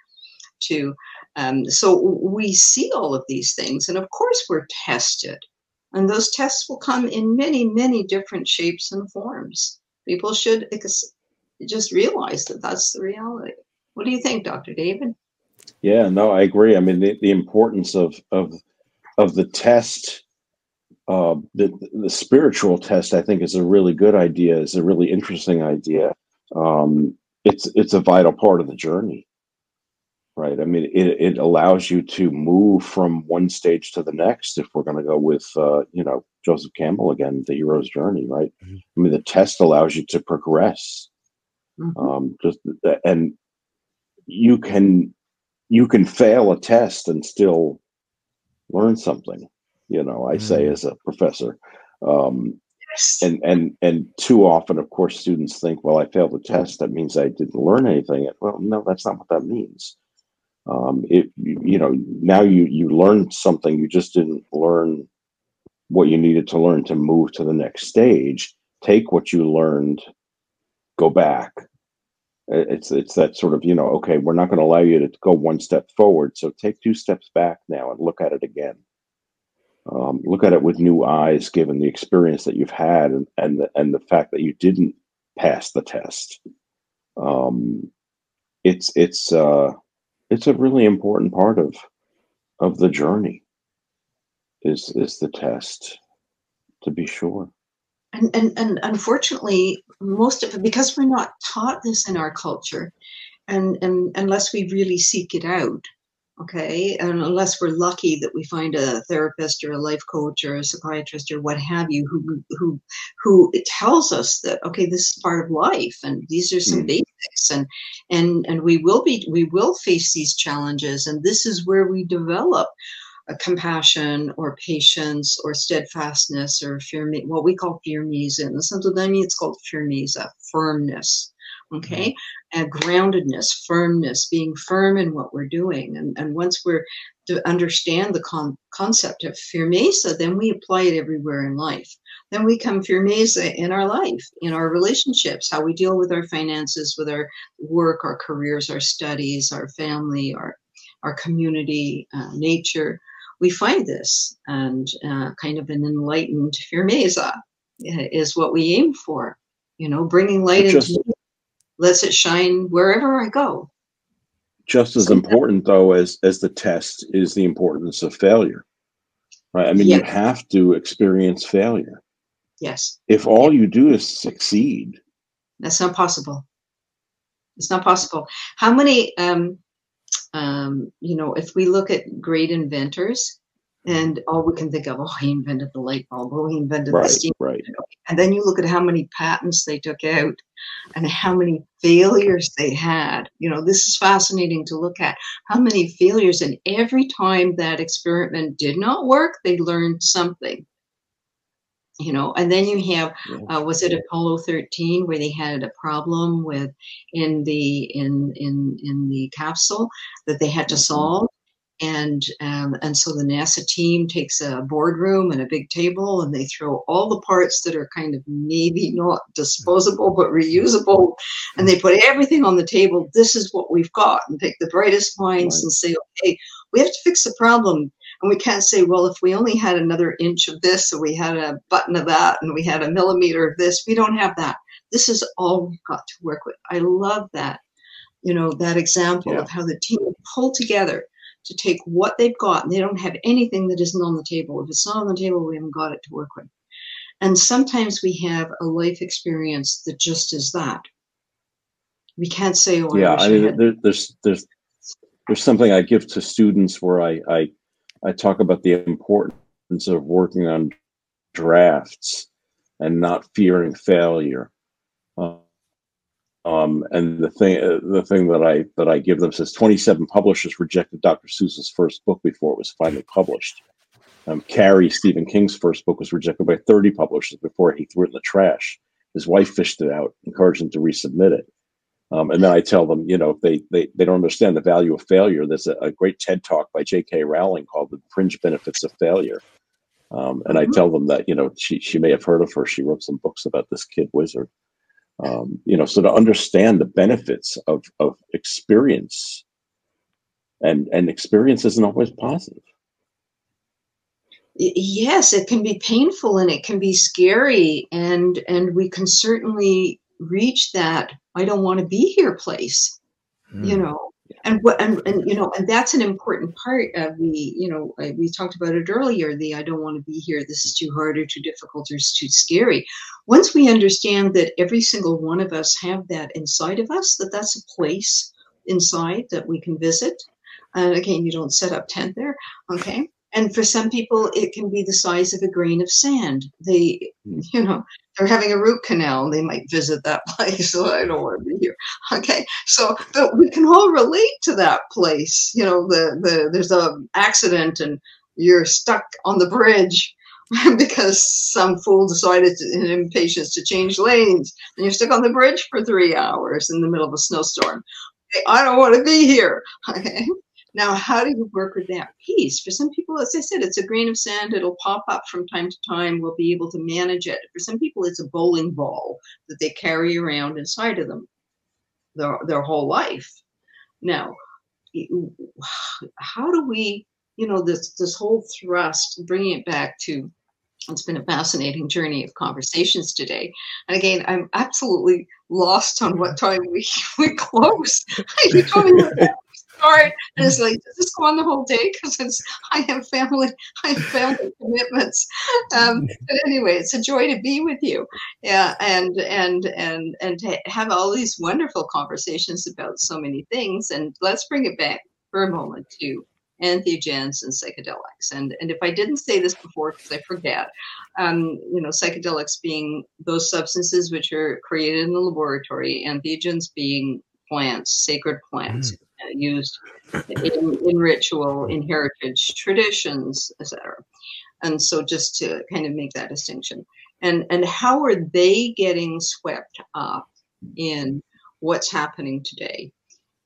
C: to um, so we see all of these things, and of course, we're tested. And those tests will come in many, many different shapes and forms. People should just realize that that's the reality. What do you think, Dr. David?
B: Yeah, no, I agree. I mean, the, the importance of of of the test, uh, the the spiritual test, I think, is a really good idea. is a really interesting idea. Um, it's it's a vital part of the journey right? I mean, it, it allows you to move from one stage to the next. If we're going to go with, uh, you know, Joseph Campbell again, the hero's journey, right? Mm-hmm. I mean, the test allows you to progress. Mm-hmm. Um, just and you can you can fail a test and still learn something. You know, I mm-hmm. say as a professor. Um, and and and too often, of course, students think, well, I failed the test. That means I didn't learn anything. Well, no, that's not what that means um, it you know now you you learned something you just didn't learn what you needed to learn to move to the next stage. Take what you learned go back. It's it's that sort of you know okay we're not going to allow you to go one step forward so take two steps back now and look at it again. Um, look at it with new eyes given the experience that you've had and and the, and the fact that you didn't pass the test. Um, it's it's uh, it's a really important part of of the journey is is the test to be sure.
C: And and, and unfortunately most of it because we're not taught this in our culture and and unless we really seek it out okay and unless we're lucky that we find a therapist or a life coach or a psychiatrist or what have you who who who tells us that okay this is part of life and these are some mm. basics and and and we will be we will face these challenges and this is where we develop a compassion or patience or steadfastness or fear what we call firmeza and sometimes it's called firmeza firmness okay? Mm-hmm. and groundedness firmness being firm in what we're doing. And, and once we're to understand the con- concept of firmeza then we apply it everywhere in life. Then we come firmeza in our life in our relationships how we deal with our finances with our work our careers our studies our family our our community uh, nature. We find this and uh, kind of an enlightened firmeza uh, is what we aim for you know bringing light into lets it shine wherever I go.
B: Just as important, though, as as the test is the importance of failure. Right? I mean, you have to experience failure.
C: Yes.
B: If all you do is succeed,
C: that's not possible. It's not possible. How many, um, um, you know, if we look at great inventors, and all we can think of, oh, he invented the light bulb, oh, he invented
B: right,
C: the steam.
B: Right.
C: And then you look at how many patents they took out and how many failures they had. You know, this is fascinating to look at how many failures. And every time that experiment did not work, they learned something. You know, and then you have, uh, was it Apollo 13 where they had a problem with in the in in in the capsule that they had to mm-hmm. solve, and um, and so the NASA team takes a boardroom and a big table, and they throw all the parts that are kind of maybe not disposable but reusable, and they put everything on the table. This is what we've got, and pick the brightest minds right. and say, okay, we have to fix the problem. And we can't say, well, if we only had another inch of this, or we had a button of that, and we had a millimeter of this, we don't have that. this is all we've got to work with. I love that, you know, that example
B: Yeah.
C: of how the team pull together to take what they've got and they don't have anything that isn't on the table. If it's not on the table, we haven't got it to work with. And sometimes we have a life experience that just is that. We can't say, oh,
B: yeah
C: I
B: i mean there, there's there's there's something i give to students where i i i talk about the importance of working on drafts and not fearing failure Uh, um, and the thing uh, the thing that i that i give them says 27 publishers rejected dr seuss's first book before it was finally published um, carrie stephen king's first book was rejected by 30 publishers before he threw it in the trash his wife fished it out encouraged him to resubmit it um, and then I tell them, you know, if they, they, they don't understand the value of failure, there's a, a great TED talk by J.K. Rowling called The Fringe Benefits of Failure. Um, and I
C: Mhm.
B: tell them that, you know, she, she may have heard of her. She wrote some books about this kid wizard. Um, you know, so to understand the benefits of, of experience and, and experience isn't always positive.
C: Yes it can be painful and it can be scary and and we can certainly reach that i don't want to be here place you
A: Mm.
C: know and what and, and you know and that's an important part of the you know uh, we talked about it earlier the i don't want to be here this is too hard or too difficult or it's too scary. Once we understand that every single one of us have that inside of us that that's a place inside that we can visit and again you don't set up tent there okay and for some people it can be the size of a grain of sand. They
B: Mm.
C: you know they're having a root canal. They might visit that place. So i don't want to be here. Okay so but we can all relate to that place. You know the the there's a accident and you're stuck on the bridge because some fool decided to, in impatience to change lanes. And you're stuck on the bridge for three hours in the middle of a snowstorm. I don't want to be here. Okay now how do you work with that piece? For some people as i said it's a grain of sand. It'll pop up from time to time. We'll be able to manage it. For some people it's a bowling ball that they carry around inside of them their, their whole life. Now how do we you know this this whole thrust bringing it back to it's been a fascinating journey of conversations today. And again i'm absolutely lost on what time we we close. You told me start and it's like does this go on the whole day? Because it's i have family i have family commitments. Um but anyway it's a joy to be with you. Yeah and and and and to have all these wonderful conversations about so many things. And let's bring it back for a moment to entheogens and psychedelics. And and if i didn't say this before because i forget um, you know psychedelics being those substances which are created in the laboratory entheogens being plants sacred plants. Uh, used in, in ritual in heritage traditions etc and so just to kind of make that distinction and and how are they getting swept up in what's happening today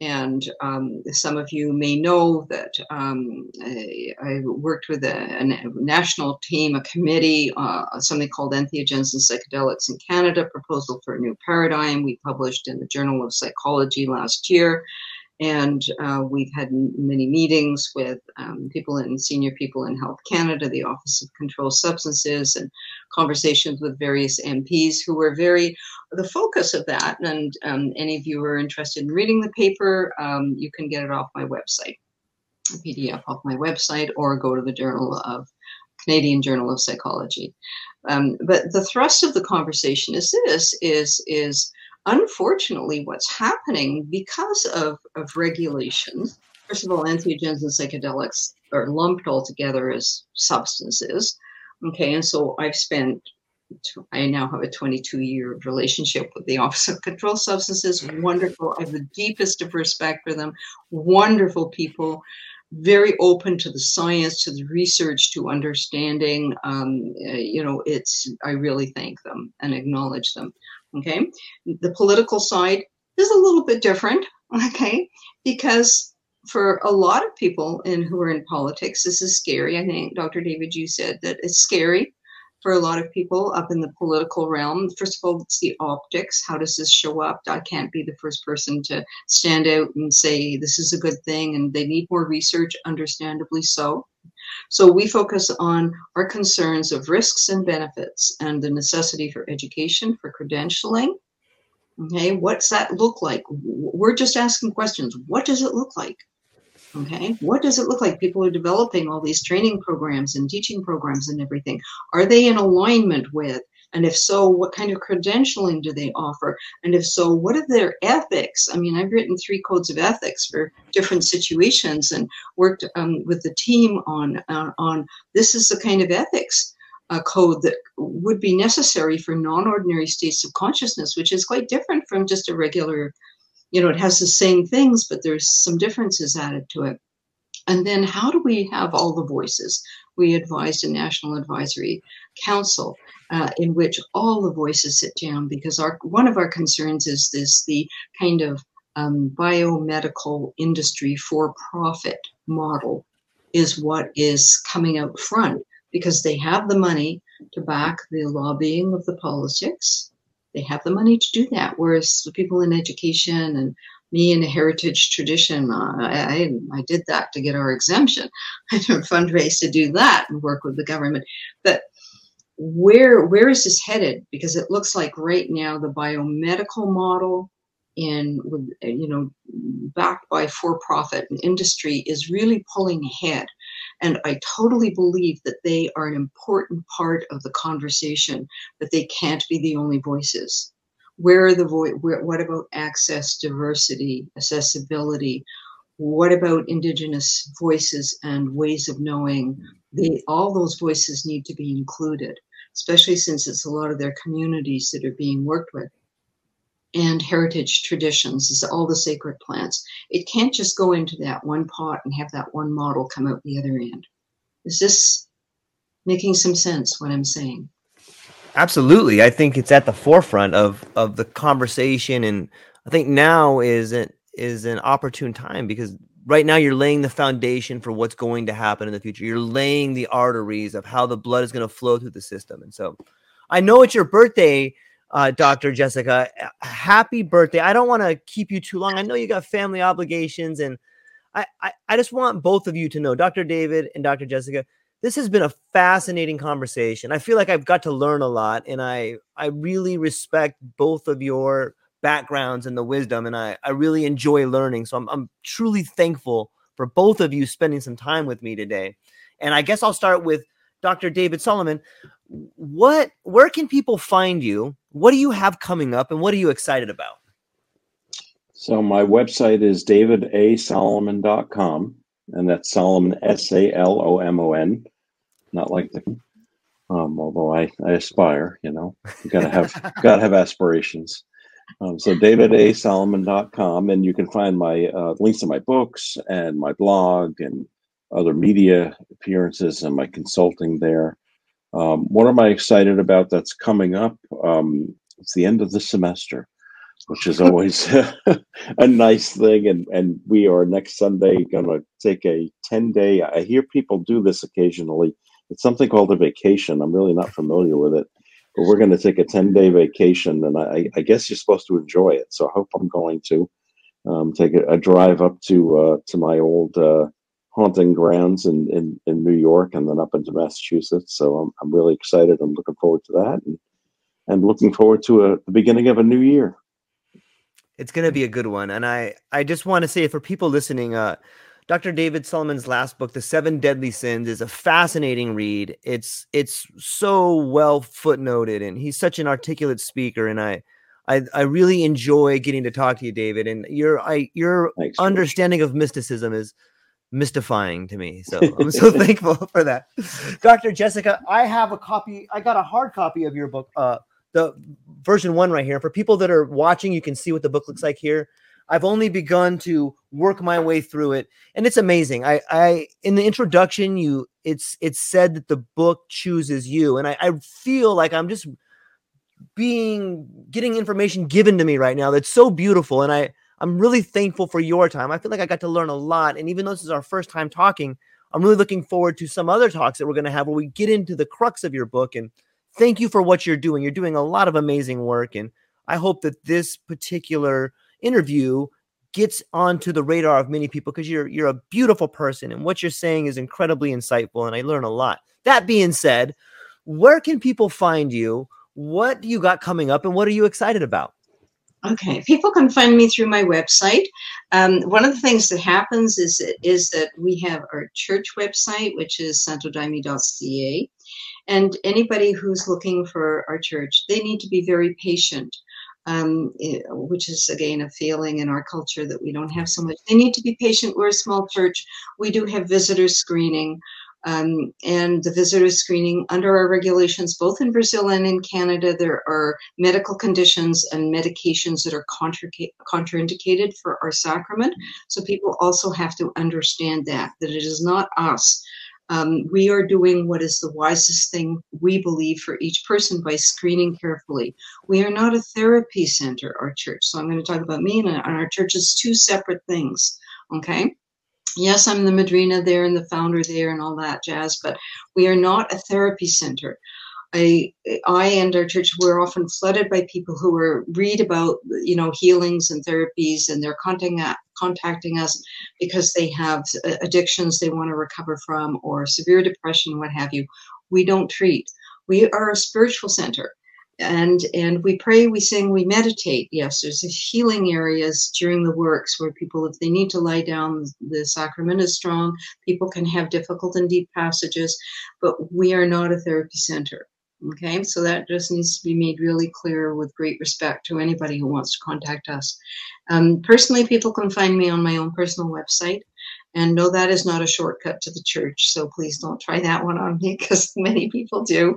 C: and um, some of you may know that um, I, I worked with a, a national team, a committee, uh, something called Entheogens and Psychedelics in Canada, proposal for a new paradigm. We published in the Journal of Psychology last year. And uh, we've had many meetings with um, people in senior people in Health Canada, the Office of Controlled Substances, and conversations with various MPs who were very the focus of that. And um, any of you who are interested in reading the paper, um, you can get it off my website, a PDF off my website, or go to the Journal of Canadian Journal of Psychology. Um, but the thrust of the conversation is this: is is unfortunately what's happening because of, of regulations. First of all, entheogens and psychedelics are lumped all together as substances. Okay, and so I've spent I now have a 22 year relationship with the Office of Controlled Substances. Wonderful. I have the deepest of respect for them. Wonderful people, very open to the science, to the research, to understanding. Um, uh, you know, it's, I really thank them and acknowledge them. Okay. The political side is a little bit different. Okay. Because for a lot of people in who are in politics, this is scary. I think Dr. David, you said that it's scary for a lot of people up in the political realm. First of all, it's the optics. How does this show up? I can't be the first person to stand out and say this is a good thing, and they need more research, understandably so. So we focus on our concerns of risks and benefits and the necessity for education, for credentialing, Okay, what's that look like? We're just asking questions. What does it look like? Okay, what does it look like? People are developing all these training programs and teaching programs and everything. Are they in alignment with? And if so, what kind of credentialing do they offer? And if so, what are their ethics? I mean, I've written three codes of ethics for different situations and worked um, with the team on, uh, on this is the kind of ethics uh, code that would be necessary for non-ordinary states of consciousness, which is quite different from just a regular, you know, it has the same things, but there's some differences added to it. And then how do we have all the voices? We advised a national advisory council uh, in which all the voices sit down because our one of our concerns is this the kind of um, biomedical industry for profit model is what is coming out front because they have the money to back the lobbying of the politics. They have the money to do that. Whereas the people in education and me in a heritage tradition, uh, I, I did that to get our exemption. I didn't fundraise to do that and work with the government. But where where is this headed? Because it looks like right now the biomedical model in you know backed by for-profit and industry is really pulling ahead and I totally believe that they are an important part of the conversation, that they can't be the only voices. Where are the voice? What about access, diversity, accessibility? What about Indigenous voices and ways of knowing? They, all those voices need to be included, especially since it's a lot of their communities that are being worked with and heritage traditions is all the sacred plants. It can't just go into that one pot and have that one model come out the other end. Is this making some sense what I'm saying?
A: Absolutely. I think it's at the forefront of of the conversation and I think now is an is an opportune time because right now you're laying the foundation for what's going to happen in the future. You're laying the arteries of how the blood is going to flow through the system. And so I know it's your birthday uh, Dr. Jessica. Happy birthday. I don't want to keep you too long. I know you got family obligations, and I, I, I just want both of you to know, Dr. David and Dr. Jessica, this has been a fascinating conversation. I feel like I've got to learn a lot, and I, I really respect both of your backgrounds and the wisdom, and I, I really enjoy learning. So I'm, I'm truly thankful for both of you spending some time with me today. And I guess I'll start with Dr. David Solomon what where can people find you? What do you have coming up and what are you excited about?
B: So my website is davidasolomon.com and that's Solomon S A L O M O N. Not like the um, although I, I aspire, you know, you gotta have gotta have aspirations. Um, so davidasolomon.com and you can find my uh, links to my books and my blog and other media appearances and my consulting there. Um, what am I excited about that's coming up? Um, it's the end of the semester, which is always a nice thing. And, and we are next Sunday going to take a 10 day, I hear people do this occasionally. It's something called a vacation. I'm really not familiar with it, but we're going to take a 10 day vacation. And I, I, guess you're supposed to enjoy it. So I hope I'm going to um, take a, a, drive up to, uh, to my old, uh, haunting grounds in, in, in New York and then up into Massachusetts. So I'm, I'm really excited. I'm looking forward to that and, and looking forward to a, the beginning of a new year.
A: It's going to be a good one. And I, I just want to say for people listening, uh, Dr. David Solomon's last book, The Seven Deadly Sins, is a fascinating read. It's it's so well footnoted, and he's such an articulate speaker. And I, I, I really enjoy getting to talk to you, David. And your I your Thanks, understanding of mysticism is mystifying to me. So I'm so thankful for that. Dr. Jessica, I have a copy, I got a hard copy of your book, uh, the version one right here. For people that are watching, you can see what the book looks like here. I've only begun to work my way through it, and it's amazing. I, I in the introduction, you it's it's said that the book chooses you, and I, I feel like I'm just being getting information given to me right now that's so beautiful, and I I'm really thankful for your time. I feel like I got to learn a lot. And even though this is our first time talking, I'm really looking forward to some other talks that we're going to have where we get into the crux of your book. And thank you for what you're doing. You're doing a lot of amazing work. And I hope that this particular interview gets onto the radar of many people because you're you're a beautiful person and what you're saying is incredibly insightful and I learn a lot. That being said, where can people find you? What do you got coming up and what are you excited about?
C: Okay, people can find me through my website. Um, one of the things that happens is is that we have our church website, which is santodaime.ca, and anybody who's looking for our church, they need to be very patient. Um, eh, which is again a feeling in our culture that we don't have so much. They need to be patient. We're a small church. We do have visitor screening. Um, and the visitor screening under our regulations, both in Brazil and in Canada, there are medical conditions and medications that are contra- contraindicated for our sacrament. So people also have to understand that that it is not us. Um, we are doing what is the wisest thing we believe for each person by screening carefully. We are not a therapy center, our church. So I'm going to talk about me and our church is two separate things. Okay yes, I'm the madrina there and the founder there and all that jazz, but we are not a therapy center. I, I and our church we're often flooded by people who are read about you know healings and therapies and they're contacting contacting us because they have uh, addictions they want to recover from or severe depression what have you. We don't treat. We are a spiritual center and and we pray we sing we meditate yes there's healing areas during the works where people if they need to lie down the sacrament is strong people can have difficult and deep passages but we are not a therapy center okay so that just needs to be made really clear with great respect to anybody who wants to contact us um, personally people can find me on my own personal website and no, that is not a shortcut to the church. So please don't try that one on me because many people do.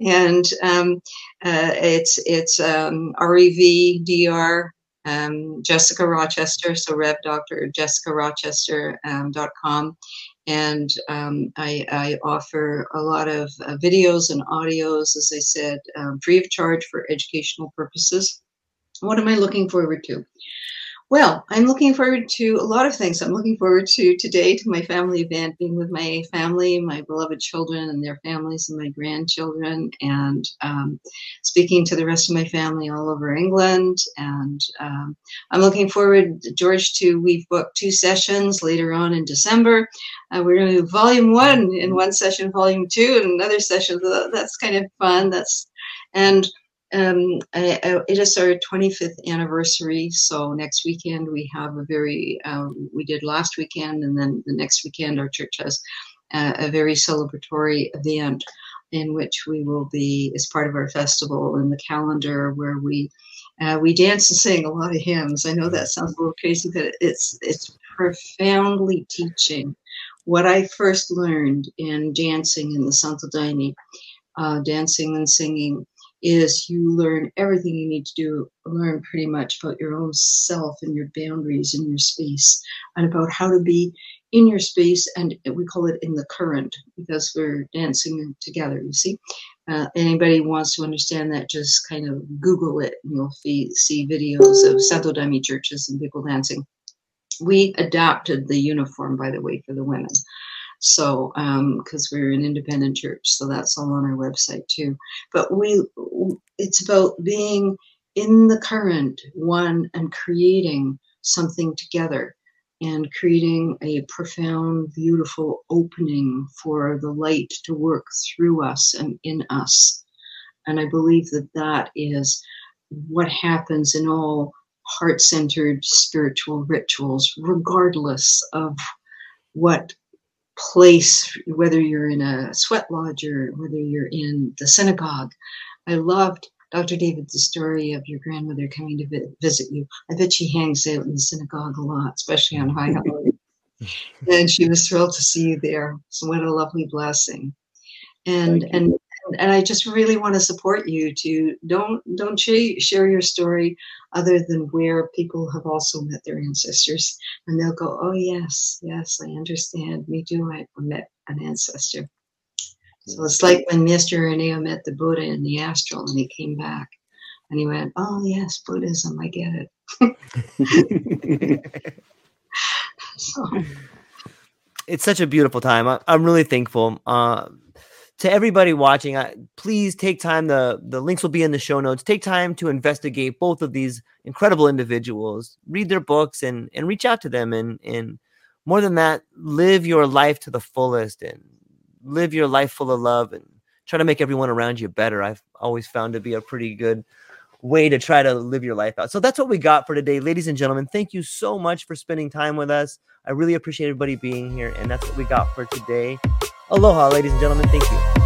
C: And um, uh, it's it's um, REVDR um, Jessica Rochester, so Rev Dr. Jessica Rochester um, .com. And um, I, I, offer a lot of uh, videos and audios, as I said, um, free of charge for educational purposes. What am I looking forward to? Well, I'm looking forward to a lot of things. I'm looking forward to today to my family event, being with my family, my beloved children and their families, and my grandchildren, and um, speaking to the rest of my family all over England. And um, I'm looking forward, George, to we've booked two sessions later on in December. Uh, we're going to do volume one in one session, volume two, in another session. That's kind of fun. That's and um, it is our 25th anniversary. So next weekend we have a very, uh, we did last weekend, and then the next weekend our church has a, a very celebratory event in which we will be as part of our festival in the calendar where we uh, we dance and sing a lot of hymns. I know that sounds a little crazy, but it's it's profoundly teaching what I first learned in dancing in the Santo Daime, uh, dancing and singing is you learn everything you need to do, learn pretty much about your own self and your boundaries and your space and about how to be in your space. And we call it in the current because we're dancing together, you see. Uh, anybody wants to understand that, just kind of Google it and you'll see, see videos of Santo Daime churches and people dancing. We adapted the uniform, by the way, for the women. So, because um, we're an independent church, so that's all on our website too. But we, it's about being in the current one and creating something together and creating a profound, beautiful opening for the light to work through us and in us. And I believe that that is what happens in all heart centered spiritual rituals, regardless of what place, whether you're in a sweat lodge or whether you're in the synagogue. I loved Dr. David, the story of your grandmother coming to visit you. I bet she hangs out in the synagogue a lot, especially on high holidays. and she was thrilled to see you there. So what a lovely blessing. And and and I just really want to support you to don't don't share your story other than where people have also met their ancestors. And they'll go oh yes yes I understand. Me too I met an ancestor. So it's like when Mr. Irineu met the Buddha in the astral and he came back and he went oh yes Buddhism I get it.
A: So it's such a beautiful time. I, am really thankful. Uh, to everybody watching, uh, please take time. The the links will be in the show notes. Take time to investigate both of these incredible individuals. Read their books and and reach out to them. And and more than that, live your life to the fullest and live your life full of love and try to make everyone around you better. I've always found to be a pretty good way to try to live your life out. So that's what we got for today, ladies and gentlemen. Thank you so much for spending time with us. I really appreciate everybody being here, and that's what we got for today. Aloha, ladies and gentlemen. Thank you.